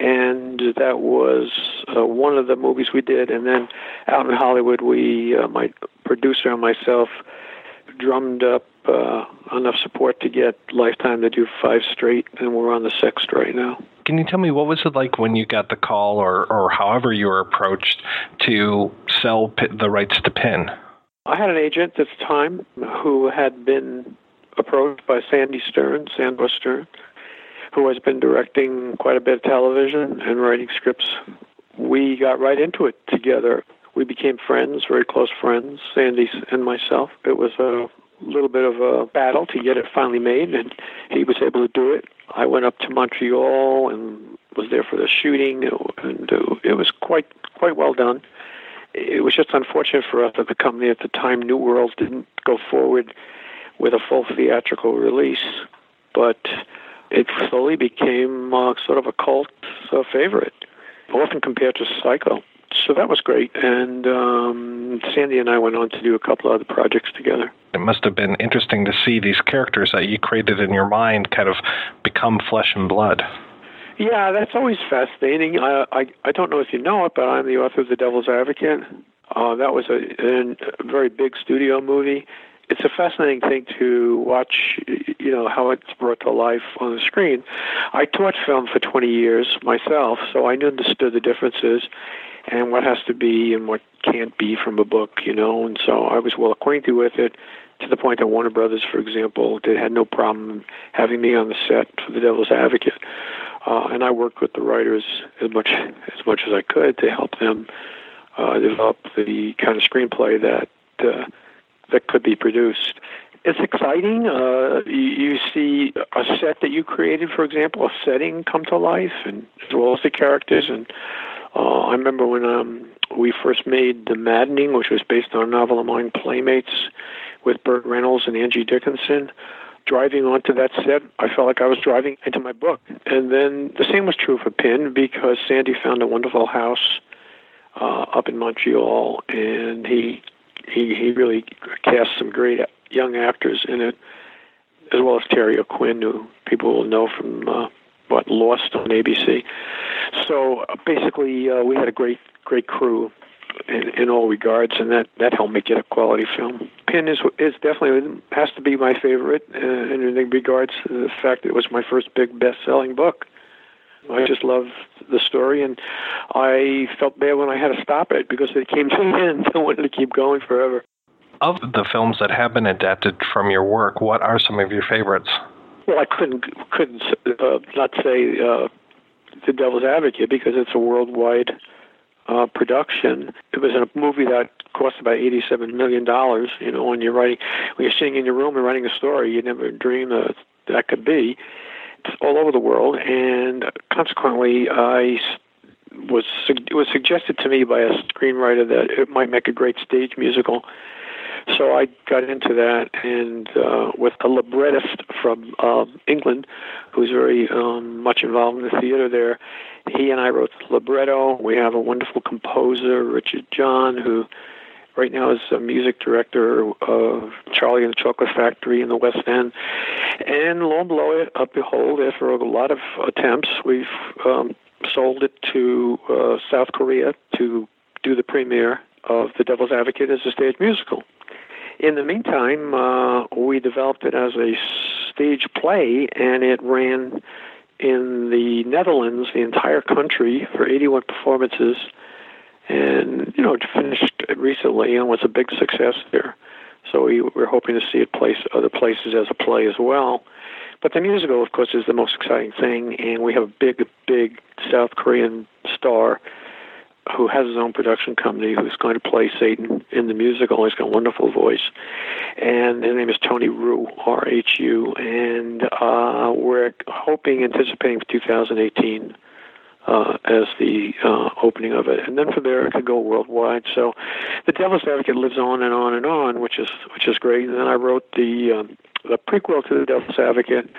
and that was uh, one of the movies we did. And then out in Hollywood, we, uh, my producer and myself, drummed up uh, enough support to get Lifetime to do five straight, and we're on the sixth right now. Can you tell me what was it like when you got the call, or or however you were approached to sell the rights to Pin? I had an agent at the time who had been approached by Sandy Stern, Sandor Stern, who has been directing quite a bit of television and writing scripts. We got right into it together. We became friends, very close friends, Sandy and myself. It was a little bit of a battle to get it finally made, and he was able to do it. I went up to Montreal and was there for the shooting, and it was quite quite well done it was just unfortunate for us that the company at the time, New World, didn't go forward with a full theatrical release. But it slowly became uh, sort of a cult uh, favorite, often compared to Psycho. So that was great. And um, Sandy and I went on to do a couple of other projects together. It must have been interesting to see these characters that you created in your mind kind of become flesh and blood. Yeah, that's always fascinating. I, I I don't know if you know it, but I'm the author of The Devil's Advocate. Uh, that was a, a very big studio movie. It's a fascinating thing to watch, you know, how it's brought to life on the screen. I taught film for 20 years myself, so I understood the differences and what has to be and what can't be from a book, you know, and so I was well acquainted with it to the point that Warner Brothers, for example, did had no problem having me on the set for The Devil's Advocate. Uh, and I worked with the writers as much as much as I could to help them uh, develop the kind of screenplay that uh, that could be produced. it's exciting. Uh, you, you see a set that you created, for example, a setting come to life, and as well as the characters. And uh, I remember when um, we first made The Maddening, which was based on a novel of mine, Playmates, with Burt Reynolds and Angie Dickinson. Driving onto that set, I felt like I was driving into my book. And then the same was true for Pin because Sandy found a wonderful house uh, up in Montreal, and he he he really cast some great young actors in it, as well as Terry O'Quinn, who people will know from uh, what Lost on ABC. So uh, basically, uh, we had a great great crew in, in all regards, and that that helped make it a quality film. Pin is is definitely has to be my favorite uh, in regards to the fact that it was my first big best selling book. I just love the story, and I felt bad when I had to stop it because it came to an end. I wanted to keep going forever. Of the films that have been adapted from your work, what are some of your favorites? Well, I couldn't couldn't uh, not say uh, The Devil's Advocate because it's a worldwide uh, production. It was a movie that cost about eighty-seven million dollars. You know, when you're writing, when you're sitting in your room and writing a story, you never dream that that could be It's all over the world, and consequently, I was it was suggested to me by a screenwriter that it might make a great stage musical. So I got into that, and uh, with a librettist from uh, England, who's very um, much involved in the theater there, he and I wrote the libretto. We have a wonderful composer, Richard John, who right now is a music director of Charlie and the Chocolate Factory in the West End. And lo and below, uh, behold, after a lot of attempts, we've um, sold it to uh, South Korea to do the premiere of The Devil's Advocate as a stage musical. In the meantime, uh, we developed it as a stage play, and it ran in the Netherlands, the entire country, for 81 performances and you know it finished recently and was a big success there. So we, we're hoping to see it place other places as a play as well. But the musical, of course, is the most exciting thing, and we have a big, big South Korean star who has his own production company who's going to play Satan in the musical. He's got a wonderful voice, and his name is Tony Rhu, R H U, and uh, we're hoping, anticipating for 2018 uh, as the uh, opening of it, and then from there it could go worldwide. So, the Devil's Advocate lives on and on and on, which is which is great. And then I wrote the um, the prequel to the Devil's Advocate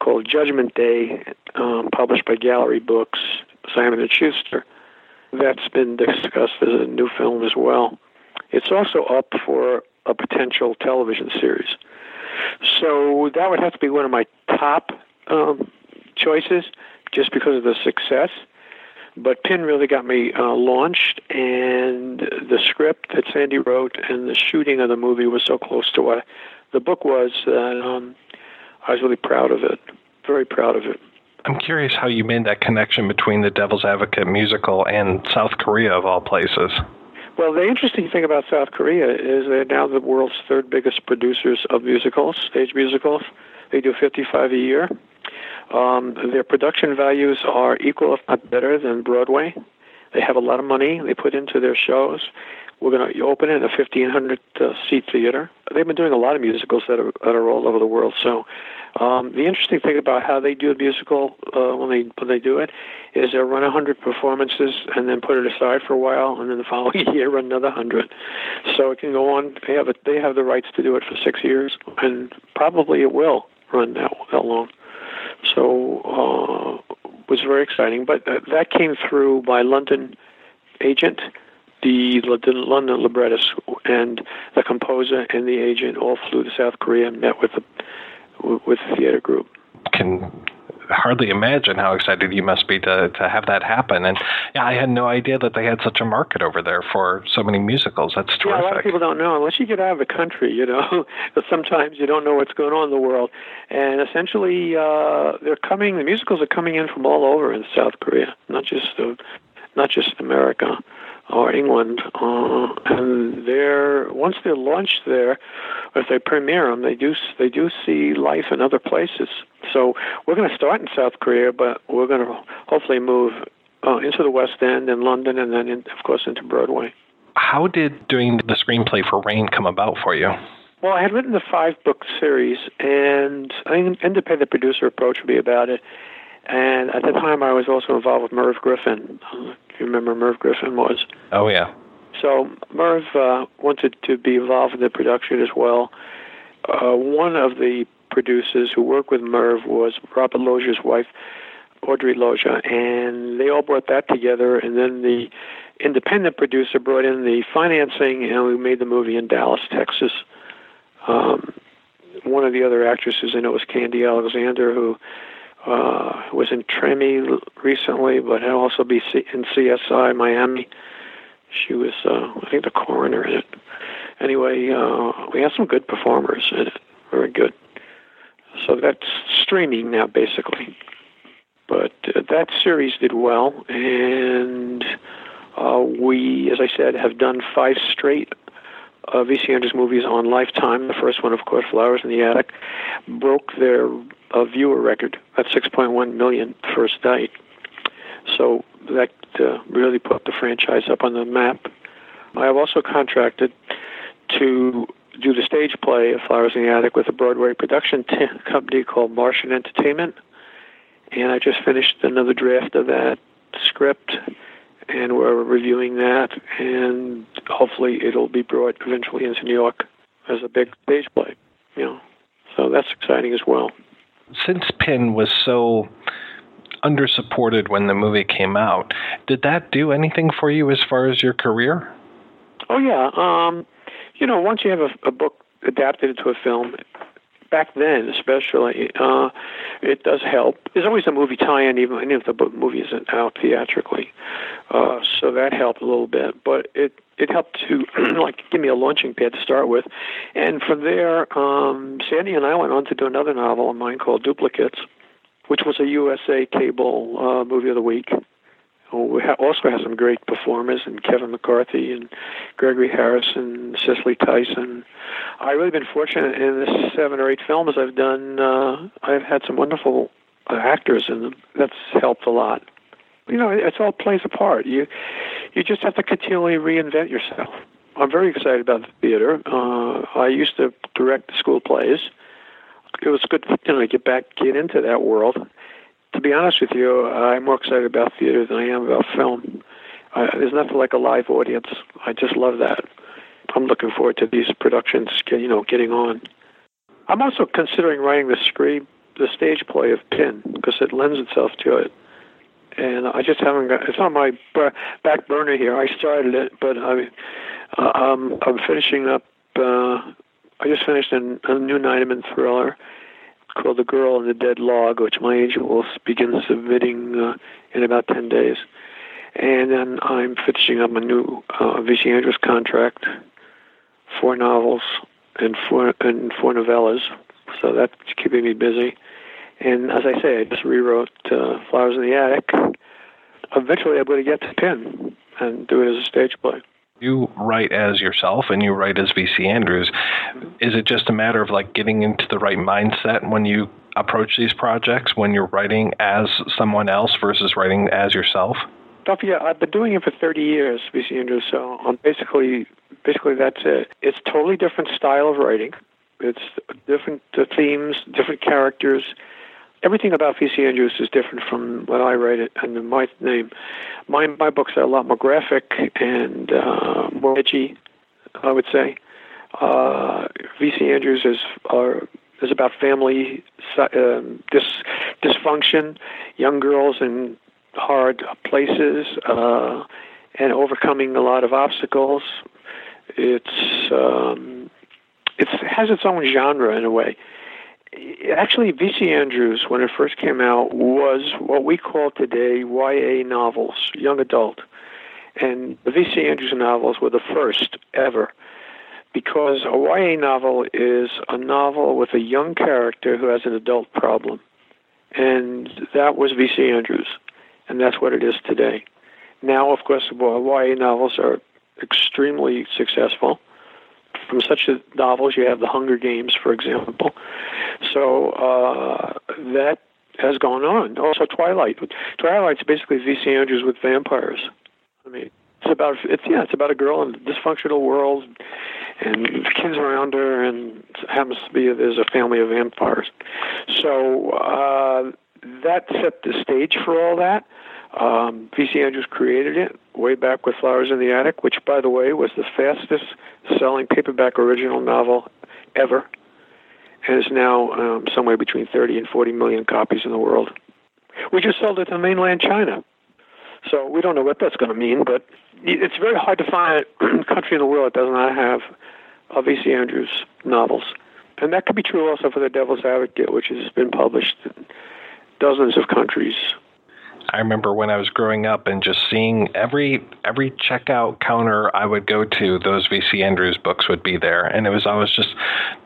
called Judgment Day, um, published by Gallery Books, Simon and Schuster. That's been discussed as a new film as well. It's also up for a potential television series. So that would have to be one of my top um, choices just because of the success. But Pin really got me uh, launched, and the script that Sandy wrote and the shooting of the movie was so close to what the book was that um, I was really proud of it. Very proud of it. I'm curious how you made that connection between the Devil's Advocate musical and South Korea, of all places. Well, the interesting thing about South Korea is they're now the world's third biggest producers of musicals, stage musicals. They do 55 a year. Um, their production values are equal, if not better, than Broadway. They have a lot of money they put into their shows. We're going to open it in a 1,500 uh, seat theater. They've been doing a lot of musicals that are that are all over the world. So, um, the interesting thing about how they do a musical uh, when they when they do it is they'll run 100 performances and then put it aside for a while, and then the following year run another 100. So it can go on. They have a, they have the rights to do it for six years, and probably it will run that that long. So uh, was very exciting. But uh, that came through my London agent, the London librettist, and the composer and the agent all flew to South Korea and met with the with the theater group. Can hardly imagine how excited you must be to to have that happen. And yeah, I had no idea that they had such a market over there for so many musicals. That's terrific. Yeah, a lot of people don't know unless you get out of the country. You know, sometimes you don't know what's going on in the world. And essentially, uh, they're coming. The musicals are coming in from all over in South Korea, not just uh, not just America or England, uh, and they're once they're launched there, if they premiere them, they do they do see life in other places. So we're going to start in South Korea, but we're going to hopefully move uh, into the West End and London, and then in, of course into Broadway. How did doing the screenplay for Rain come about for you? Well, I had written the five book series, and an independent producer approached me about it. And at the time, I was also involved with Merv Griffin. You remember, Merv Griffin was. Oh yeah. So Merv uh, wanted to be involved in the production as well. Uh, one of the producers who worked with Merv was Robert Loggia's wife, Audrey Loggia, and they all brought that together. And then the independent producer brought in the financing, and we made the movie in Dallas, Texas. Um, one of the other actresses in it was Khandi Alexander, who uh, was in Treme recently, but had also been in CSI Miami. She was, uh, I think, the coroner in it. Anyway, uh, we had some good performers in it. Very good. So that's streaming now, basically. But uh, that series did well, and uh, we, as I said, have done five straight uh, V.C. Andrews movies on Lifetime. The first one, of course, Flowers in the Attic, broke their uh, viewer record at 6.1 million first night. So that uh, really put the franchise up on the map. I have also contracted to do the stage play of Flowers in the Attic with a Broadway production t- company called Martian Entertainment. And I just finished another draft of that script, and we're reviewing that, and hopefully it'll be brought eventually into New York as a big stage play. You know, so that's exciting as well. Since Pin was so undersupported when the movie came out, did that do anything for you as far as your career? Oh yeah, um, you know, once you have a, a book adapted into a film, back then especially, uh, it does help. There's always a movie tie-in, even if the movie isn't out theatrically. Uh, so that helped a little bit, but it it helped to like give me a launching pad to start with, and from there, um, Sandy and I went on to do another novel of mine called Duplicates, which was a USA cable uh, movie of the week. We also have some great performers, and Kevin McCarthy and Gregory Harrison, Cicely Tyson. I've really been fortunate in the seven or eight films I've done. Uh, I've had some wonderful uh, actors in them. That's helped a lot. You know, it all plays a part. You you just have to continually reinvent yourself. I'm very excited about the theater. Uh, I used to direct school plays. It was good, you know, to get back, get into that world to be honest with you, I'm more excited about theater than I am about film. Uh, there's nothing like a live audience. I just love that. I'm looking forward to these productions, you know, getting on. I'm also considering writing the screen, the stage play of Pin, because it lends itself to it. And I just haven't got. It's on my back burner here. I started it, but I, uh, um, I'm finishing up. Uh, I just finished a, a new Neiderman thriller called The Girl in the Dead Log, which my agent will begin submitting uh, in about 10 days. And then I'm finishing up a new uh, V.C. Andrews contract, four novels and four, and four novellas. So that's keeping me busy. And as I say, I just rewrote uh, Flowers in the Attic. Eventually, I'm going to get to Pin and do it as a stage play you write as yourself and you write as VC Andrews. Is it just a matter of like getting into the right mindset when you approach these projects when you're writing as someone else versus writing as yourself? Don't forget, I've been doing it for 30 years, VC Andrews. So I'm basically, basically that's it. It's totally different style of writing. It's different themes, different characters, everything about VC Andrews is different from what I write it under my name. My my books are a lot more graphic and uh, more edgy, I would say. Uh, VC Andrews is are is about family um, dis, dysfunction, young girls in hard places, uh, and overcoming a lot of obstacles. It's um, it has its own genre in a way actually, V.C. Andrews, when it first came out, was what we call today YA novels, young adult. And the V.C. Andrews novels were the first ever because a YA novel is a novel with a young character who has an adult problem. And that was V.C. Andrews, and that's what it is today. Now, of course, YA novels are extremely successful from such novels, you have the Hunger Games, for example. So uh, that has gone on. Also, Twilight. Twilight's basically V.C. Andrews with vampires. I mean, it's about it's yeah, it's about a girl in a dysfunctional world, and kids around her, and happens to be there's a family of vampires. So uh, that set the stage for all that. Um, V.C. Andrews created it way back with Flowers in the Attic, which, by the way, was the fastest selling paperback original novel ever, is now um, somewhere between 30 and 40 million copies in the world. We just sold it to mainland China. So we don't know what that's going to mean, but it's very hard to find a country in the world that does not have uh, V.C. Andrews novels. And that could be true also for The Devil's Advocate, which has been published in dozens of countries. I remember when I was growing up and just seeing every every checkout counter I would go to, those V.C. Andrews books would be there, and it was always just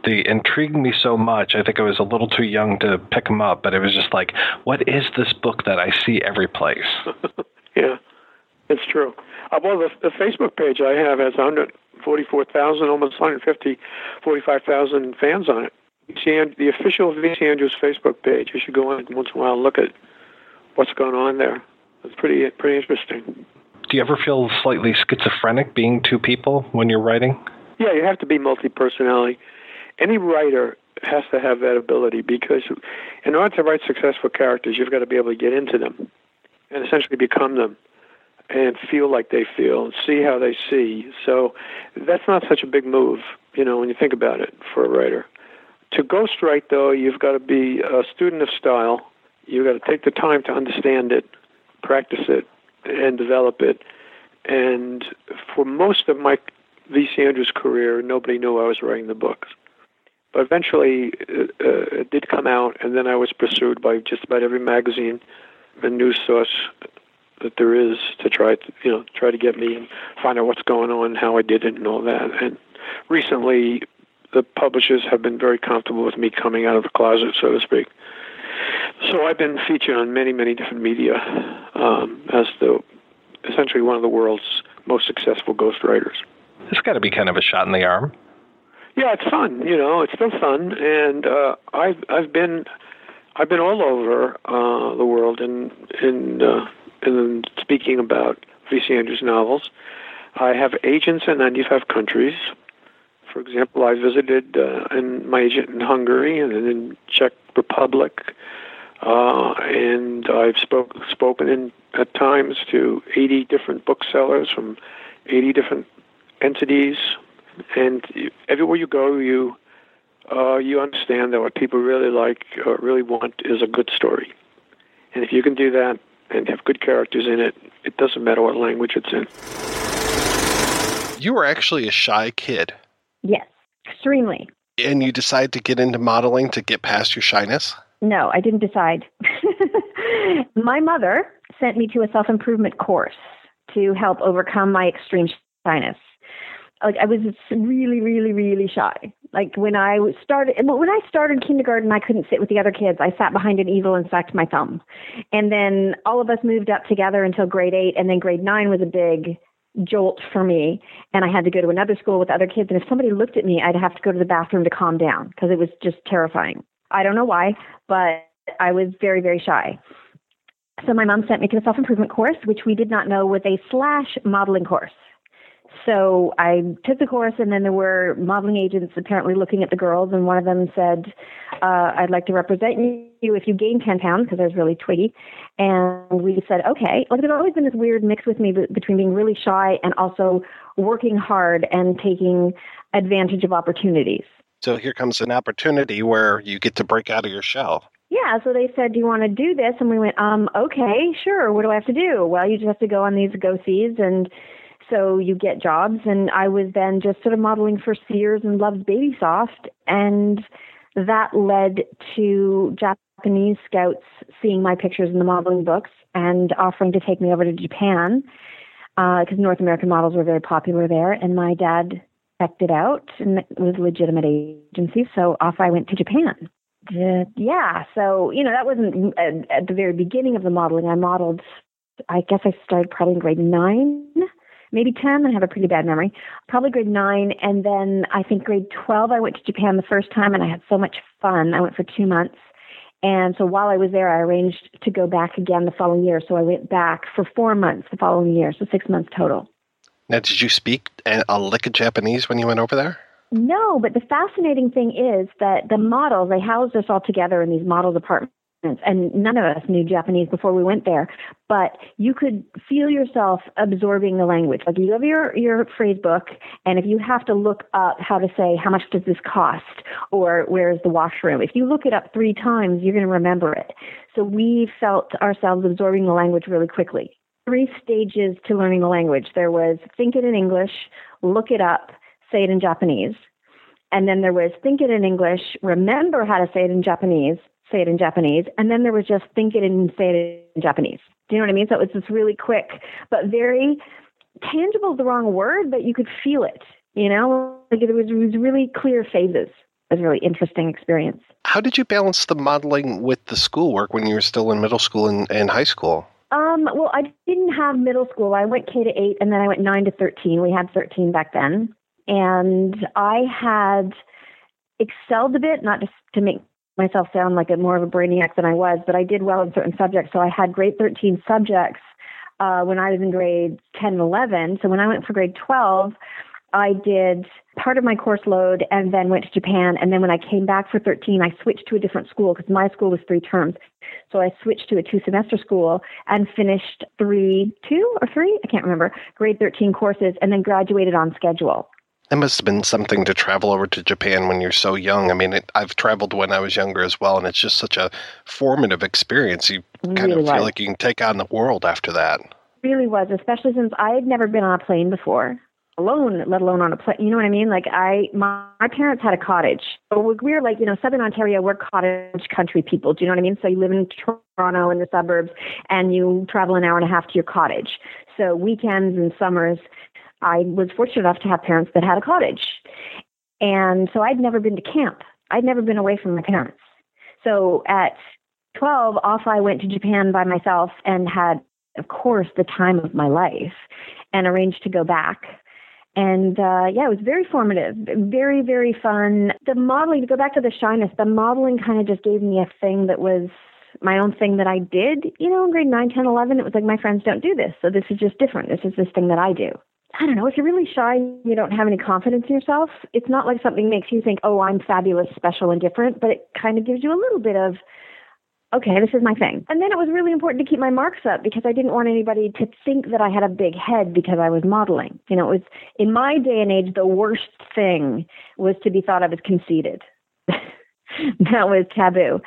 they intrigued me so much. I think I was a little too young to pick them up, but it was just like, what is this book that I see every place? yeah, it's true. Uh, well, the, the Facebook page I have has 144,000, almost 150, 45,000 fans on it. VC, the official V.C. Andrews Facebook page. You should go on once in a while and look at what's going on there. It's pretty pretty interesting. Do you ever feel slightly schizophrenic being two people when you're writing? Yeah, you have to be multi personality. Any writer has to have that ability because in order to write successful characters, you've got to be able to get into them and essentially become them and feel like they feel and see how they see. So that's not such a big move, you know, when you think about it for a writer. To ghostwrite, though, you've got to be a student of style you got to take the time to understand it, practice it, and develop it. And for most of my V.C. Andrews career, nobody knew I was writing the books. But eventually, uh, uh, it did come out, and then I was pursued by just about every magazine and news source that there is to try to, you know, try to get me and find out what's going on, how I did it, and all that. And recently, the publishers have been very comfortable with me coming out of the closet, so to speak. So I've been featured on many, many different media um, as the essentially one of the world's most successful ghostwriters. It's got to be kind of a shot in the arm. Yeah, it's fun. You know, it's still fun, and uh, I've I've been I've been all over uh, the world in in uh, in speaking about V.C. Andrews novels. I have agents in 95 countries. For example, I visited uh, in my agent in Hungary and then in Czech Republic, uh, and I've spoke, spoken in, at times to 80 different booksellers from 80 different entities. And everywhere you go, you uh, you understand that what people really like, or really want, is a good story. And if you can do that and have good characters in it, it doesn't matter what language it's in. You were actually a shy kid. Yes, extremely. And you decide to get into modeling to get past your shyness? No, I didn't decide. my mother sent me to a self improvement course to help overcome my extreme shyness. Like I was really, really, really shy. Like when I started, when I started kindergarten, I couldn't sit with the other kids. I sat behind an easel and sucked my thumb. And then all of us moved up together until grade eight, and then grade nine was a big jolt for me and I had to go to another school with other kids and if somebody looked at me I'd have to go to the bathroom to calm down because it was just terrifying. I don't know why, but I was very, very shy. So my mom sent me to a self improvement course, which we did not know was a slash modeling course. So I took the course, and then there were modeling agents apparently looking at the girls, and one of them said, uh, "I'd like to represent you if you gain 10 pounds," because I was really twiggy. And we said, "Okay." Like there's always been this weird mix with me between being really shy and also working hard and taking advantage of opportunities. So here comes an opportunity where you get to break out of your shell. Yeah, so they said, "Do you want to do this?" And we went, "Um, okay, sure. What do I have to do?" Well, you just have to go on these go sees, and so you get jobs. And I was then just sort of modeling for Sears and Love's Baby Soft, and that led to Japanese scouts seeing my pictures in the modeling books and offering to take me over to Japan because uh, North American models were very popular there. And my dad checked it out and it was a legitimate agency. So off I went to Japan. Yeah, so you know that wasn't mm, at, at the very beginning of the modeling. I modeled. I guess I started probably in grade nine, maybe ten. I have a pretty bad memory. Probably grade nine, and then I think grade twelve. I went to Japan the first time, and I had so much fun. I went for two months, and so while I was there, I arranged to go back again the following year. So I went back for four months the following year, so six months total. Now, did you speak a a lick of Japanese when you went over there? No, but the fascinating thing is that the models, they housed us all together in these models apartments, and none of us knew Japanese before we went there. But you could feel yourself absorbing the language. Like you have your, your phrase book, and if you have to look up how to say, how much does this cost, or where's the washroom, if you look it up three times, you're going to remember it. So we felt ourselves absorbing the language really quickly. Three stages to learning the language. There was think it in English, look it up, say it in Japanese. And then there was think it in English, remember how to say it in Japanese, say it in Japanese. And then there was just think it and say it in Japanese. Do you know what I mean? So it was this really quick, but very tangible is the wrong word, but you could feel it. You know, like it was, it was really clear phases. It was a really interesting experience. How did you balance the modeling with the schoolwork when you were still in middle school and, and high school? Um, well, I didn't have middle school. I went K to eight, and then I went nine to thirteen. We had thirteen back then, and I had excelled a bit, not just to make myself sound like a more of a brainiac than I was, but I did well in certain subjects. So I had grade thirteen subjects uh, when I was in grade ten and eleven. So when I went for grade twelve. I did part of my course load and then went to Japan. And then when I came back for 13, I switched to a different school because my school was three terms. So I switched to a two semester school and finished three, two or three, I can't remember, grade 13 courses and then graduated on schedule. It must have been something to travel over to Japan when you're so young. I mean, it, I've traveled when I was younger as well, and it's just such a formative experience. You kind Really of feel was. like you can take on the world after that. really was, especially since I had never been on a plane before, alone, let alone on a plane. You know what I mean? Like I, my, my parents had a cottage. So we we were like, you know, Southern Ontario, we're cottage country people. Do you know what I mean? So you live in Toronto in the suburbs, and you travel an hour and a half to your cottage. So weekends and summers, I was fortunate enough to have parents that had a cottage, and so I'd never been to camp. I'd never been away from my parents. So at 12, off I went to Japan by myself and had, of course, the time of my life and arranged to go back. And uh, yeah, it was very formative, very, very fun. The modeling, to go back to the shyness, the modeling kind of just gave me a thing that was my own thing that I did, you know, in grade 9, 10, 11. It was like, my friends don't do this. So this is just different. This is this thing that I do. I don't know, if you're really shy you don't have any confidence in yourself, it's not like something makes you think, oh, I'm fabulous, special, and different, but it kind of gives you a little bit of, okay, this is my thing. And then it was really important to keep my marks up because I didn't want anybody to think that I had a big head because I was modeling. You know, it was in my day and age, the worst thing was to be thought of as conceited. that was taboo.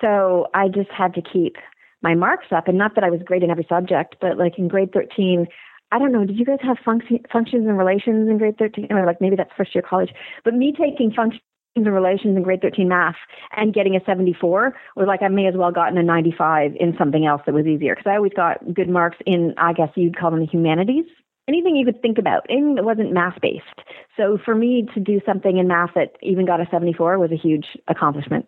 So I just had to keep my marks up. And not that I was great in every subject, but like in grade 13, I don't know, did you guys have function, functions and relations in grade 13? Or like maybe that's first year college. But me taking functions and relations in grade 13 math and getting a 74 was like I may as well gotten a 95 in something else that was easier. Because I always got good marks in, I guess you'd call them the humanities. Anything you could think about, anything that wasn't math based. So for me to do something in math that even got a 74 was a huge accomplishment.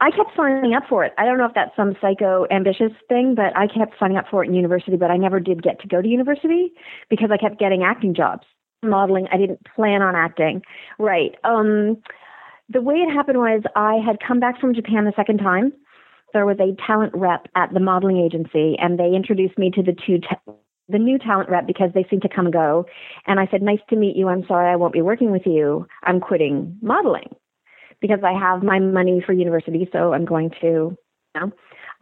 I kept signing up for it. I don't know if that's some psycho ambitious thing, but I kept signing up for it in university, but I never did get to go to university because I kept getting acting jobs. Modeling, I didn't plan on acting. Right. Um the way it happened was I had come back from Japan the second time. There was a talent rep at the modeling agency and they introduced me to the two ta- the new talent rep because they seemed to come and go. And I said, "Nice to meet you. I'm sorry I won't be working with you. I'm quitting modeling." because I have my money for university, so I'm going to, you know.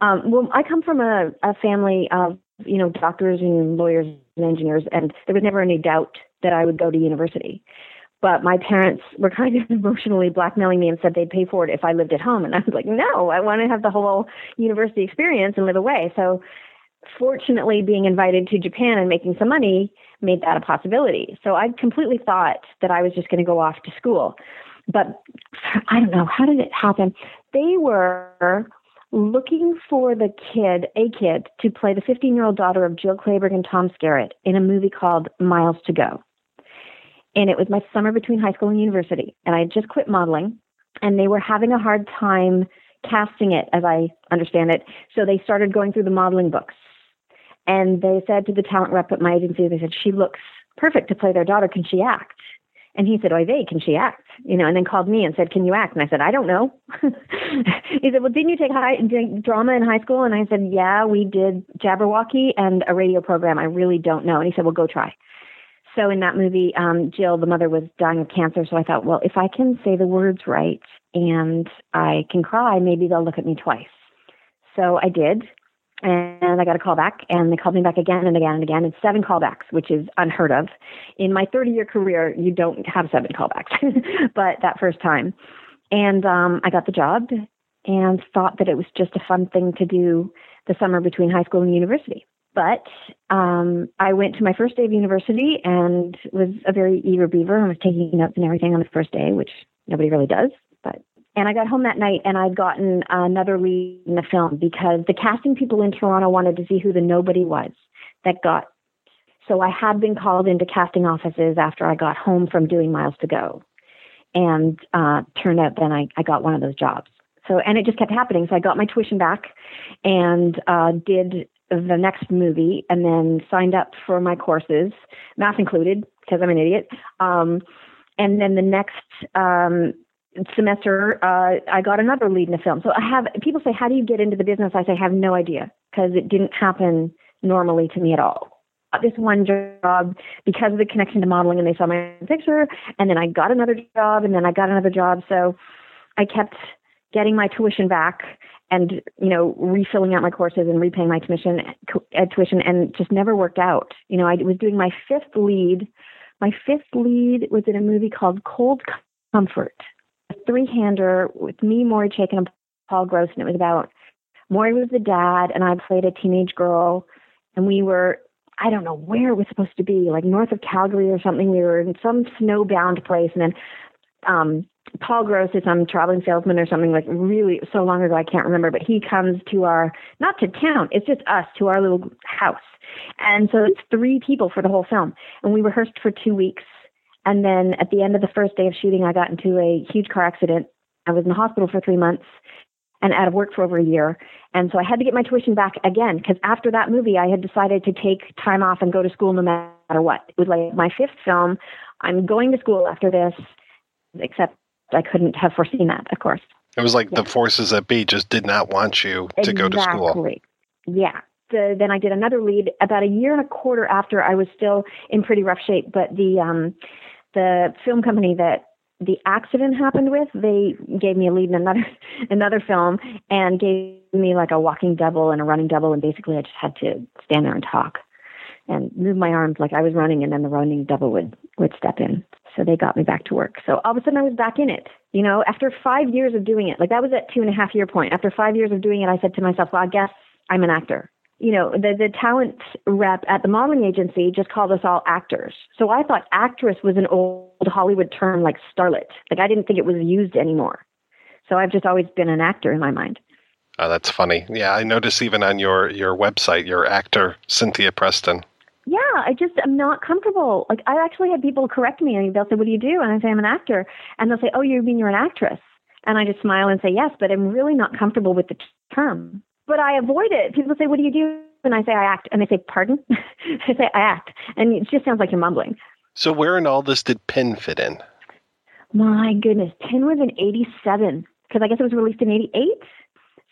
Um, well, I come from a, a family of, you know, doctors and lawyers and engineers, and there was never any doubt that I would go to university. But my parents were kind of emotionally blackmailing me and said they'd pay for it if I lived at home. And I was like, no, I want to have the whole university experience and live away. So fortunately, being invited to Japan and making some money made that a possibility. So I completely thought that I was just going to go off to school but I don't know how did it happen. They were looking for the kid, a kid, to play the 15 year old daughter of Jill Clayburgh and Tom Skerritt in a movie called Miles to Go. And it was my summer between high school and university. And I had just quit modeling, and they were having a hard time casting it, as I understand it. So they started going through the modeling books. And they said to the talent rep at my agency, they said, She looks perfect to play their daughter. Can she act? And he said, Oy vey, can she act? You know, and then called me and said, Can you act? And I said, I don't know. he said, Well, didn't you take high, drama in high school? And I said, Yeah, we did Jabberwocky and a radio program. I really don't know. And he said, Well, go try. So in that movie, um, Jill, the mother, was dying of cancer. So I thought, well, if I can say the words right and I can cry, maybe they'll look at me twice. So I did, and I got a call back, and they called me back again and again and again, and seven callbacks, which is unheard of. In my 30 year career, you don't have seven callbacks, but that first time. And um, I got the job and thought that it was just a fun thing to do the summer between high school and university. But um, I went to my first day of university and was a very eager beaver and was taking notes and everything on the first day, which nobody really does. But and I got home that night and I'd gotten another lead in the film because the casting people in Toronto wanted to see who the nobody was that got. So I had been called into casting offices after I got home from doing Miles to Go, and uh, turned out then I, I got one of those jobs. So and it just kept happening. So I got my tuition back and uh, did the next movie and then signed up for my courses, math included, because I'm an idiot. Um, and then the next um, semester, uh, I got another lead in a film. So I have people say, "How do you get into the business?" I say, "I have no idea because it didn't happen normally to me at all." This one job because of the connection to modeling, and they saw my picture, and then I got another job, and then I got another job. So I kept getting my tuition back and you know refilling out my courses and repaying my tuition uh, tuition and just never worked out. You know i was doing my fifth lead. My fifth lead was in a movie called cold comfort. A three-hander with me Maury Chaykin and paul gross and it was about Maury was the dad and i played a teenage girl and we were i don't know where it was supposed to be like north of calgary or something. We were in some snowbound place and then um Paul Gross is some traveling salesman or something like really so long ago I can't remember, but he comes to our not to town, it's just us to our little house. And so it's three people for the whole film. And we rehearsed for two weeks. And then at the end of the first day of shooting I got into a huge car accident. I was in the hospital for three months and out of work for over a year. And so I had to get my tuition back again because after that movie I had decided to take time off and go to school no matter what. It was like my fifth film. I'm going to school after this, except I couldn't have foreseen that, of course. It was like yeah. the forces that be just did not want you to exactly. go to school. Yeah. The, then I did another lead about a year and a quarter after I was still in pretty rough shape, but the um, the film company that the accident happened with, they gave me a lead in another another film and gave me like a walking double and a running double, and basically I just had to stand there and talk and move my arms like I was running, and then the running double would would step in. So they got me back to work. So all of a sudden I was back in it. You know, after five years of doing it, like that was at two and a half year point. After five years of doing it, I said to myself, well, I guess I'm an actor. You know, the, the talent rep at the modeling agency just called us all actors. So I thought actress was an old Hollywood term like starlet. Like I didn't think it was used anymore. So I've just always been an actor in my mind. Oh, that's funny. Yeah, I notice even on your, your website, your actor, Cynthia Preston yeah, I just am not comfortable. Like I actually had people correct me and they'll say, What do you do? And I say, I'm an actor. And they'll say, Oh, you mean you're an actress? And I just smile and say, Yes, but I'm really not comfortable with the term. But I avoid it. People say, What do you do? And I say, I act. And they say, Pardon? I say, I act. And it just sounds like you're mumbling. So where in all this did Pin fit in? My goodness. Pin was in 87 because I guess it was released in 88.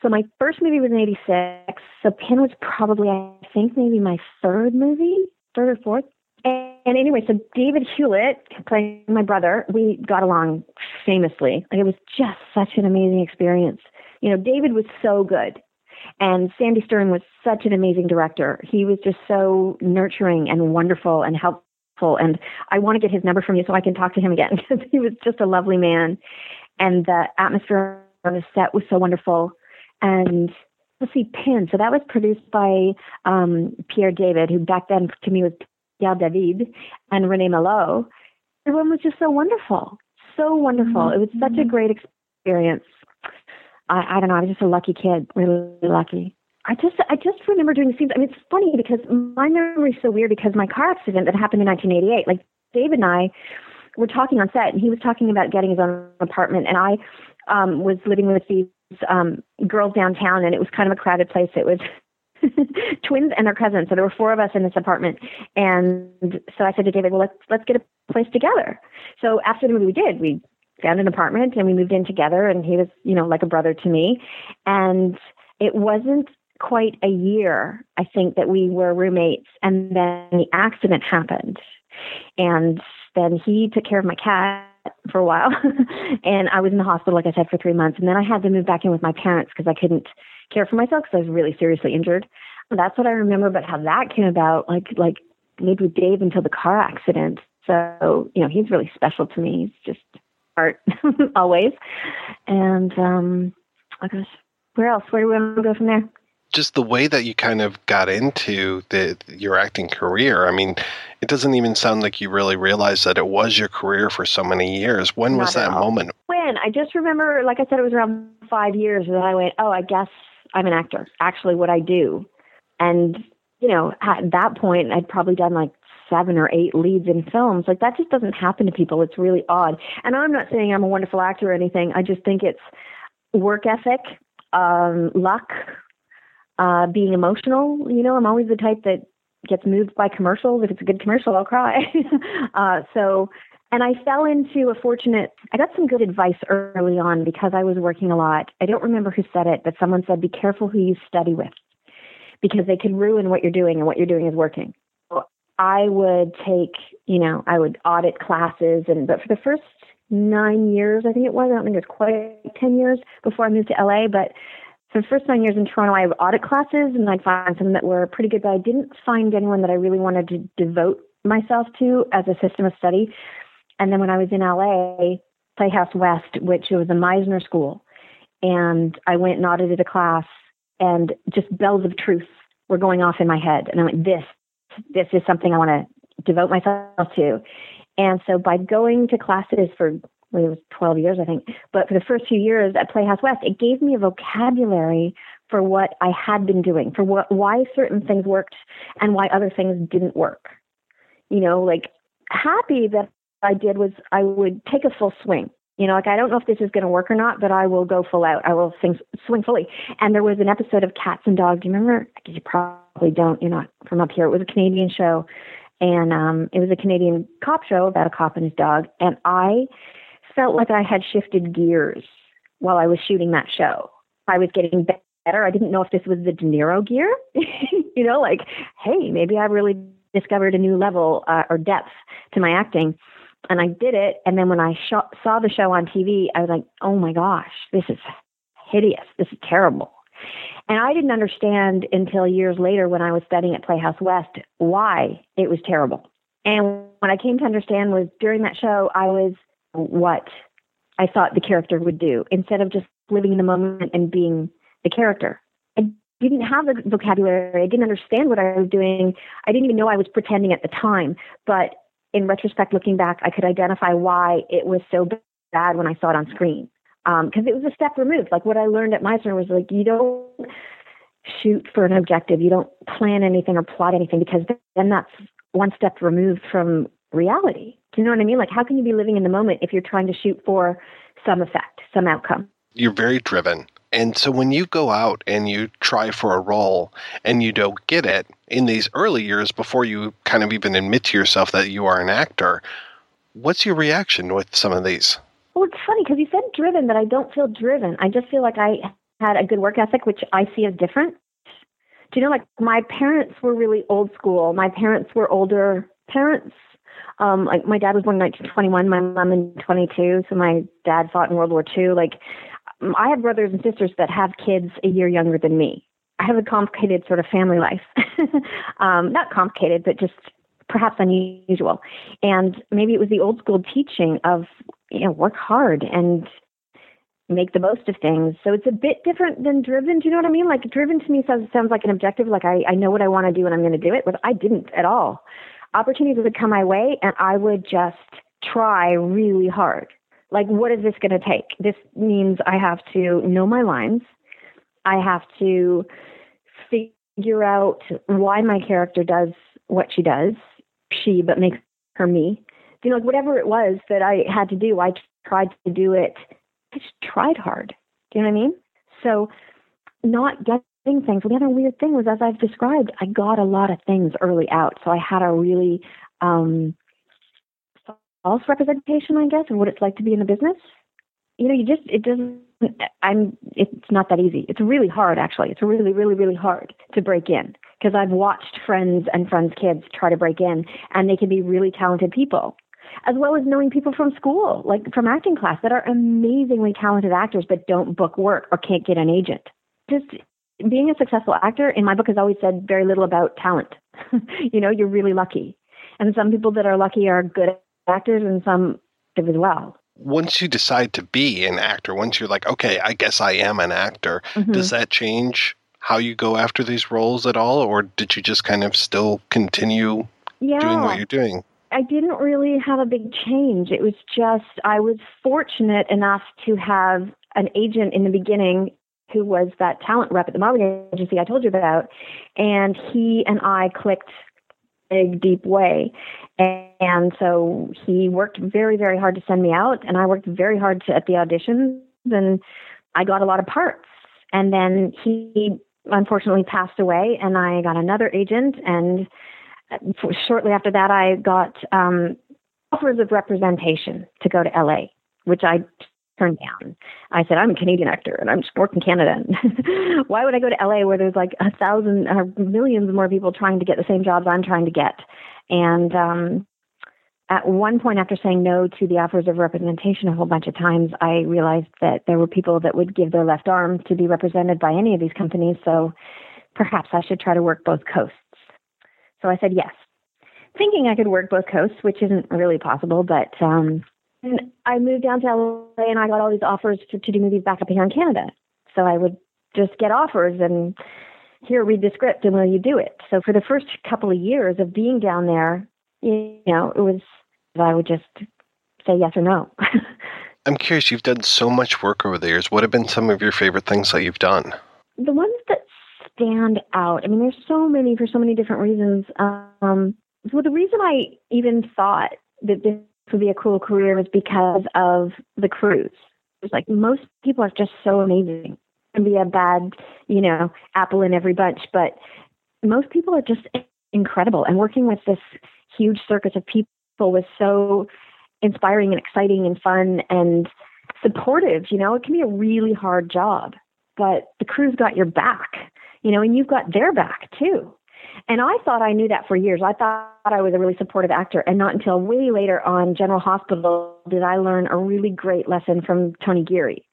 So my first movie was in '86. So Pin was probably, I think, maybe my third movie, third or fourth. And, and anyway, so David Hewlett, playing my brother, we got along famously. Like it was just such an amazing experience. You know, David was so good. And Sandy Stern was such an amazing director. He was just so nurturing and wonderful and helpful. And I want to get his number from you so I can talk to him again because he was just a lovely man. And the atmosphere on the set was so wonderful and let's see, Pin. So that was produced by um, Pierre David, who back then to me was Pierre David, and Rene Malo. Everyone was just so wonderful, so wonderful. Mm-hmm. It was such a great experience. I, I don't know. I was just a lucky kid, really lucky. I just I just remember doing the scenes. I mean, it's funny because my memory is so weird because my car accident that happened in 1988. Like David and I were talking on set, and he was talking about getting his own apartment, and I um, was living with these um, girls downtown, and it was kind of a crowded place. It was twins and their cousins, so there were four of us in this apartment. And so I said to David, "Well, let's let's get a place together." So after the movie, we did. We found an apartment and we moved in together. And he was, you know, like a brother to me. And it wasn't quite a year, I think, that we were roommates, and then the accident happened. And then he took care of my cat for a while. and I was in the hospital, like I said, for three months. And then I had to move back in with my parents because I couldn't care for myself because I was really seriously injured. And that's what I remember about how that came about. Like, like lived with Dave until the car accident. So, you know, he's really special to me. He's just art always. And, um, I guess, where else? Where do we want to go from there? Just the way that you kind of got into the your acting career. I mean, it doesn't even sound like you really realized that it was your career for so many years. When Not was that moment? When I just remember, like I said, it was around five years that I went, oh, I guess I'm an actor. Actually, what I do, and you know, at that point, I'd probably done like seven or eight leads in films. Like that just doesn't happen to people. It's really odd. And I'm not saying I'm a wonderful actor or anything. I just think it's work ethic, um, luck, uh, being emotional. You know, I'm always the type that gets moved by commercials. If it's a good commercial, I'll cry. uh, so, and I fell into a fortunate, I got some good advice early on because I was working a lot. I don't remember who said it, but someone said, be careful who you study with because they can ruin what you're doing and what you're doing is working. So I would take, you know, I would audit classes and, but for the first nine years, I think it was, I don't think it was quite 10 years before I moved to LA, but the first nine years in Toronto, I had audit classes and I'd find some that were pretty good, but I didn't find anyone that I really wanted to devote myself to as a system of study. And then when I was in LA, Playhouse West, which was a Meisner school, and I went and audited a class, and just bells of truth were going off in my head. And I went, this, this is something I want to devote myself to. And so by going to classes for well, it was 12 years, I think. But for the first few years at Playhouse West, it gave me a vocabulary for what I had been doing, for what why certain things worked and why other things didn't work. You know, like happy that I did was I would take a full swing. You know, like I don't know if this is going to work or not, but I will go full out. I will sing, swing fully. And there was an episode of Katts and Dogs. Do you remember? You probably don't. You're not from up here. It was a Canadian show, and um, it was a Canadian cop show about a cop and his dog. And I felt like I had shifted gears while I was shooting that show. I was getting better. I didn't know if this was the De Niro gear, you know, like, hey, maybe I really discovered a new level uh, or depth to my acting. And I did it. And then when I sh- saw the show on TV, I was like, oh my gosh, this is hideous. This is terrible. And I didn't understand until years later when I was studying at Playhouse West why it was terrible. And what I came to understand was during that show, I was what I thought the character would do instead of just living in the moment and being the character. I didn't have the vocabulary. I didn't understand what I was doing. I didn't even know I was pretending at the time. But in retrospect, looking back, I could identify why it was so bad when I saw it on screen. Because um, it was a step removed. Like what I learned at Meisner was like, you don't shoot for an objective. You don't plan anything or plot anything because then that's one step removed from reality. Do you know what I mean? Like, how can you be living in the moment if you're trying to shoot for some effect, some outcome? You're very driven. And so when you go out and you try for a role and you don't get it in these early years before you kind of even admit to yourself that you are an actor, what's your reaction with some of these? Well, it's funny because you said driven, but I don't feel driven. I just feel like I had a good work ethic, which I see as different. Do you know, like my parents were really old school. My parents were older parents. Um, like my dad was born in 1921, my mom in 22. So my dad fought in World War II. Like I have brothers and sisters that have kids a year younger than me. I have a complicated sort of family life. um, not complicated, but just perhaps unusual. And maybe it was the old school teaching of, you know, work hard and make the most of things. So it's a bit different than driven. Do you know what I mean? Like driven to me sounds, sounds like an objective. Like I, I know what I want to do and I'm going to do it, but I didn't at all. Opportunities would come my way and I would just try really hard. Like, what is this going to take? This means I have to know my lines. I have to figure out why my character does what she does, she, but makes her me. You know, like whatever it was that I had to do, I tried to do it. I just tried hard. Do you know what I mean? So, not getting things. The other weird thing was, as I've described, I got a lot of things early out. So I had a really um, false representation, I guess, of what it's like to be in the business. You know, you just it doesn't. I'm. It's not that easy. It's really hard, actually. It's really, really, really hard to break in because I've watched friends and friends' kids try to break in, and they can be really talented people, as well as knowing people from school, like from acting class, that are amazingly talented actors but don't book work or can't get an agent. Just being a successful actor, in my book, has always said very little about talent. you know, you're really lucky, and some people that are lucky are good actors, and some as well once you decide to be an actor, once you're like, okay, I guess I am an actor, mm-hmm. does that change how you go after these roles at all, or did you just kind of still continue yeah. doing what you're doing? I didn't really have a big change. It was just I was fortunate enough to have an agent in the beginning who was that talent rep at the modeling agency I told you about, and he and I clicked big, deep way. And so he worked very, very hard to send me out, and I worked very hard to, at the auditions, and I got a lot of parts. And then he unfortunately passed away, and I got another agent. And shortly after that, I got um, offers of representation to go to LA, which I turned down. I said, I'm a Canadian actor and I'm just working Canada. Why would I go to LA where there's like a thousand or millions more people trying to get the same jobs I'm trying to get? And um, at one point, after saying no to the offers of representation a whole bunch of times, I realized that there were people that would give their left arm to be represented by any of these companies. So perhaps I should try to work both coasts. So I said yes, thinking I could work both coasts, which isn't really possible, but um, and I moved down to LA and I got all these offers to, to do movies back up here in Canada. So I would just get offers and here, read the script and will you do it? So for the first couple of years of being down there, you know, it was, I would just say yes or no. I'm curious, you've done so much work over the years. What have been some of your favorite things that you've done? The ones that stand out, I mean, there's so many for so many different reasons. Um, so the reason I even thought that this would be a cool career was because of the crews. It's like most people are just so amazing. And be a bad, you know, apple in every bunch, but most people are just incredible. And working with this huge circus of people was so inspiring and exciting and fun and supportive. You know, it can be a really hard job, but the crew's got your back, you know, and you've got their back too. And I thought I knew that for years. I thought I was a really supportive actor. And not until way later on General Hospital did I learn a really great lesson from Tony Geary.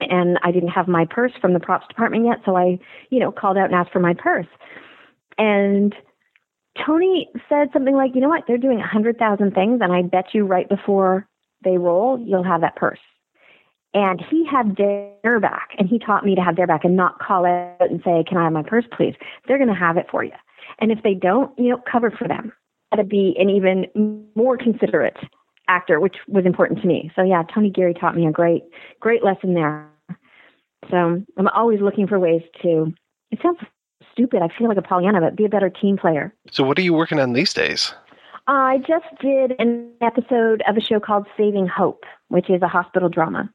And I didn't have my purse from the props department yet. So I, you know, called out and asked for my purse. And Tony said something like, you know what? They're doing a 100,000 things. And I bet you right before they roll, you'll have that purse. And he had their back, and he taught me to have their back and not call out and say, Can I have my purse, please? They're going to have it for you. And if they don't, you know, cover for them. To be an even more considerate actor, which was important to me. So yeah, Tony Geary taught me a great, great lesson there. So I'm always looking for ways to. It sounds stupid. I feel like a Pollyanna, but be a better team player. So what are you working on these days? I just did an episode of a show called Saving Hope, which is a hospital drama.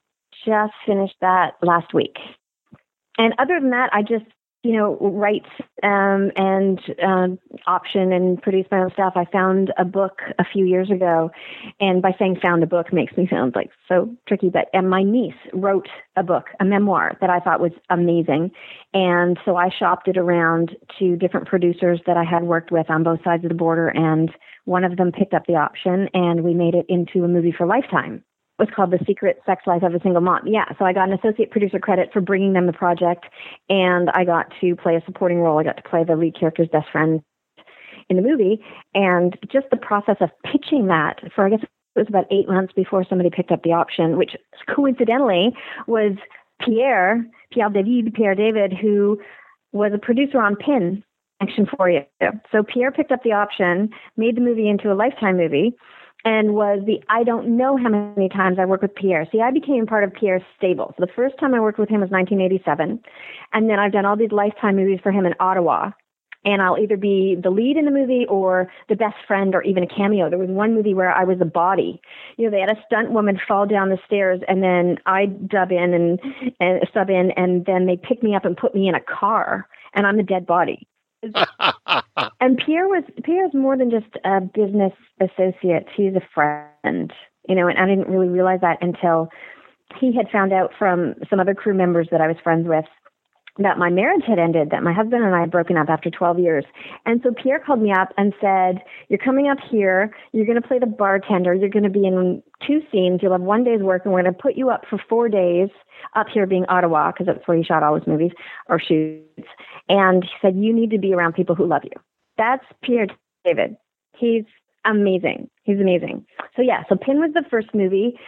Just finished that last week. And other than that, I just you know, write um, and um, option and produce my own stuff. I found a book a few years ago, and by saying found a book makes me sound like so tricky, but and my niece wrote a book, a memoir that I thought was amazing, and so I shopped it around to different producers that I had worked with on both sides of the border, and one of them picked up the option, and we made it into a movie for Lifetime was called The Secret Sex Life of a Single Mom. Yeah, so I got an associate producer credit for bringing them the project, and I got to play a supporting role. I got to play the lead character's best friend in the movie, and just the process of pitching that for I guess it was about eight months before somebody picked up the option, which coincidentally was Pierre, Pierre David, Pierre David, who was a producer on Pin Action for You. So Pierre picked up the option, made the movie into a lifetime movie and was the I don't know how many times I worked with Pierre. See, I became part of Pierre's stable. So the first time I worked with him was 1987, and then I've done all these lifetime movies for him in Ottawa. And I'll either be the lead in the movie or the best friend or even a cameo. There was one movie where I was a body. You know, they had a stunt woman fall down the stairs and then I dub in and, and sub in and then they pick me up and put me in a car and I'm the dead body. and Pierre was Pierre's more than just a business associate. He's a friend, you know, and I didn't really realize that until he had found out from some other crew members that I was friends with that my marriage had ended, that my husband and I had broken up after 12 years. And so Pierre called me up and said, You're coming up here. You're going to play the bartender. You're going to be in two scenes. You'll have one day's work, and we're going to put you up for four days, up here being Ottawa, because that's where he shot all his movies or shoots. And he said, You need to be around people who love you. That's Pierre David. He's amazing. He's amazing. So, yeah, so Pin was the first movie.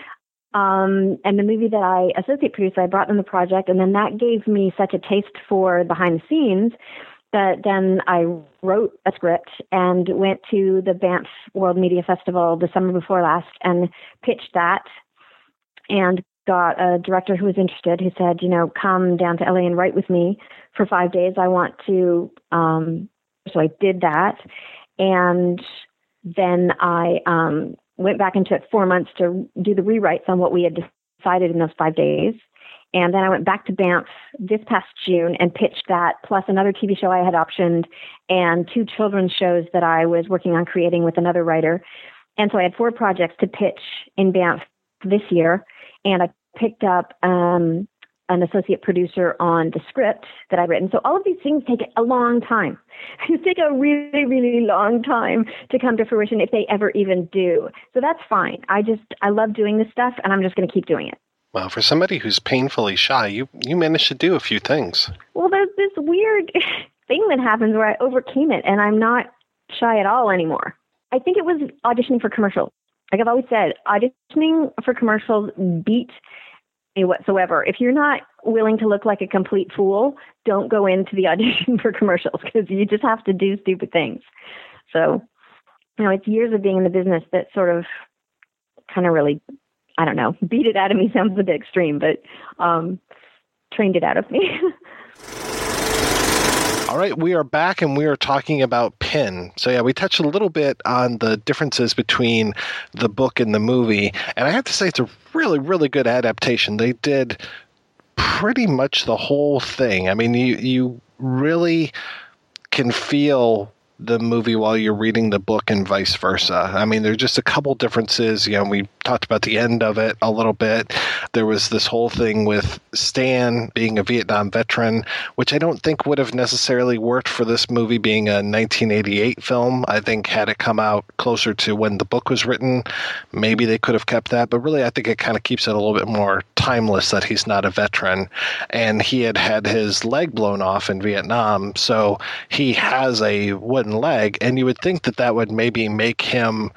Um, and the movie that I associate produced, I brought in the project, and then that gave me such a taste for behind the scenes that then I wrote a script and went to the Banff World Media Festival the summer before last and pitched that and got a director who was interested who said, you know, come down to LA and write with me for five days. I want to, um, so I did that. And then I um, went back and took four months to do the rewrites on what we had decided in those five days. And then I went back to Banff this past June and pitched that, plus another TV show I had optioned and two children's shows that I was working on creating with another writer. And so I had four projects to pitch in Banff this year. And I picked up um, an associate producer on the script that I've written. So all of these things take a long time. They take a really, really long time to come to fruition if they ever even do. So that's fine. I just I love doing this stuff and I'm just gonna keep doing it. Well, for somebody who's painfully shy, you you managed to do a few things. Well, there's this weird thing that happens where I overcame it and I'm not shy at all anymore. I think it was auditioning for commercials. Like I've always said, auditioning for commercials beat whatsoever. If you're not willing to look like a complete fool, don't go into the audition for commercials because you just have to do stupid things. So, you know, it's years of being in the business that sort of kind of really, I don't know, beat it out of me sounds a bit extreme, but um, trained it out of me. All right, we are back and we are talking about Pin. So, yeah, we touched a little bit on the differences between the book and the movie. And I have to say, it's a really, really good adaptation. They did pretty much the whole thing. I mean, you, you really can feel the movie while you're reading the book and vice versa. I mean, there's just a couple differences. You know, we talked about the end of it a little bit. There was this whole thing with Stan being a Vietnam veteran, which I don't think would have necessarily worked for this movie being a 1988 film. I think had it come out closer to when the book was written, maybe they could have kept that. But really, I think it kind of keeps it a little bit more timeless that he's not a veteran. And he had had his leg blown off in Vietnam, so he has a wooden leg. And you would think that that would maybe make him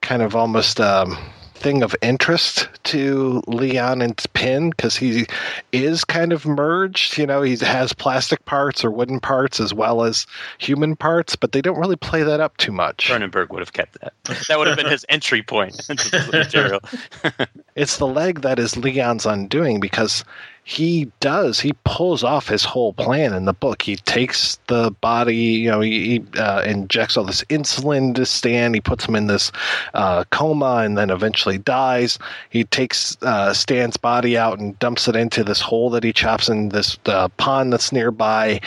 kind of almost. Um, thing of interest to Leon and Pin because he is kind of merged. You know, he has plastic parts or wooden parts as well as human parts, but they don't really play that up too much. Cronenberg would have kept that. That would have been his entry point into the material. it's the leg that is Leon's undoing because he does he pulls off his whole plan in the book. He takes the body you know he, he uh, injects all this insulin to stan. He puts him in this uh, coma and then eventually dies. He takes uh, stan's body out and dumps it into this hole that he chops in this uh, pond that's nearby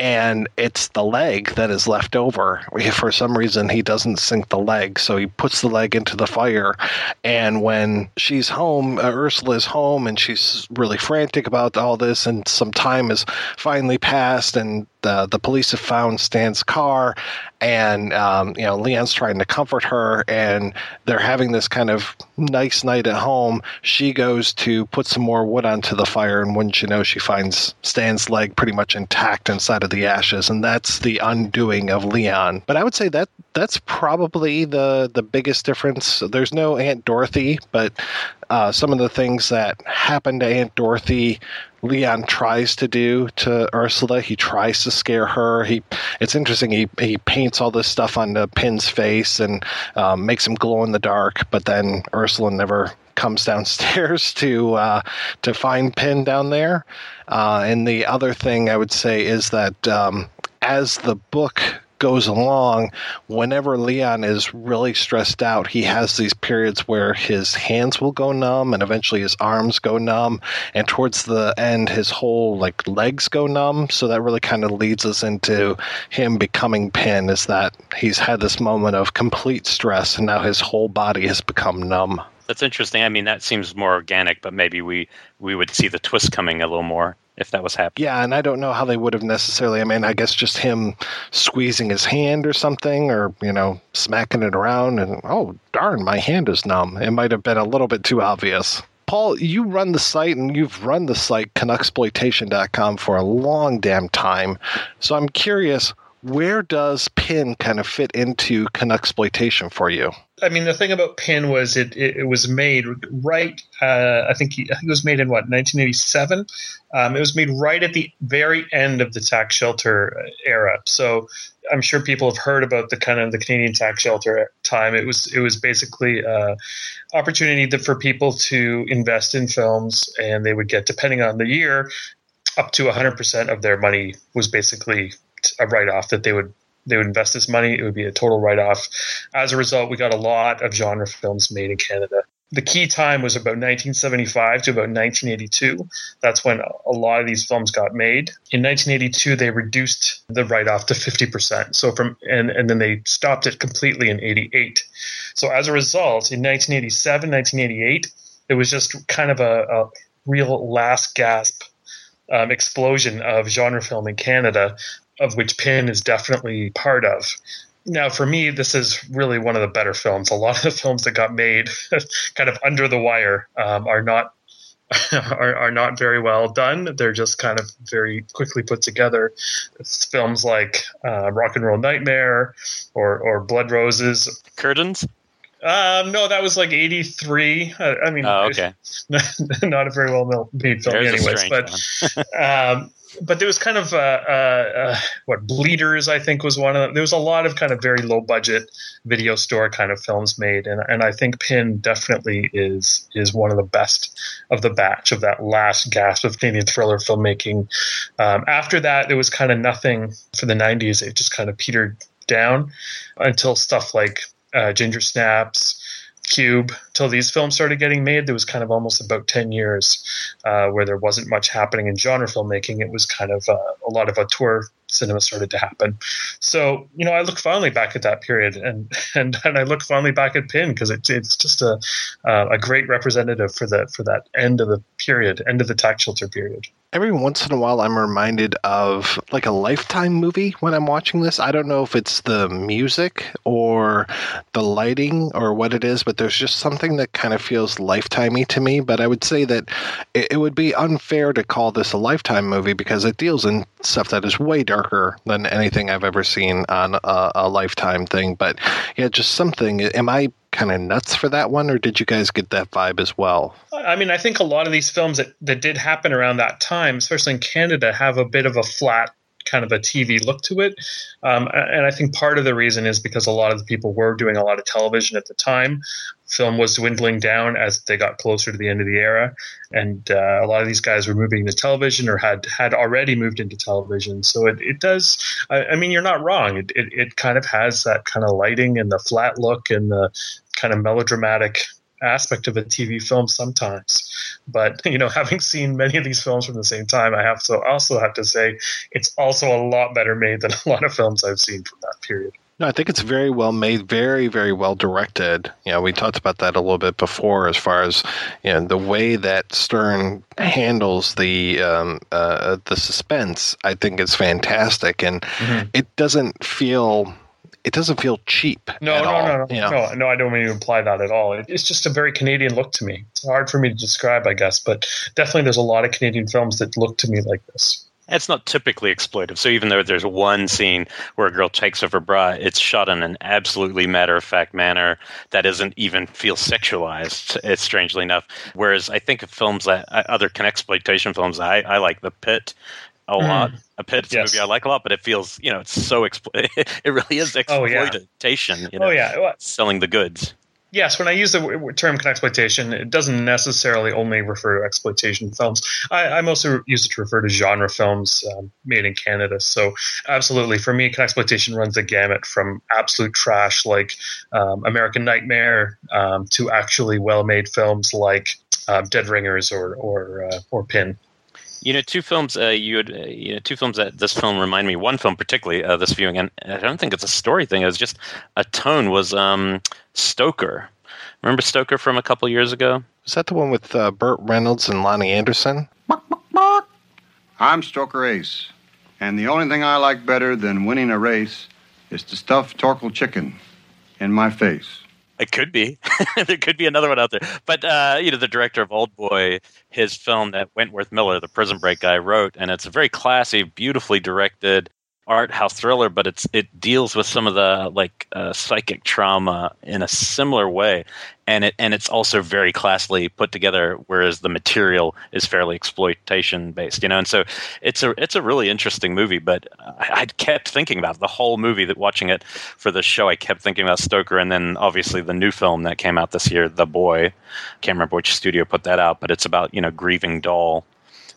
and it's the leg that is left over. For some reason, he doesn't sink the leg, so he puts the leg into the fire. And when she's home, uh, Ursula is home, and she's really frantic about all this. And some time has finally passed, and the the police have found Stan's car, and um, you know Leon's trying to comfort her, and they're having this kind of nice night at home. She goes to put some more wood onto the fire, and wouldn't you know, she finds Stan's leg pretty much intact inside of the ashes, and that's the undoing of Leon. But I would say that that's probably the the biggest difference. There's no Aunt Dorothy, but uh, some of the things that happen to Aunt Dorothy, Leon tries to do to Ursula. He tries to scare her. He, it's interesting. He he paints all this stuff on the Pin's face and um, makes him glow in the dark. But then Ursula never comes downstairs to uh, to find Pin down there. Uh, and the other thing I would say is that um, as the book goes along, whenever Leon is really stressed out, he has these periods where his hands will go numb and eventually his arms go numb. And towards the end, his whole like legs go numb. So that really kind of leads us into him becoming Pin is that he's had this moment of complete stress and now his whole body has become numb. That's interesting. I mean, that seems more organic, but maybe we, we would see the twist coming a little more if that was happening. Yeah, and I don't know how they would have necessarily. I mean, I guess just him squeezing his hand or something, or you know, smacking it around, and oh darn, my hand is numb. It might have been a little bit too obvious. Paul, you run the site and you've run the site Canuxploitation.com for a long damn time. So I'm curious, where does Pin kind of fit into Canuxploitation for you? I mean, the thing about Pin was it, it, it was made right. Uh, I think he, I think it was made in what 1987. Um, it was made right at the very end of the tax shelter era. So I'm sure people have heard about the kind of the Canadian tax shelter time. It was it was basically uh, opportunity for people to invest in films, and they would get depending on the year up to 100% of their money was basically a write off that they would they would invest this money. It would be a total write off. As a result, we got a lot of genre films made in Canada. The key time was about 1975 to about 1982. That's when a lot of these films got made. In 1982, they reduced the write off to 50%. So from and, and then they stopped it completely in 88. So as a result, in 1987, 1988, it was just kind of a, a real last gasp um, explosion of genre film in Canada of which Pin is definitely part of. Now, for me, this is really one of the better films. A lot of the films that got made kind of under the wire um, are not are, are not very well done. They're just kind of very quickly put together. It's films like uh, Rock and Roll Nightmare or or Blood Roses. Curtains. Um, no, that was like '83. I, I mean, oh, okay, not a very well made film, There's anyways. But um, but there was kind of uh, uh, uh, what Bleeders, I think, was one of them. There was a lot of kind of very low budget video store kind of films made, and and I think Pin definitely is is one of the best of the batch of that last gasp of Canadian thriller filmmaking. Um, after that, there was kind of nothing for the '90s. It just kind of petered down until stuff like uh, Ginger Snaps. Cube till these films started getting made. There was kind of almost about ten years uh, where there wasn't much happening in genre filmmaking. It was kind of uh, a lot of auteur cinema started to happen. So you know, I look fondly back at that period, and and, and I look fondly back at Pin because it, it's just a uh, a great representative for the, for that end of the period, end of the tax shelter period every once in a while I'm reminded of like a lifetime movie when I'm watching this. I don't know if it's the music or the lighting or what it is, but there's just something that kind of feels lifetimey to me. But I would say that it, would be unfair to call this a lifetime movie because it deals in stuff that is way darker than anything I've ever seen on a, a lifetime thing. But yeah, just something. Am I kind of nuts for that one, or did you guys get that vibe as well? I mean, I think a lot of these films that, that did happen around that time, especially in Canada, have a bit of a flat kind of a TV look to it. Um, and I think part of the reason is because a lot of the people were doing a lot of television at the time. Film was dwindling down as they got closer to the end of the era, and uh, a lot of these guys were moving to television or had had already moved into television. So it, it does. I, I mean, you're not wrong. It, it it kind of has that kind of lighting and the flat look and the kind of melodramatic aspect of a TV film sometimes. But you know, having seen many of these films from the same time, I have to also have to say it's also a lot better made than a lot of films I've seen from that period. No, I think it's very well made, very, very well directed. You know, we talked about that a little bit before, as far as you know, the way that Stern handles the um, uh, the suspense. I think is fantastic, and mm-hmm. it doesn't feel it doesn't feel cheap. No, no, all, no, no, you know? no, no. I don't mean to imply that at all. It's just a very Canadian look to me. It's hard for me to describe, I guess, but definitely there's a lot of Canadian films that look to me like this. It's not typically exploitive. So even though there's one scene where a girl takes off her bra, it's shot in an absolutely matter of fact manner that doesn't even feel sexualized. It's strangely enough. Whereas I think of films that uh, other exploitation films, I, I like The Pit a mm. lot. A Pit yes. movie I like a lot, but it feels you know it's so explo- it really is exploitation. Oh, yeah. You know, oh yeah, well, selling the goods. Yes, when I use the term exploitation, it doesn't necessarily only refer to exploitation films. I, I mostly use it to refer to genre films um, made in Canada. So, absolutely, for me, exploitation runs the gamut from absolute trash like um, American Nightmare um, to actually well-made films like um, Dead Ringers or or uh, or Pin. You know, two films. Uh, you had, uh, you know, two films that this film remind me. One film particularly, uh, this viewing, and I don't think it's a story thing. It was just a tone. Was um, Stoker? Remember Stoker from a couple years ago? Was that the one with uh, Burt Reynolds and Loni Anderson? I'm Stroker Ace, and the only thing I like better than winning a race is to stuff Torkel chicken in my face. It could be. there could be another one out there. But uh, you know, the director of Old Boy, his film that Wentworth Miller, the Prison Break guy, wrote, and it's a very classy, beautifully directed art house thriller, but it's it deals with some of the like uh, psychic trauma in a similar way, and it and it's also very classily put together. Whereas the material is fairly exploitation based, you know. And so it's a it's a really interesting movie. But I, I kept thinking about it. the whole movie that watching it for the show. I kept thinking about Stoker, and then obviously the new film that came out this year, The Boy. Can't remember which studio put that out, but it's about you know grieving doll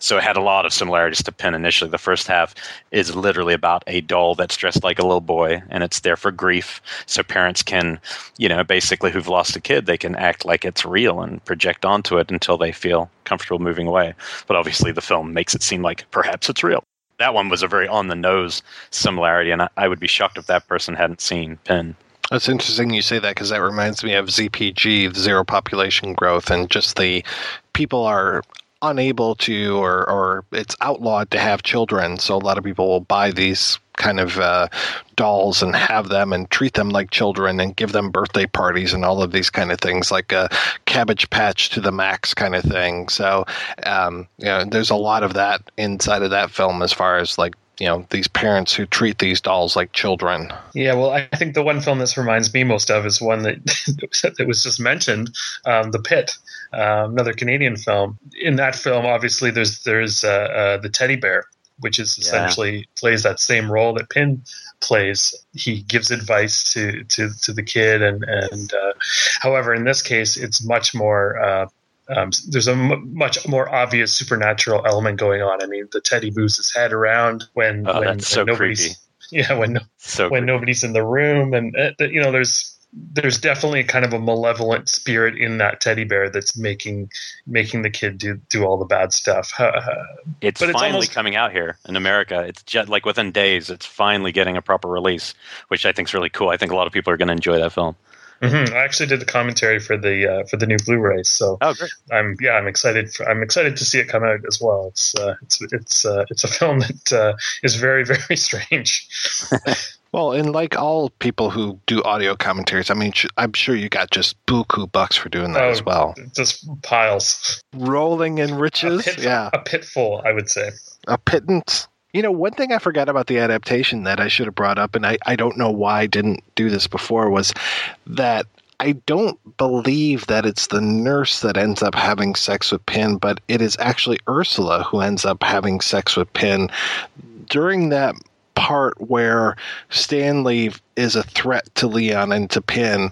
so it had a lot of similarities to Pin initially. The first half is literally about a doll that's dressed like a little boy and it's there for grief. So parents can, you know, basically who've lost a kid, they can act like it's real and project onto it until they feel comfortable moving away. But obviously the film makes it seem like perhaps it's real. That one was a very on the nose similarity, and I, I would be shocked if that person hadn't seen Pin. That's interesting you say that because that reminds me of ZPG, Zero Population Growth, and just the people are unable to or or it's outlawed to have children. So a lot of people will buy these kind of uh, dolls and have them and treat them like children and give them birthday parties and all of these kind of things like a cabbage patch to the max kind of thing. So um, you know there's a lot of that inside of that film as far as like you know these parents who treat these dolls like children. Yeah, well, I think the one film this reminds me most of is one that that was just mentioned, um, The Pit, uh, another Canadian film. In that film, obviously, there's there's uh, uh, the teddy bear, which is essentially yeah. plays that same role that Pin plays. He gives advice to to, to the kid, and and uh, however, in this case, it's much more uh, um, there's a m- much more obvious supernatural element going on. I mean, the teddy moves his head around when, oh, when, that's so nobody's creepy. yeah when so when creepy. nobody's in the room, and uh, you know there's there's definitely kind of a malevolent spirit in that teddy bear that's making making the kid do do all the bad stuff. It's but it's finally almost coming out here in America. It's just like within days, it's finally getting a proper release, which I think is really cool. I think a lot of people are going to enjoy that film. Mhm. I actually did the commentary for the uh, for the new Blu-ray, so oh, great. I'm yeah I'm excited. For, I'm excited to see it come out as well. It's uh, it's it's uh, it's a film that uh, is very very strange. Well, and like all people who do audio commentaries, I mean, I'm sure you got just buku bucks for doing that Oh, as well. Just piles, rolling in riches. pit- yeah, a pitful, I would say. a pittance. You know, one thing I forgot about the adaptation that I should have brought up, and I, I don't know why I didn't do this before, was that I don't believe that it's the nurse that ends up having sex with Pin, but it is actually Ursula who ends up having sex with Pin during that part where Stanley is a threat to Leon and to Pin.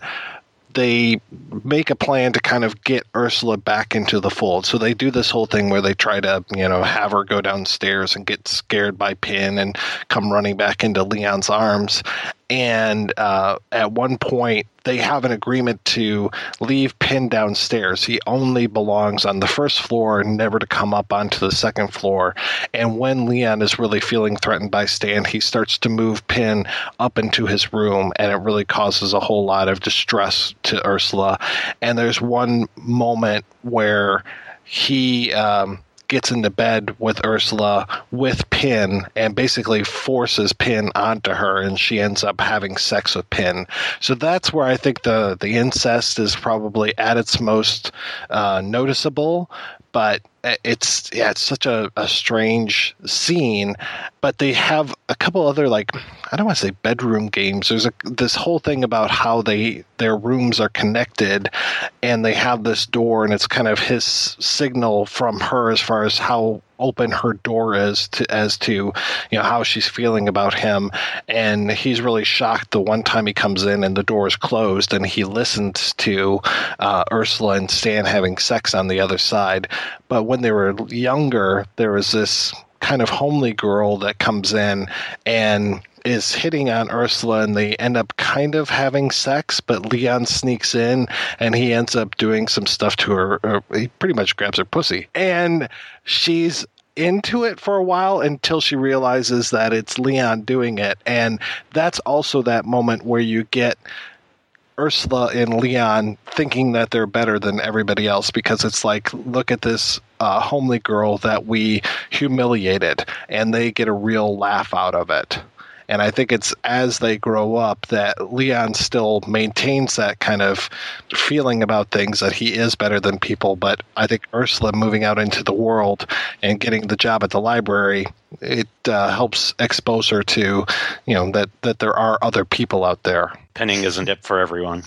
They make a plan to kind of get Ursula back into the fold. So they do this whole thing where they try to, you know, have her go downstairs and get scared by Pin and come running back into Leon's arms. And uh, at one point, they have an agreement to leave Pin downstairs. He only belongs on the first floor, never to come up onto the second floor. And when Leon is really feeling threatened by Stan, he starts to move Pin up into his room, and it really causes a whole lot of distress to Ursula. And there's one moment where he um, gets into bed with Ursula with Pin and basically forces Pin onto her, and she ends up having sex with Pin. So that's where I think the the incest is probably at its most uh, noticeable. But it's yeah, it's such a, a strange scene. But they have a couple other like I don't want to say bedroom games. There's a this whole thing about how they their rooms are connected, and they have this door, and it's kind of his signal from her as far as how open her door is to as to you know how she's feeling about him. And he's really shocked the one time he comes in and the door is closed and he listens to uh, ursula and stan having sex on the other side. But when they were younger there was this kind of homely girl that comes in and is hitting on Ursula and they end up kind of having sex, but Leon sneaks in and he ends up doing some stuff to her. He pretty much grabs her pussy. And she's into it for a while until she realizes that it's Leon doing it. And that's also that moment where you get Ursula and Leon thinking that they're better than everybody else because it's like, look at this uh, homely girl that we humiliated, and they get a real laugh out of it. And I think it's as they grow up that Leon still maintains that kind of feeling about things that he is better than people. But I think Ursula moving out into the world and getting the job at the library, it uh, helps expose her to, you know, that, that there are other people out there. Penning isn't it for everyone.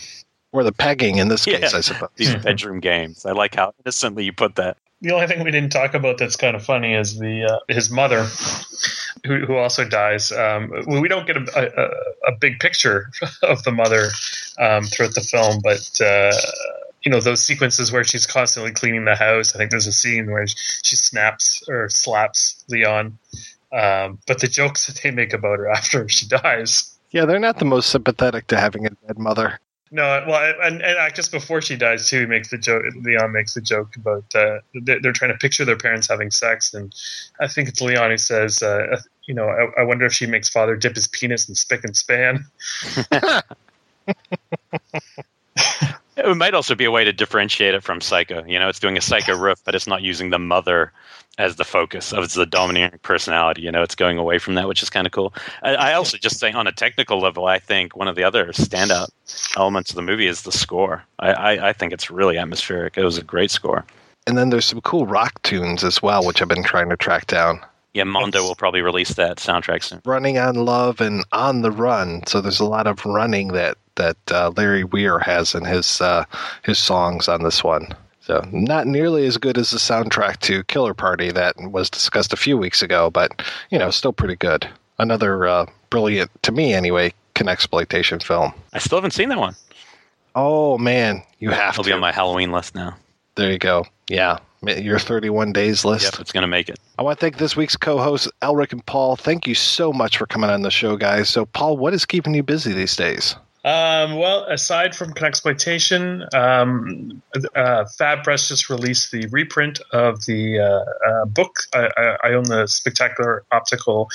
Or the pegging in this Yeah. case, I suppose. These bedroom games. I like how innocently you put that. The only thing we didn't talk about that's kind of funny is the uh, his mother, who, who also dies. Um, we don't get a, a, a big picture of the mother um, throughout the film, but uh, you know those sequences where she's constantly cleaning the house. I think there's a scene where she snaps or slaps Leon. Um, but the jokes that they make about her after she dies, Yeah, they're not the most sympathetic to having a dead mother. No, well, and, and uh, just before she dies too, he makes the joke. Leon makes the joke about uh, they're, they're trying to picture their parents having sex, and I think it's Leon who says, uh, "You know, I, I wonder if she makes father dip his penis in spick and span." It might also be a way to differentiate it from Psycho. You know, it's doing a Psycho riff, but it's not using the mother as the focus of the dominating personality. You know, it's going away from that, which is kind of cool. I, I also just say on a technical level, I think one of the other standout elements of the movie is the score. I, I, I think it's really atmospheric. It was a great score. And then there's some cool rock tunes as well, which I've been trying to track down. Yeah, Mondo will probably release that soundtrack soon. Running on Love and On the Run. So there's a lot of running that that uh, Larry Weir has in his uh, his songs on this one. So not nearly as good as the soundtrack to Killer Party that was discussed a few weeks ago, but you know, still pretty good. Another uh, brilliant, to me anyway, exploitation film. I still haven't seen that one. Oh man, you have It'll to. be on my Halloween list now. There you go. Yeah, your 31 days list. Yep, it's going to make it. I want to thank this week's co-hosts Elric and Paul. Thank you so much for coming on the show, guys. So, Paul, what is keeping you busy these days? Um, well, aside from Exploitation, um, uh, Fab Press just released the reprint of the uh, uh, book. I, I, own the Spectacular Optical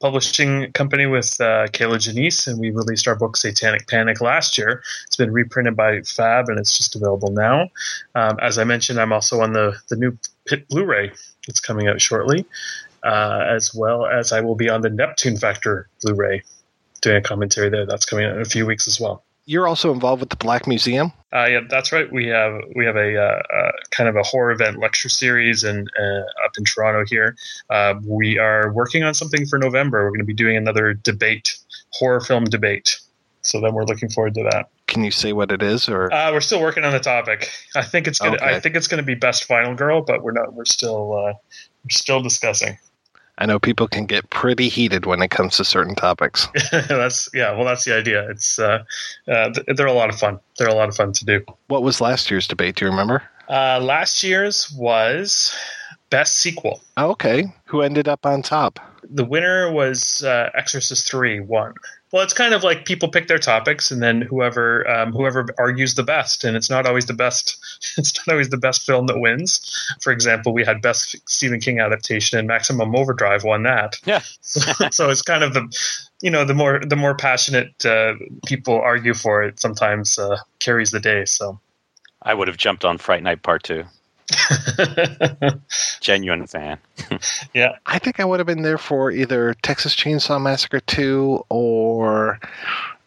Publishing Company with uh, Kier-La Janisse, and we released our book Satanic Panic last year. It's been reprinted by Fab, and it's just available now. Um, as I mentioned, I'm also on the the new Pit Blu-ray that's coming out shortly, uh, as well as I will be on the Neptune Factor Blu-ray doing a commentary there. That's coming out in a few weeks as well. You're also involved with the Black Museum. Uh, yeah, that's right. We have we have a uh, uh, kind of a horror event lecture series, and uh, up in Toronto here, uh, we are working on something for November. We're going to be doing another debate, horror film debate. So then we're looking forward to that. Can you say what it is, or Uh, we're still working on the topic. I think it's gonna. I think it's going to be best final girl, but we're not. We're still. Uh, we're still discussing. I know people can get pretty heated when it comes to certain topics. that's yeah. Well, that's the idea. It's uh, uh, they're a lot of fun. They're a lot of fun to do. What was last year's debate? Do you remember? Uh, last year's was best sequel. Oh, okay. Who ended up on top? The winner was uh, Exorcist Three won. Well, it's kind of like people pick their topics, and then whoever um, whoever argues the best, and it's not always the best. It's not always the best film that wins. For example, we had best Stephen King adaptation, and Maximum Overdrive won that. Yeah. so, so it's kind of the, you know, the more the more passionate uh, people argue for it, sometimes uh, carries the day. So I would have jumped on Fright Night Part 2. Genuine fan. yeah. I think I would have been there for either Texas Chainsaw Massacre 2 or.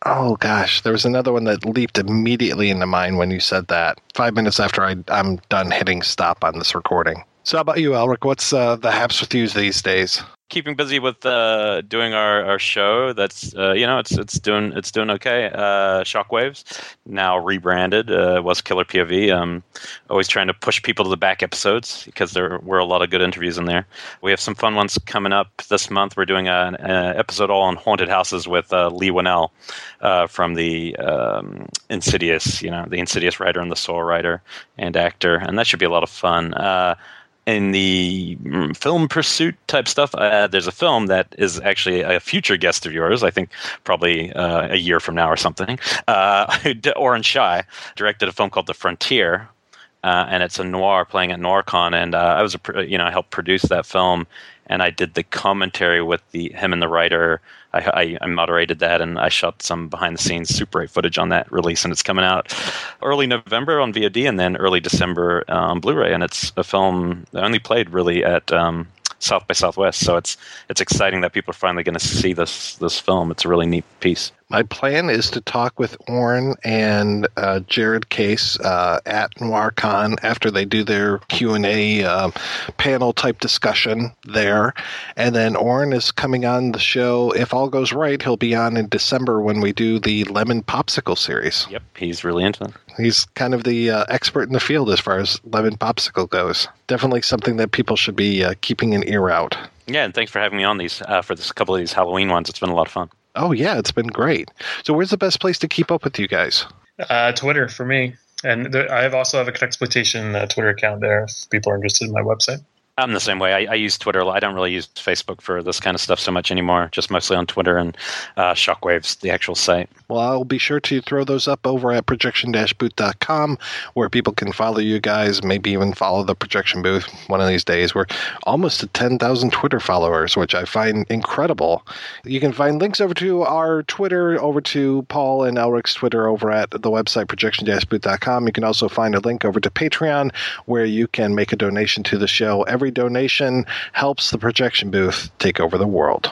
Oh gosh, there was another one that leaped immediately into mind when you said that. Five minutes after I, I'm done hitting stop on this recording. So, how about you, Elric? What's uh, the haps with you these days? Keeping busy with uh, doing our, our show. That's uh, you know it's it's doing it's doing okay. Uh, Shockwaves now rebranded uh, was Killer POV. Um, always trying to push people to the back episodes because there were a lot of good interviews in there. We have some fun ones coming up this month. We're doing an, an episode all on haunted houses with uh, Leigh Whannell uh, from the um, Insidious, you know, the Insidious writer and the Saw writer and actor, and that should be a lot of fun. In the mm, film pursuit type stuff, uh, there's a film that is actually a future guest of yours. I think probably uh, a year from now or something. Uh, Oren Shai directed a film called The Frontier. uh, and it's a noir playing at NoirCon, and uh, I was a you know I helped produce that film, and I did the commentary with the him and the writer. I, I, moderated that, and I shot some behind the scenes Super 8 footage on that release, and it's coming out early November on VOD, and then early December on Blu-ray. And it's a film that only played really at um, South by Southwest, so it's it's exciting that people are finally going to see this this film. It's a really neat piece. My plan is to talk with Oren and uh, Jared Case uh, at NoirCon after they do their Q and A uh, panel type discussion there, and then Oren is coming on the show. If all goes right, he'll be on in December when we do the Lemon Popsicle series. Yep, he's really into them. He's kind of the uh, expert in the field as far as lemon popsicle goes. Definitely something that people should be uh, keeping an ear out. Yeah, and thanks for having me on these uh, for this couple of these Halloween ones. It's been a lot of fun. Oh yeah, it's been great. So where's the best place to keep up with you guys? Uh, Twitter for me, and there, I have also have a exploitation uh, Twitter account there. If people are interested in my website. I'm the same way. I, I, use Twitter. I don't really use Facebook for this kind of stuff so much anymore. Just mostly on Twitter and uh, Shockwaves, the actual site. Well, I'll be sure to throw those up over at projection-booth.com where people can follow you guys, maybe even follow the projection booth one of these days. We're almost at 10,000 Twitter followers, which I find incredible. You can find links over to our Twitter, over to Paul and Elric's Twitter over at the website projection-booth.com. You can also find a link over to Patreon where you can make a donation to the show. Every donation helps the projection booth take over the world.